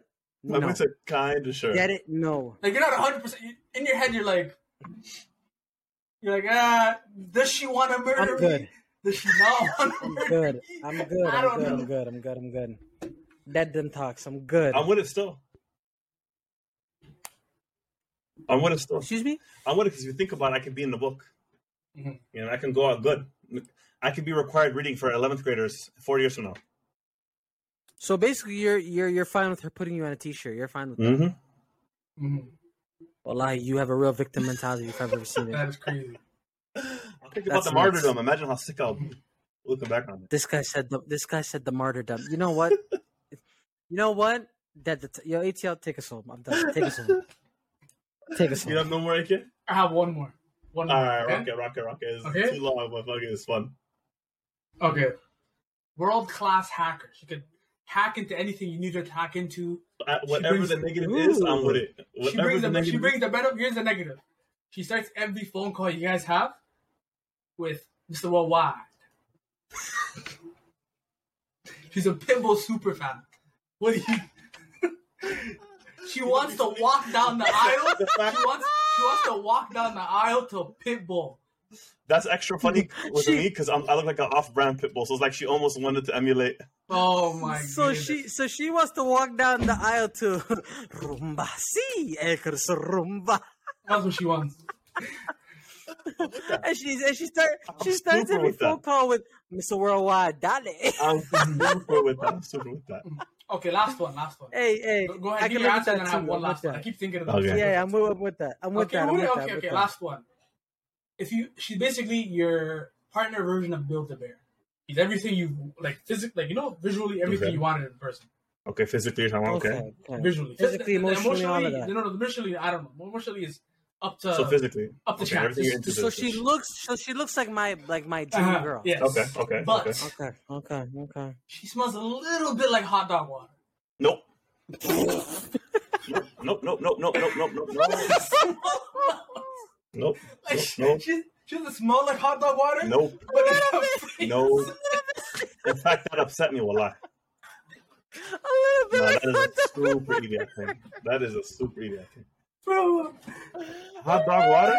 [SPEAKER 2] I'm
[SPEAKER 1] No.
[SPEAKER 2] gonna kind of sure.
[SPEAKER 1] Get it? No.
[SPEAKER 3] Like you're not 100. percent In your head, you're like, you're like, ah, does she want to murder
[SPEAKER 1] I'm good.
[SPEAKER 3] me? Does she not want to
[SPEAKER 1] I'm
[SPEAKER 3] murder
[SPEAKER 1] good.
[SPEAKER 3] me?
[SPEAKER 1] I'm good.
[SPEAKER 3] I
[SPEAKER 1] I'm
[SPEAKER 3] don't
[SPEAKER 1] good.
[SPEAKER 3] know.
[SPEAKER 1] I'm good. I'm good. I'm good. Dead them talks. I'm good.
[SPEAKER 2] I'm with it still. I'm with it still.
[SPEAKER 1] Excuse me?
[SPEAKER 2] I'm with it because if you think about it, I can be in the book.
[SPEAKER 3] Mhm.
[SPEAKER 2] You know, I can go out good. I can be required reading for 11th graders four years from now.
[SPEAKER 1] So basically, you're you're you're fine with her putting you on a t-shirt. You're fine with that.
[SPEAKER 2] Mm-hmm.
[SPEAKER 1] Wallahi, you have a real victim mentality if I've ever seen it.
[SPEAKER 3] That is crazy.
[SPEAKER 2] I think
[SPEAKER 1] That's
[SPEAKER 2] about the
[SPEAKER 1] nuts.
[SPEAKER 2] martyrdom. Imagine how sick I'll be looking back on it.
[SPEAKER 1] This guy said the this guy said the martyrdom. You know what? you know what? That the t- yo ATL take us home. I'm done. Take us home. Take us
[SPEAKER 2] You have no more AK?
[SPEAKER 3] I have one more. One more.
[SPEAKER 2] All right,
[SPEAKER 3] okay?
[SPEAKER 2] rocket, rocket, rocket. It's
[SPEAKER 3] Okay.
[SPEAKER 2] too long, but fucking it's fun.
[SPEAKER 3] Okay. World class hacker. She could hack into anything you need her to hack into.
[SPEAKER 2] Uh, whatever
[SPEAKER 3] brings-
[SPEAKER 2] the negative is, I'm with it.
[SPEAKER 3] She brings
[SPEAKER 2] the
[SPEAKER 3] the,
[SPEAKER 2] negative
[SPEAKER 3] she brings the better. Here's the negative. She starts every phone call you guys have with Mr. Worldwide. She's a Pitbull super fan. What do you? she wants to walk down the aisle. She wants. She wants to walk down the aisle to Pitbull.
[SPEAKER 2] That's extra funny with
[SPEAKER 1] She-
[SPEAKER 2] me because I look like an off-brand pitbull, so it's like she almost wanted to emulate.
[SPEAKER 3] Oh my
[SPEAKER 1] So
[SPEAKER 3] goodness.
[SPEAKER 1] she so she wants to walk down the aisle to rumba si el curso rumba
[SPEAKER 3] That's what she wants.
[SPEAKER 1] and she's and she start
[SPEAKER 2] I'm
[SPEAKER 1] starts every
[SPEAKER 2] with
[SPEAKER 1] phone
[SPEAKER 2] that.
[SPEAKER 1] call with Mr. Worldwide Dale.
[SPEAKER 2] I'm super with that. I'm super with that.
[SPEAKER 3] Okay, last one. Last one.
[SPEAKER 1] hey hey
[SPEAKER 3] Go
[SPEAKER 1] I
[SPEAKER 3] ahead. Give
[SPEAKER 1] can
[SPEAKER 3] your answer, and
[SPEAKER 1] that
[SPEAKER 3] then I have one last one. I keep thinking of
[SPEAKER 2] Okay.
[SPEAKER 3] this.
[SPEAKER 1] Yeah, I'm with, with that. I'm with
[SPEAKER 3] okay,
[SPEAKER 1] that. I'm
[SPEAKER 3] okay,
[SPEAKER 1] with
[SPEAKER 3] okay,
[SPEAKER 1] I'm
[SPEAKER 3] okay. Last one. If you, she's basically your partner version of Build a Bear. He's everything you like, physically, like you know, visually everything
[SPEAKER 2] Okay.
[SPEAKER 3] you wanted in person.
[SPEAKER 2] Okay, physically, I'm okay.
[SPEAKER 1] Okay. okay.
[SPEAKER 3] Visually,
[SPEAKER 1] Physically,
[SPEAKER 3] The- the-
[SPEAKER 1] emotionally, all of that.
[SPEAKER 3] No, no, no. Emotionally, I don't know. Emotionally is up to
[SPEAKER 2] So physically,
[SPEAKER 3] up to
[SPEAKER 2] okay,
[SPEAKER 3] chance.
[SPEAKER 2] everything
[SPEAKER 1] So she looks so she looks like my like my dream
[SPEAKER 3] Uh-huh,
[SPEAKER 1] girl.
[SPEAKER 3] Yes.
[SPEAKER 2] Okay, okay,
[SPEAKER 3] But
[SPEAKER 2] okay.
[SPEAKER 1] Okay. Okay. Okay.
[SPEAKER 3] she smells a little bit like hot dog water.
[SPEAKER 2] Nope. nope, nope, nope, nope, nope, nope, nope, nope, nope,
[SPEAKER 3] like
[SPEAKER 2] nope, nope,
[SPEAKER 3] she, she doesn't smell like hot dog water.
[SPEAKER 2] nope,
[SPEAKER 3] But it's
[SPEAKER 2] no. In fact, that upset me. Wallah.
[SPEAKER 1] A little bit
[SPEAKER 2] No,
[SPEAKER 1] like
[SPEAKER 2] that is a super idiot thing. That is a super idiot thing.
[SPEAKER 3] bro,
[SPEAKER 2] Hot dog water?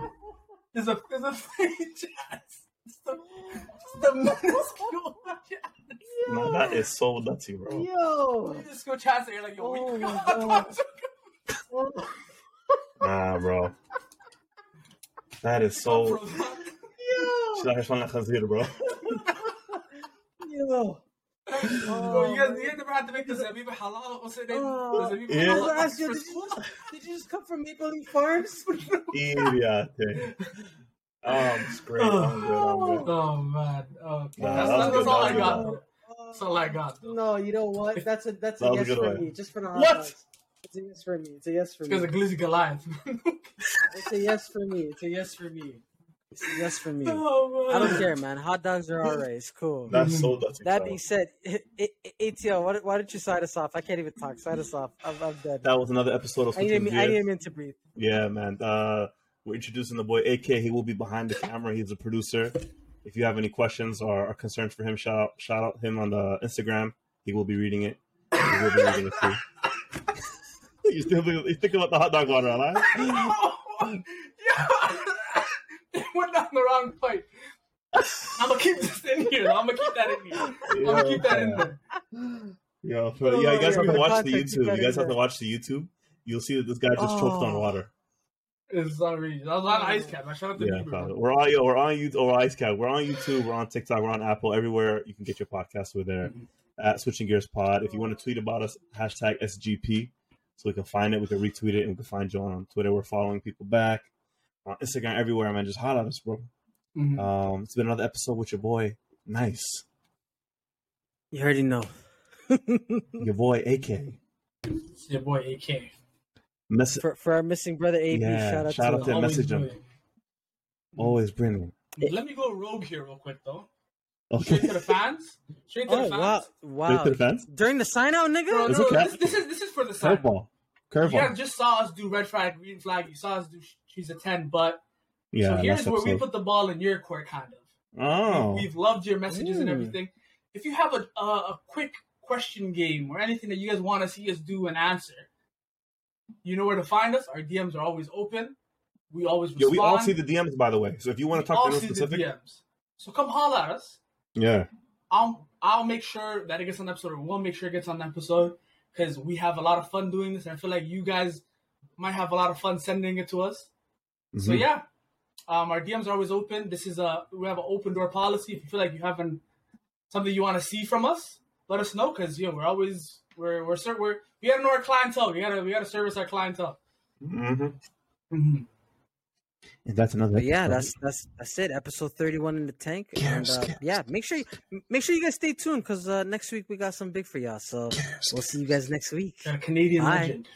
[SPEAKER 3] there's a there's a faint chance. It's the, it's the minuscule chance.
[SPEAKER 2] No, that is so nutty, bro.
[SPEAKER 1] Yo.
[SPEAKER 3] Minuscule chance that you're like, yo, we
[SPEAKER 1] Oh my
[SPEAKER 3] got hot dogs.
[SPEAKER 2] Nah, bro. That is so. She's out here smelling like khanzir, bro.
[SPEAKER 1] Yo.
[SPEAKER 3] Bro, oh, you guys, you guys never had to make the Zabiha halal. What's it name?
[SPEAKER 1] Oh.
[SPEAKER 3] The Zabiha
[SPEAKER 2] Yeah.
[SPEAKER 1] I was
[SPEAKER 3] halal
[SPEAKER 1] gonna ask you, did, you just, did you just come from Maple Leaf Farms?
[SPEAKER 2] Idiot. Um, oh, I'm straight. I'm good. I'm good.
[SPEAKER 3] Oh man, okay.
[SPEAKER 2] Nah,
[SPEAKER 3] that's,
[SPEAKER 2] that was
[SPEAKER 3] that's,
[SPEAKER 2] good,
[SPEAKER 3] all
[SPEAKER 2] that
[SPEAKER 3] I got.
[SPEAKER 2] good.
[SPEAKER 3] Though. That's all I got. Though.
[SPEAKER 1] No, you know what? That's a that's a
[SPEAKER 2] That was a
[SPEAKER 1] yes for me. Just for the hot
[SPEAKER 3] What?
[SPEAKER 1] dogs. It's a yes for me. It's a yes for
[SPEAKER 3] Because
[SPEAKER 1] me.
[SPEAKER 3] of Glizzy Goliath.
[SPEAKER 1] It's a yes for me. It's a yes for me. It's a yes for me.
[SPEAKER 3] oh,
[SPEAKER 1] I don't care, man. Hot dogs are alright. It's cool.
[SPEAKER 2] That's so nutty.
[SPEAKER 1] That being said, ATL, why, why don't you sign us off? I can't even talk. Sign us off. I'm, I'm dead.
[SPEAKER 2] That was another episode of
[SPEAKER 1] I need, a,
[SPEAKER 2] Switching
[SPEAKER 1] I need
[SPEAKER 2] Gears.
[SPEAKER 1] a minute to breathe.
[SPEAKER 2] Yeah, man. Uh, we're introducing the boy AK. He will be behind the camera. He's a producer. If you have any questions or, or concerns for him, shout out shout out him on the Instagram. He will be reading it. He will be reading it too. You still you think about the hot dog water, right?
[SPEAKER 3] yeah. it went down the wrong pipe. I'm gonna keep this in here. I'm gonna keep that in here. I'm gonna keep that in there.
[SPEAKER 2] Yeah, for, yeah. You guys
[SPEAKER 1] Oh,
[SPEAKER 2] have to watch the YouTube.
[SPEAKER 1] you
[SPEAKER 2] You guys have
[SPEAKER 1] gotta-
[SPEAKER 2] watch the YouTube. You'll see that this guy just choked on
[SPEAKER 1] Oh.
[SPEAKER 2] water.
[SPEAKER 3] It's sorry. I was on ice cap. I shut up the
[SPEAKER 2] Yeah,
[SPEAKER 3] Bieber, bro.
[SPEAKER 2] we're on yo, we're on YouTube or IceCat. We're on YouTube. We're on TikTok. We're on Apple. Everywhere you can get your podcast. We're there mm-hmm. at Switching Gears Pod. If you want to tweet about us, hashtag SGP, so we can find it. We can retweet it, and we can find you on Twitter. We're following people back on Instagram, everywhere. Man, just hot at us, bro.
[SPEAKER 3] Mhm.
[SPEAKER 2] Um, it's been another episode with your boy, nice,
[SPEAKER 1] You already know.
[SPEAKER 2] your boy AK.
[SPEAKER 3] It's your boy AK.
[SPEAKER 2] Mess-
[SPEAKER 1] for, for our missing brother AB,
[SPEAKER 2] Yeah,
[SPEAKER 1] shout out
[SPEAKER 2] shout
[SPEAKER 1] to
[SPEAKER 2] out to
[SPEAKER 1] him.
[SPEAKER 2] him.
[SPEAKER 3] Always
[SPEAKER 2] message him. Always bring.
[SPEAKER 3] Let me go rogue here real quick though.
[SPEAKER 2] Okay.
[SPEAKER 3] Straight to the fans. Straight to
[SPEAKER 1] Oh
[SPEAKER 3] the fans.
[SPEAKER 1] wow,
[SPEAKER 2] Straight to the fence.
[SPEAKER 1] During the sign out, nigga.
[SPEAKER 3] Bro, no, this, this is this is for the sign.
[SPEAKER 2] Curveball.
[SPEAKER 3] You guys just saw us do red flag, green flag. You saw us do she's a ten, but
[SPEAKER 2] Yeah.
[SPEAKER 3] so here's
[SPEAKER 2] last
[SPEAKER 3] where we put the ball in your court, kind of.
[SPEAKER 2] Oh.
[SPEAKER 3] We've loved your messages and
[SPEAKER 1] Mm.
[SPEAKER 3] everything. If you have a, a a quick question game or anything that you guys want to see us do and answer, you know where to find us. Our DMs are always open. We always
[SPEAKER 2] Yeah, we all see the DMs, by the way. So if you want to talk to us
[SPEAKER 3] see the
[SPEAKER 2] specific,
[SPEAKER 3] DMs. So come holler at us.
[SPEAKER 2] Yeah,
[SPEAKER 3] I'll I'll make sure that it gets on episode, or we'll make sure it gets on episode because we have a lot of fun doing this, and I feel like you guys might have a lot of fun sending it to us. So
[SPEAKER 2] Mhm.
[SPEAKER 3] yeah, um, our DMs are always open. This is a we have an open door policy. If you feel like you haven't something you want to see from us, let us know because you know we're always we're we're we're we gotta know our clientele. We gotta we gotta service our clientele.
[SPEAKER 2] Mhm.
[SPEAKER 3] Mm-hmm.
[SPEAKER 2] And that's another.
[SPEAKER 1] But yeah,
[SPEAKER 2] episode.
[SPEAKER 1] that's that's that's it. Episode thirty-one in the tank. And, uh,
[SPEAKER 2] cares.
[SPEAKER 1] yeah, make sure you make sure you guys stay tuned because uh, next week we got some big for y'all. So we'll see you guys next week.
[SPEAKER 3] Got a Canadian
[SPEAKER 1] Bye.
[SPEAKER 3] legend.